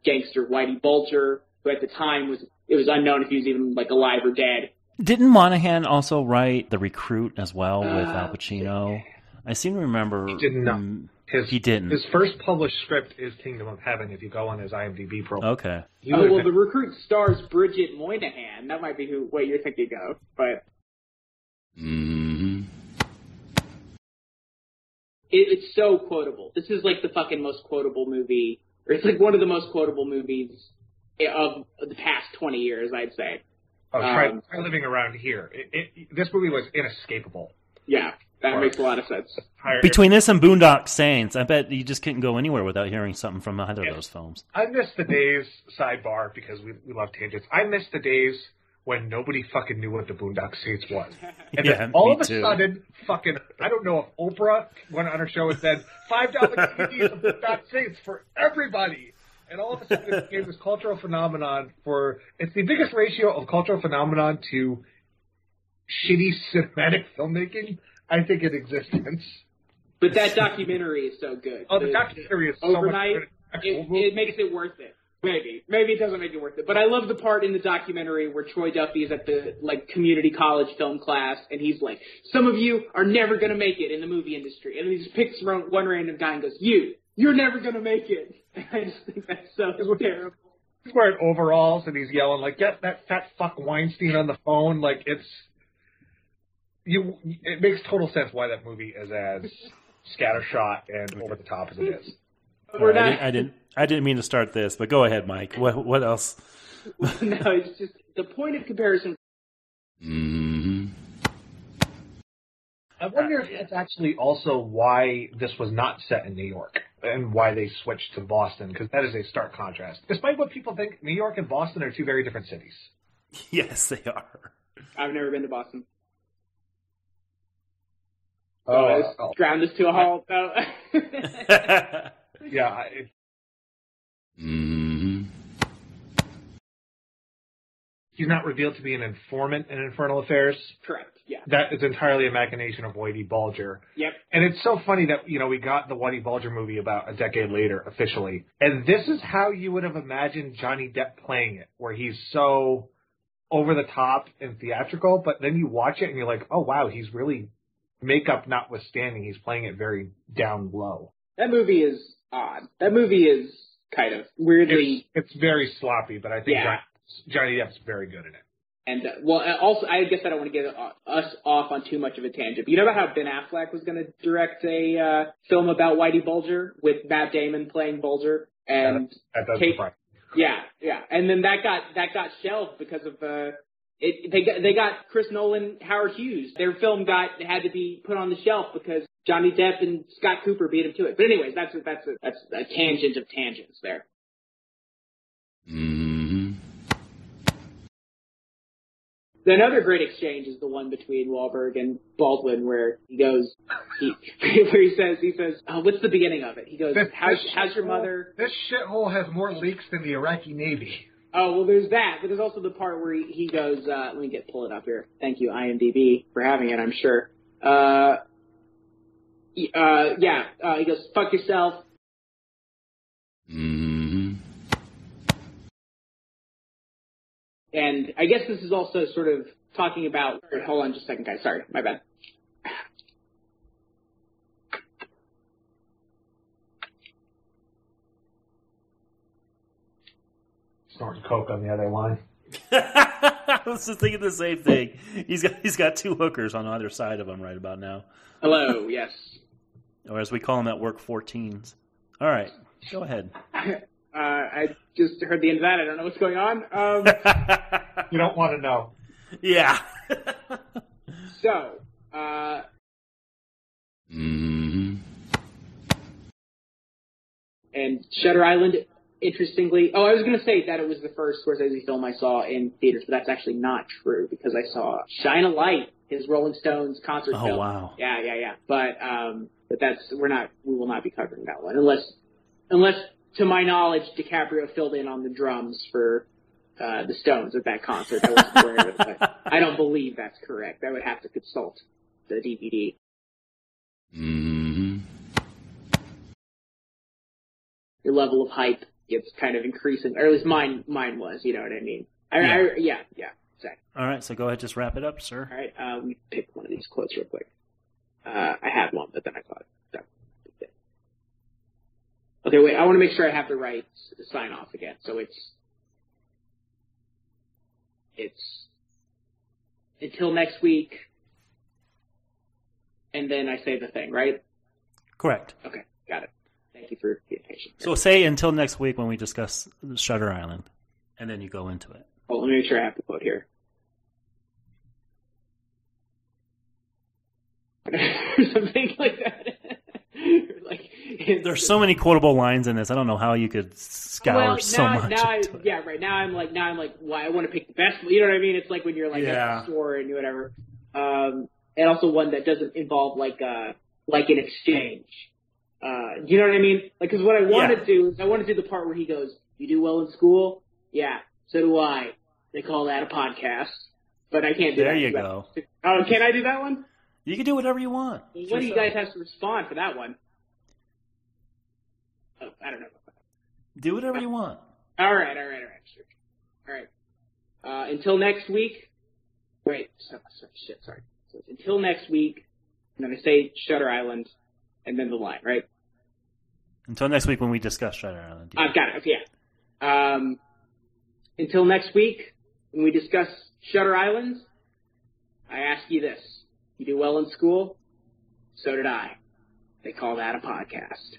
Gangster Whitey Bulger, who at the time was it was unknown if he was even like alive or dead. Didn't Monahan also write The Recruit as well with Al Pacino? I seem to remember. He did not. mm, His He didn't. His first published script is Kingdom of Heaven. If you go on his IMDb profile, Okay. He oh well, been- the recruit stars Bridget Moynahan. That might be who what you're thinking of, but Mm-hmm. it, it's so quotable. This is like the fucking most quotable movie, or it's like one of the most quotable movies of the past 20 years, I'd say. oh, try, um, try living around here. It, it, this movie was inescapable. Yeah, that Right. makes a lot of sense. Between this and Boondock Saints, I bet you just couldn't go anywhere without hearing something from either of those films. I miss the days, sidebar, because we, we love tangents. I miss the days when nobody fucking knew what the Boondock Saints was. <laughs> And Yeah, then all me of a too. sudden, fucking, I don't know if Oprah went on her show and said, $5 DVDs <laughs> of Boondock Saints for everybody. And all of a sudden it became this cultural phenomenon for, it's the biggest ratio of cultural phenomenon to shitty cinematic filmmaking, I think, in existence. But that documentary is so good. Oh, the documentary is so much overnight. better than the it, it makes it worth it. Maybe, maybe it doesn't make it worth it. But I love the part in the documentary where Troy Duffy is at the like community college film class, and he's like, "Some of you are never gonna make it in the movie industry," and he just picks one random guy and goes, "You, you're never gonna make it." <laughs> I just think that's so terrible. He's wearing overalls and he's yelling like, "Get that fat fuck Weinstein on the phone!" Like it's you. It makes total sense why that movie is as scattershot and over the top as it is. <laughs> We're All right, I, didn't, I didn't. I didn't mean to start this, but go ahead, Mike. What what else? <laughs> no, it's just the point of comparison. Mm-hmm. I wonder if it's actually also why this was not set in New York and why they switched to Boston because that is a stark contrast. Despite what people think, New York and Boston are two very different cities. <laughs> Yes, they are. I've never been to Boston. Oh, I oh. ground this to a halt. No. <laughs> Yeah, I- it, Mm-hmm. he's not revealed to be an informant in Infernal Affairs. Correct. Yeah. That is entirely a machination of Whitey Bulger. Yep. And it's so funny that, you know, we got the Whitey Bulger movie about a decade later, officially. And this is how you would have imagined Johnny Depp playing it, where he's so over the top and theatrical, but then you watch it and you're like, oh wow, he's really, makeup notwithstanding, he's playing it very down low. That movie is odd. That movie is kind of weirdly It's, it's very sloppy, but I think Yeah. Johnny, Johnny Depp's very good in it. And uh, well, also, I guess I don't want to get uh, us off on too much of a tangent. But you know about how Ben Affleck was going to direct a uh, film about Whitey Bulger with Matt Damon playing Bulger, and That does Kate- yeah, yeah, and then that got that got shelved because of uh, it. They got they got Chris Nolan, Howard Hughes. Their film got had to be put on the shelf because Johnny Depp and Scott Cooper beat him to it. But anyways, that's a, that's a, that's a tangent of tangents there. Mm-hmm. Another great exchange is the one between Wahlberg and Baldwin, where he goes, he, <laughs> where he says, he says, oh, "What's the beginning of it?" He goes, This- "How's, this how's your mother?" This shithole has more leaks than the Iraqi Navy. Oh well, there's that, but there's also the part where he, he goes, uh, "Let me get pull it up here." Thank you, IMDb, for having it. I'm sure. Uh, uh, yeah, uh, he goes, "Fuck yourself." Mm-hmm. And I guess this is also sort of talking about. Hold on, just a second, guys. Sorry, my bad. Snorting coke on the other line. <laughs> I was just thinking the same thing. He's got he's got two hookers on either side of him right about now, Hello, yes. or as we call them at work, 14s. All right, go ahead. <laughs> Uh, I just heard the end of that. I don't know what's going on. Um, <laughs> You don't want to know. Yeah. so, uh, Mm-hmm. and Shutter Island, interestingly, oh, I was going to say that it was the first Scorsese film I saw in theaters, but that's actually not true because I saw Shine a Light, his Rolling Stones concert Oh, film. wow. Yeah, yeah, yeah. But um, but that's we're not we will not be covering that one unless unless to my knowledge DiCaprio filled in on the drums for uh, the Stones at that concert. I wasn't aware of it, I don't believe that's correct. I would have to consult the DVD. Mm-hmm. Your level of hype gets kind of increasing, or at least mine mine was. You know what I mean? I, Yeah. I, yeah, yeah, exactly. All right, so go ahead, just wrap it up, sir. All right, uh, let me pick one of these quotes real quick. Uh, I had one, but then I thought. Okay, wait. I want to make sure I have the right sign off again. So it's it's until next week, and then I say the thing, right? Correct. Okay, got it. Thank you for being patient. So say until next week when we discuss Shutter Island, and then you go into it. Oh, let me make sure I have the quote here. <laughs> Something like that. <laughs> like There's so many quotable lines in this. I don't know how you could scour well, so much. Now I, yeah, right. Now I'm like, now I'm like, why I want to pick the best. You know what I mean? It's like when you're like at Yeah. the store and whatever. Um, and also one that doesn't involve like uh like an exchange. Uh, you know what I mean? Like, because what I want Yeah. to do is I want to do the part where he goes, "You do well in school, yeah, so do I." They call that a podcast, but I can't do There that. There you go. Oh, can I do that one? You can do whatever you want. What do you guys have to respond for that one? Oh, I don't know. Do whatever you want. All right, all right, all right, sure. All right. Uh, until next week. Wait, so, sorry, shit, sorry. So until next week. I'm gonna say Shutter Island, and then the line, right? Until next week when we discuss Shutter Island. I've got it. Okay, yeah. Um, until next week when we discuss Shutter Island, I ask you this: You do well in school, so did I. They call that a podcast.